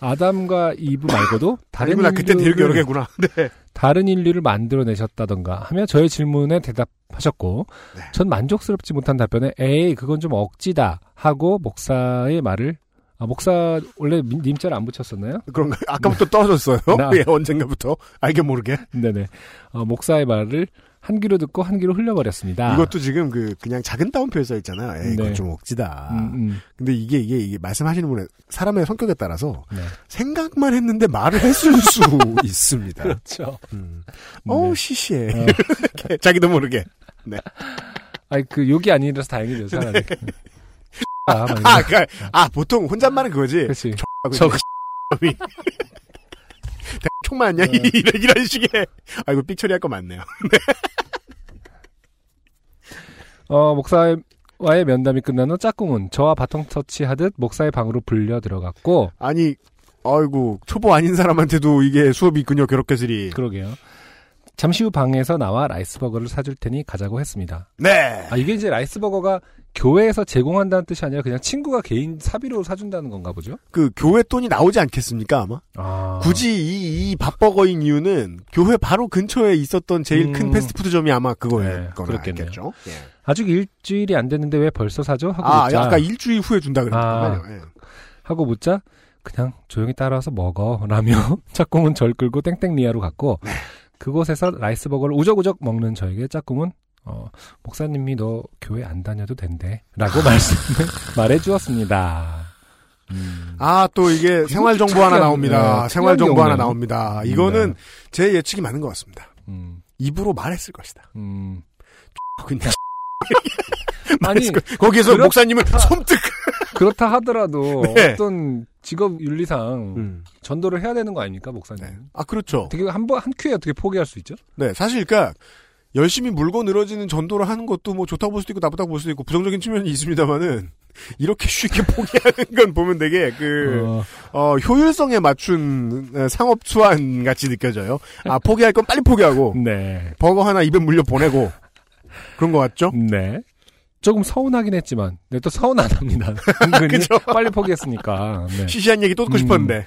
아담과 이브 말고도 다른 아니구나, 그땐 대륙 여러 인류를 개구나. 네. 다른 인류를 만들어내셨다던가 하며 저의 질문에 대답하셨고 네. 전 만족스럽지 못한 답변에 에이 그건 좀 억지다 하고 목사의 말을 아 목사 원래 민- 님자를 안 붙였었나요? 그런가? 아까부터 떨어졌어요. 나- 예, 언젠가부터. 알게 모르게. 네네 어, 목사의 말을 한 귀로 듣고 한 귀로 흘려버렸습니다. 이것도 지금 그, 그냥 작은 따옴표에 써 있잖아요. 에이, 그건 네. 좀 억지다. 음, 음, 근데 이게, 이게, 이게 말씀하시는 분의 사람의 성격에 따라서 네. 생각만 했는데 말을 했을 수 있습니다. 그렇죠. 음. 네. 어우, 시시해. 어. 자기도 모르게. 아니 그 욕이 아니라서 다행이죠 차라리. 아, 막 이런 아, 그, 아, 보통 혼잣말은 그거지. 그렇지. 저 이제 총 맞냐? 어. 이런, 이런 식의. 아이고, 삑 처리 할 거 많네요. 어, 목사와의 면담이 끝난 후 짝꿍은 저와 바통 터치하듯 목사의 방으로 불려 들어갔고 아니, 아이고, 초보 아닌 사람한테도 이게 수업이 있군요, 괴롭게들이. 그러게요. 잠시 후 방에서 나와 라이스버거를 사줄 테니 가자고 했습니다. 네. 아 이게 이제 라이스버거가 교회에서 제공한다는 뜻이 아니라 그냥 친구가 개인 사비로 사준다는 건가 보죠? 그, 교회 돈이 나오지 않겠습니까, 아마? 아 굳이 이, 이 밥버거인 이유는 교회 바로 근처에 있었던 제일 큰 음. 패스트푸드점이 아마 네, 그거예요. 그렇겠네요. 겠죠 예. 아직 일주일이 안 됐는데 왜 벌써 사죠? 하고 아, 묻자. 아까 일주일 후에 준다 그랬거든요. 예. 하고 묻자 그냥 조용히 따라와서 먹어 라며 짝꿍은 절 끌고 땡땡리아로 갔고 네. 그곳에서 라이스버거를 우적우적 먹는 저에게 짝꿍은 어, 목사님이 너 교회 안 다녀도 된대 라고 말씀을 말해 주었습니다. 음. 아, 또 이게 생활 정보 특이한, 하나 나옵니다. 네, 생활 정보 특이한 하나. 나옵니다. 이거는 네. 제 예측이 맞는 것 같습니다. 음, 입으로 말했을 것이다. 음. 그냥 아니, 거기에서 그렇- 목사님은 손뜩 그렇다 하더라도 네. 어떤 직업 윤리상 음. 전도를 해야 되는 거 아닙니까, 목사님? 아 그렇죠. 어떻게 한번 한 큐에 어떻게 포기할 수 있죠? 네, 사실 그러니까 열심히 물고 늘어지는 전도를 하는 것도 뭐 좋다고 볼 수도 있고 나쁘다고 볼 수도 있고 부정적인 측면이 있습니다만은 이렇게 쉽게 포기하는 건 보면 되게 그 어, 어, 효율성에 맞춘 어, 상업 수완 같이 느껴져요. 아 포기할 건 빨리 포기하고 네. 버거 하나 입에 물려 보내고 그런 것 같죠? 네. 조금 서운하긴 했지만, 네, 또 서운 안 합니다. 그죠? 빨리 포기했으니까. 네. 시시한 얘기 또 듣고 음. 싶었는데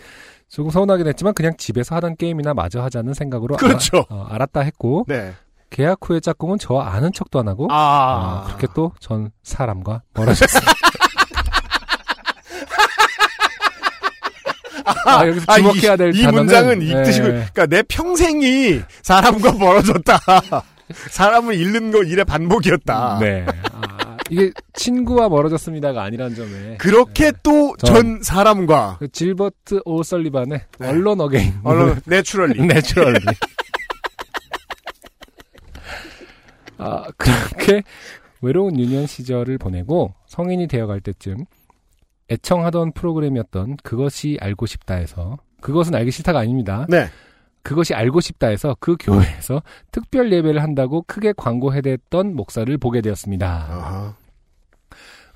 조금 서운하긴 했지만, 그냥 집에서 하던 게임이나 마저 하자는 생각으로 그렇죠. 알아, 어, 알았다 했고, 네. 계약 후에 짝꿍은 저와 아는 척도 안 하고, 아, 어, 그렇게 또 전 사람과 멀어졌습니다. 아, 여기서 주목해야 될 이, 이 단어는- 문장은 이 네. 뜻이고, 그러니까 내 평생이 사람과 멀어졌다. 사람을 잃는 거 일의 반복이었다. 네. 아, 이게 친구와 멀어졌습니다가 아니란 점에. 그렇게 또 전- 전 사람과 그 질버트 오설리반의 네. Alone Again. Alone Naturally Naturally. 아, 그렇게 외로운 유년 시절을 보내고 성인이 되어갈 때쯤 애청하던 프로그램이었던 그것이 알고 싶다에서 그것은 알기 싫다가 아닙니다. 네. 그것이 알고 싶다에서 그 교회에서 특별 예배를 한다고 크게 광고해댔던 목사를 보게 되었습니다. 아하.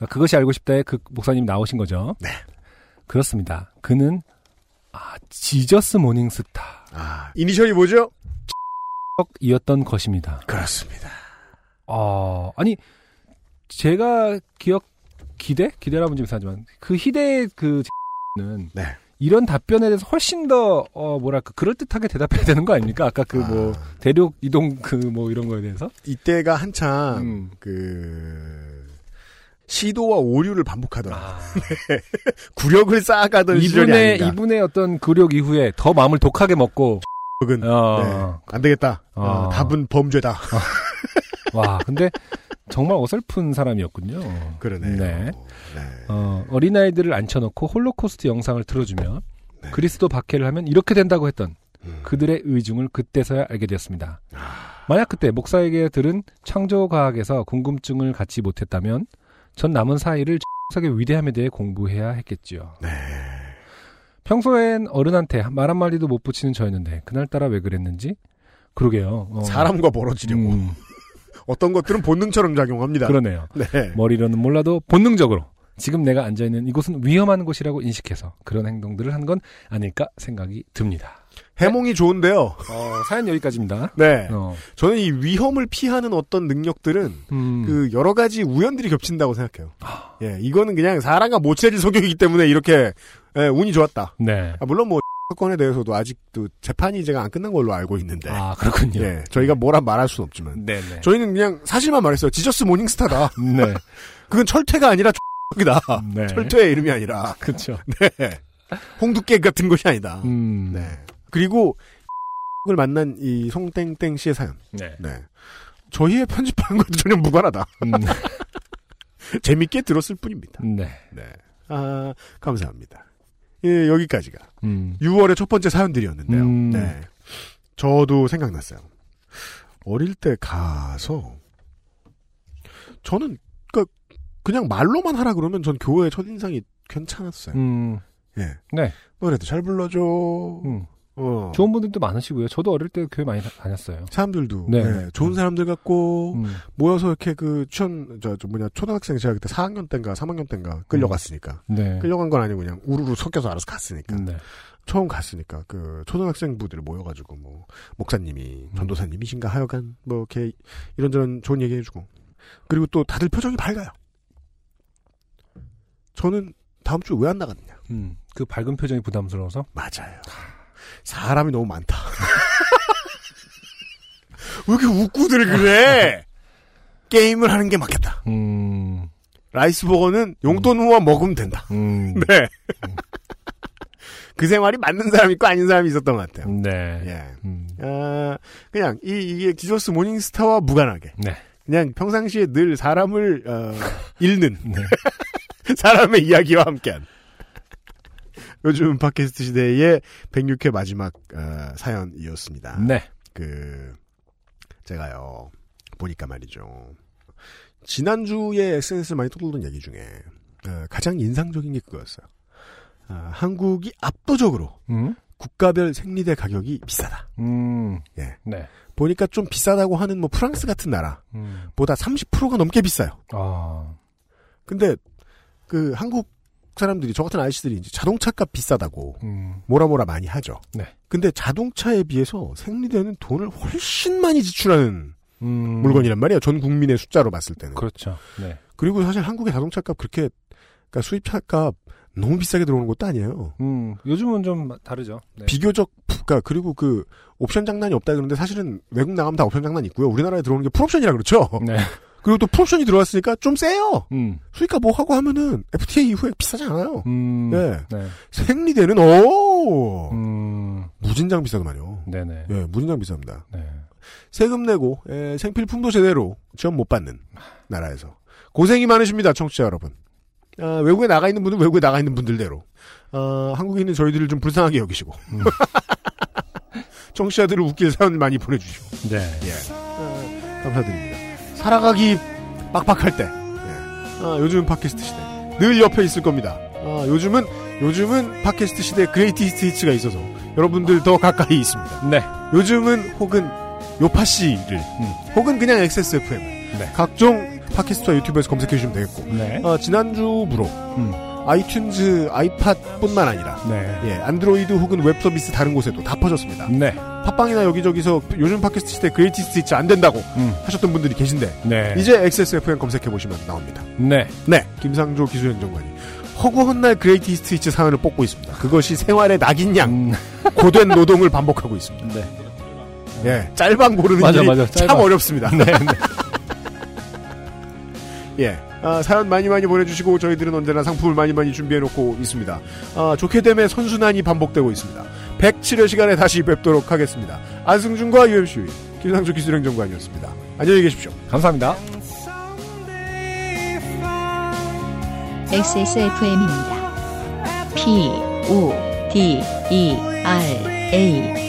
그것이 알고 싶다에 그 목사님 나오신 거죠? 네. 그렇습니다. 그는 아, 지저스 모닝스타 아, 이니셜이 뭐죠? 이었던 것입니다. 그렇습니다. 어, 아니, 제가 기억, 기대? 기대라면 좀 이상하지만, 그 희대의 그, 는 네. 이런 답변에 대해서 훨씬 더, 어, 뭐랄까, 그럴 듯하게 대답해야 되는 거 아닙니까? 아까 그 뭐, 아. 대륙 이동 그 뭐 이런 거에 대해서? 이때가 한참 음. 그 시도와 오류를 반복하던 아. 구력을 쌓아가던 시절이 이분의. 이분의 어떤 굴욕 이후에 더 마음을 독하게 먹고, 어, 네. 안 되겠다. 어. 어, 답은 범죄다. 와, 근데 정말 어설픈 사람이었군요. 그러네요. 네. 네. 어, 어린아이들을 앉혀놓고 홀로코스트 영상을 틀어주면 네. 그리스도 박해를 하면 이렇게 된다고 했던 음. 그들의 의중을 그때서야 알게 되었습니다. 아. 만약 그때 목사에게 들은 창조과학에서 궁금증을 갖지 못했다면 전 남은 사이를 X석의 위대함에 대해 공부해야 했겠지요. 네. 평소엔 어른한테 말 한마디도 못 붙이는 저였는데 그날따라 왜 그랬는지 그러게요. 어, 사람과 멀어지려고. 음, 어떤 것들은 본능처럼 작용합니다. 그러네요. 네. 머리로는 몰라도 본능적으로 지금 내가 앉아 있는 이곳은 위험한 곳이라고 인식해서 그런 행동들을 한 건 아닐까 생각이 듭니다. 해몽이 좋은데요. 어, 사연 여기까지입니다. 네. 어, 저는 이 위험을 피하는 어떤 능력들은 음, 그 여러 가지 우연들이 겹친다고 생각해요. 예, 이거는 그냥 사람과 못 채질 성격이기 때문에 이렇게 예, 운이 좋았다. 네. 아, 물론 뭐 사건에 대해서도 아직도 재판이 제가 안 끝난 걸로 알고 있는데. 아, 그렇군요. 예, 저희가 뭐라 말할 수는 없지만. 네네. 저희는 그냥 사실만 말했어요. 지저스 모닝스타다. 네. 그건 철퇴가 아니라 X이다. 네. 철퇴의 이름이 아니라. 그쵸. 네. 홍두깨 같은 것이 아니다. 음. 네. 그리고 을 만난 이 송땡땡 씨의 사연. 네. 네. 저희의 편집하는 것도 전혀 무관하다. 음. 재밌게 들었을 뿐입니다. 네. 네. 아, 감사합니다. 예, 여기까지가 음. 6월의 첫 번째 사연들이었는데요. 음. 네. 저도 생각났어요. 어릴 때 가서 저는 그 그냥 말로만 하라 그러면 전 교회 첫 인상이 괜찮았어요. 음. 예. 네. 노래도 잘 불러줘. 음. 어. 좋은 분들도 많으시고요. 저도 어릴 때 교회 많이 다- 다녔어요. 사람들도 네. 네, 좋은 사람들 같고 음. 모여서 이렇게 그 추천 저, 저 뭐냐 초등학생 제가 그때 4학년 때인가 3학년 때인가 끌려갔으니까 네. 끌려간 건 아니고 그냥 우르르 섞여서 알아서 갔으니까 네. 처음 갔으니까 그 초등학생부들이 모여가지고 뭐 목사님이 음. 전도사님이신가 하여간 뭐 이렇게 이런저런 좋은 얘기 해주고 그리고 또 다들 표정이 밝아요. 저는 다음 주에 왜안 나갔느냐? 음. 그 밝은 표정이 부담스러워서 맞아요. 사람이 너무 많다. 왜 이렇게 웃고들 그래? 게임을 하는 게 맞겠다. 음. 라이스버거는 용돈 후와 먹으면 된다. 음. 네. 그 생활이 맞는 사람이 있고 아닌 사람이 있었던 것 같아요. 네. 예. 음. 아, 그냥 이 이게 Jesus Morning Star와 무관하게 네. 그냥 평상시에 늘 사람을 어, 잃는 네. 사람의 이야기와 함께한 요즘 팟캐스트 시대의 106회 마지막 어, 사연이었습니다. 네. 그 제가요. 보니까 말이죠. 지난주에 SNS 많이 떠돌던 얘기 중에 어, 가장 인상적인 게 그거였어요. 아, 한국이 압도적으로 음? 국가별 생리대 가격이 비싸다. 음. 예. 네. 보니까 좀 비싸다고 하는 뭐 프랑스 같은 나라보다 음. 30%가 넘게 비싸요. 아. 근데 그 한국 사람들이 저 같은 아저씨들이 이제 자동차값 비싸다고 음. 뭐라 뭐라 많이 하죠. 네. 근데 자동차에 비해서 생리대는 돈을 훨씬 많이 지출하는 음. 물건이란 말이에요. 전 국민의 숫자로 봤을 때는. 그렇죠. 네. 그리고 사실 한국의 자동차값 그렇게 그러니까 수입차값 너무 비싸게 들어오는 것도 아니에요. 음. 요즘은 좀 다르죠. 네. 비교적 그러니까 그리고 그 옵션 장난이 없다 그러는데 사실은 외국 나가면 다 옵션 장난 있고요. 우리나라에 들어오는 게 full option이라 그렇죠. 네. 그리고 또 full option이 들어왔으니까 좀 세요. 음. 수입가 뭐 하고 하면은 FTA 이후에 비싸지 않아요. 음. 네. 네. 생리대는 오 음. 무진장 비싸더만요. 네네. 예, 무진장 비쌉니다. 네. 세금 내고 에, 생필품도 제대로 지원 못 받는 나라에서 고생이 많으십니다, 청취자 여러분. 아, 외국에 나가 있는 분은 외국에 나가 있는 분들대로 아, 한국에 있는 저희들을 좀 불쌍하게 여기시고 음. 청취자들을 웃길 사연 많이 보내주시고 네. 예, 아, 감사드립니다. 살아가기 빡빡할 때 예. 아, 요즘 팟캐스트 시대 늘 옆에 있을 겁니다. 아, 요즘은 요즘은 팟캐스트 시대 Greatest Hits가 있어서 여러분들 더 가까이 있습니다. 네. 요즘은 혹은 요팟시를 혹은 그냥 XSFM 네. 각종 팟캐스트와 유튜브에서 검색해 주시면 되겠고 네. 어, 지난주부로 음. 아이튠즈 아이팟뿐만 아니라 네. 예, 안드로이드 혹은 웹 서비스 다른 곳에도 다 퍼졌습니다. 네. 팟빵이나 여기저기서 요즘 팟캐스트 시대 Greatest Hits 안 된다고 음. 하셨던 분들이 계신데 네. 이제 XSFM 검색해 보시면 나옵니다. 네. 네, 김상조 기술행정관이 허구한 날 Greatest Hits 사연을 뽑고 있습니다. 그것이 생활의 낙인 양 음. 고된 노동을 반복하고 있습니다. 네. 예, 짤방 고르는 맞아, 일이 맞아, 참 짤방. 어렵습니다. 네. 네. 예. 아, 사연 많이 많이 보내주시고 저희들은 언제나 상품을 많이 많이 준비해놓고 있습니다. 아, 좋게 되면 선순환이 반복되고 있습니다. 107회 시간에 다시 뵙도록 하겠습니다. 안승준과 UMC 김상조 기술행정관이었습니다. 안녕히 계십시오. 감사합니다. XSFM입니다. P, O, D, E, R, A.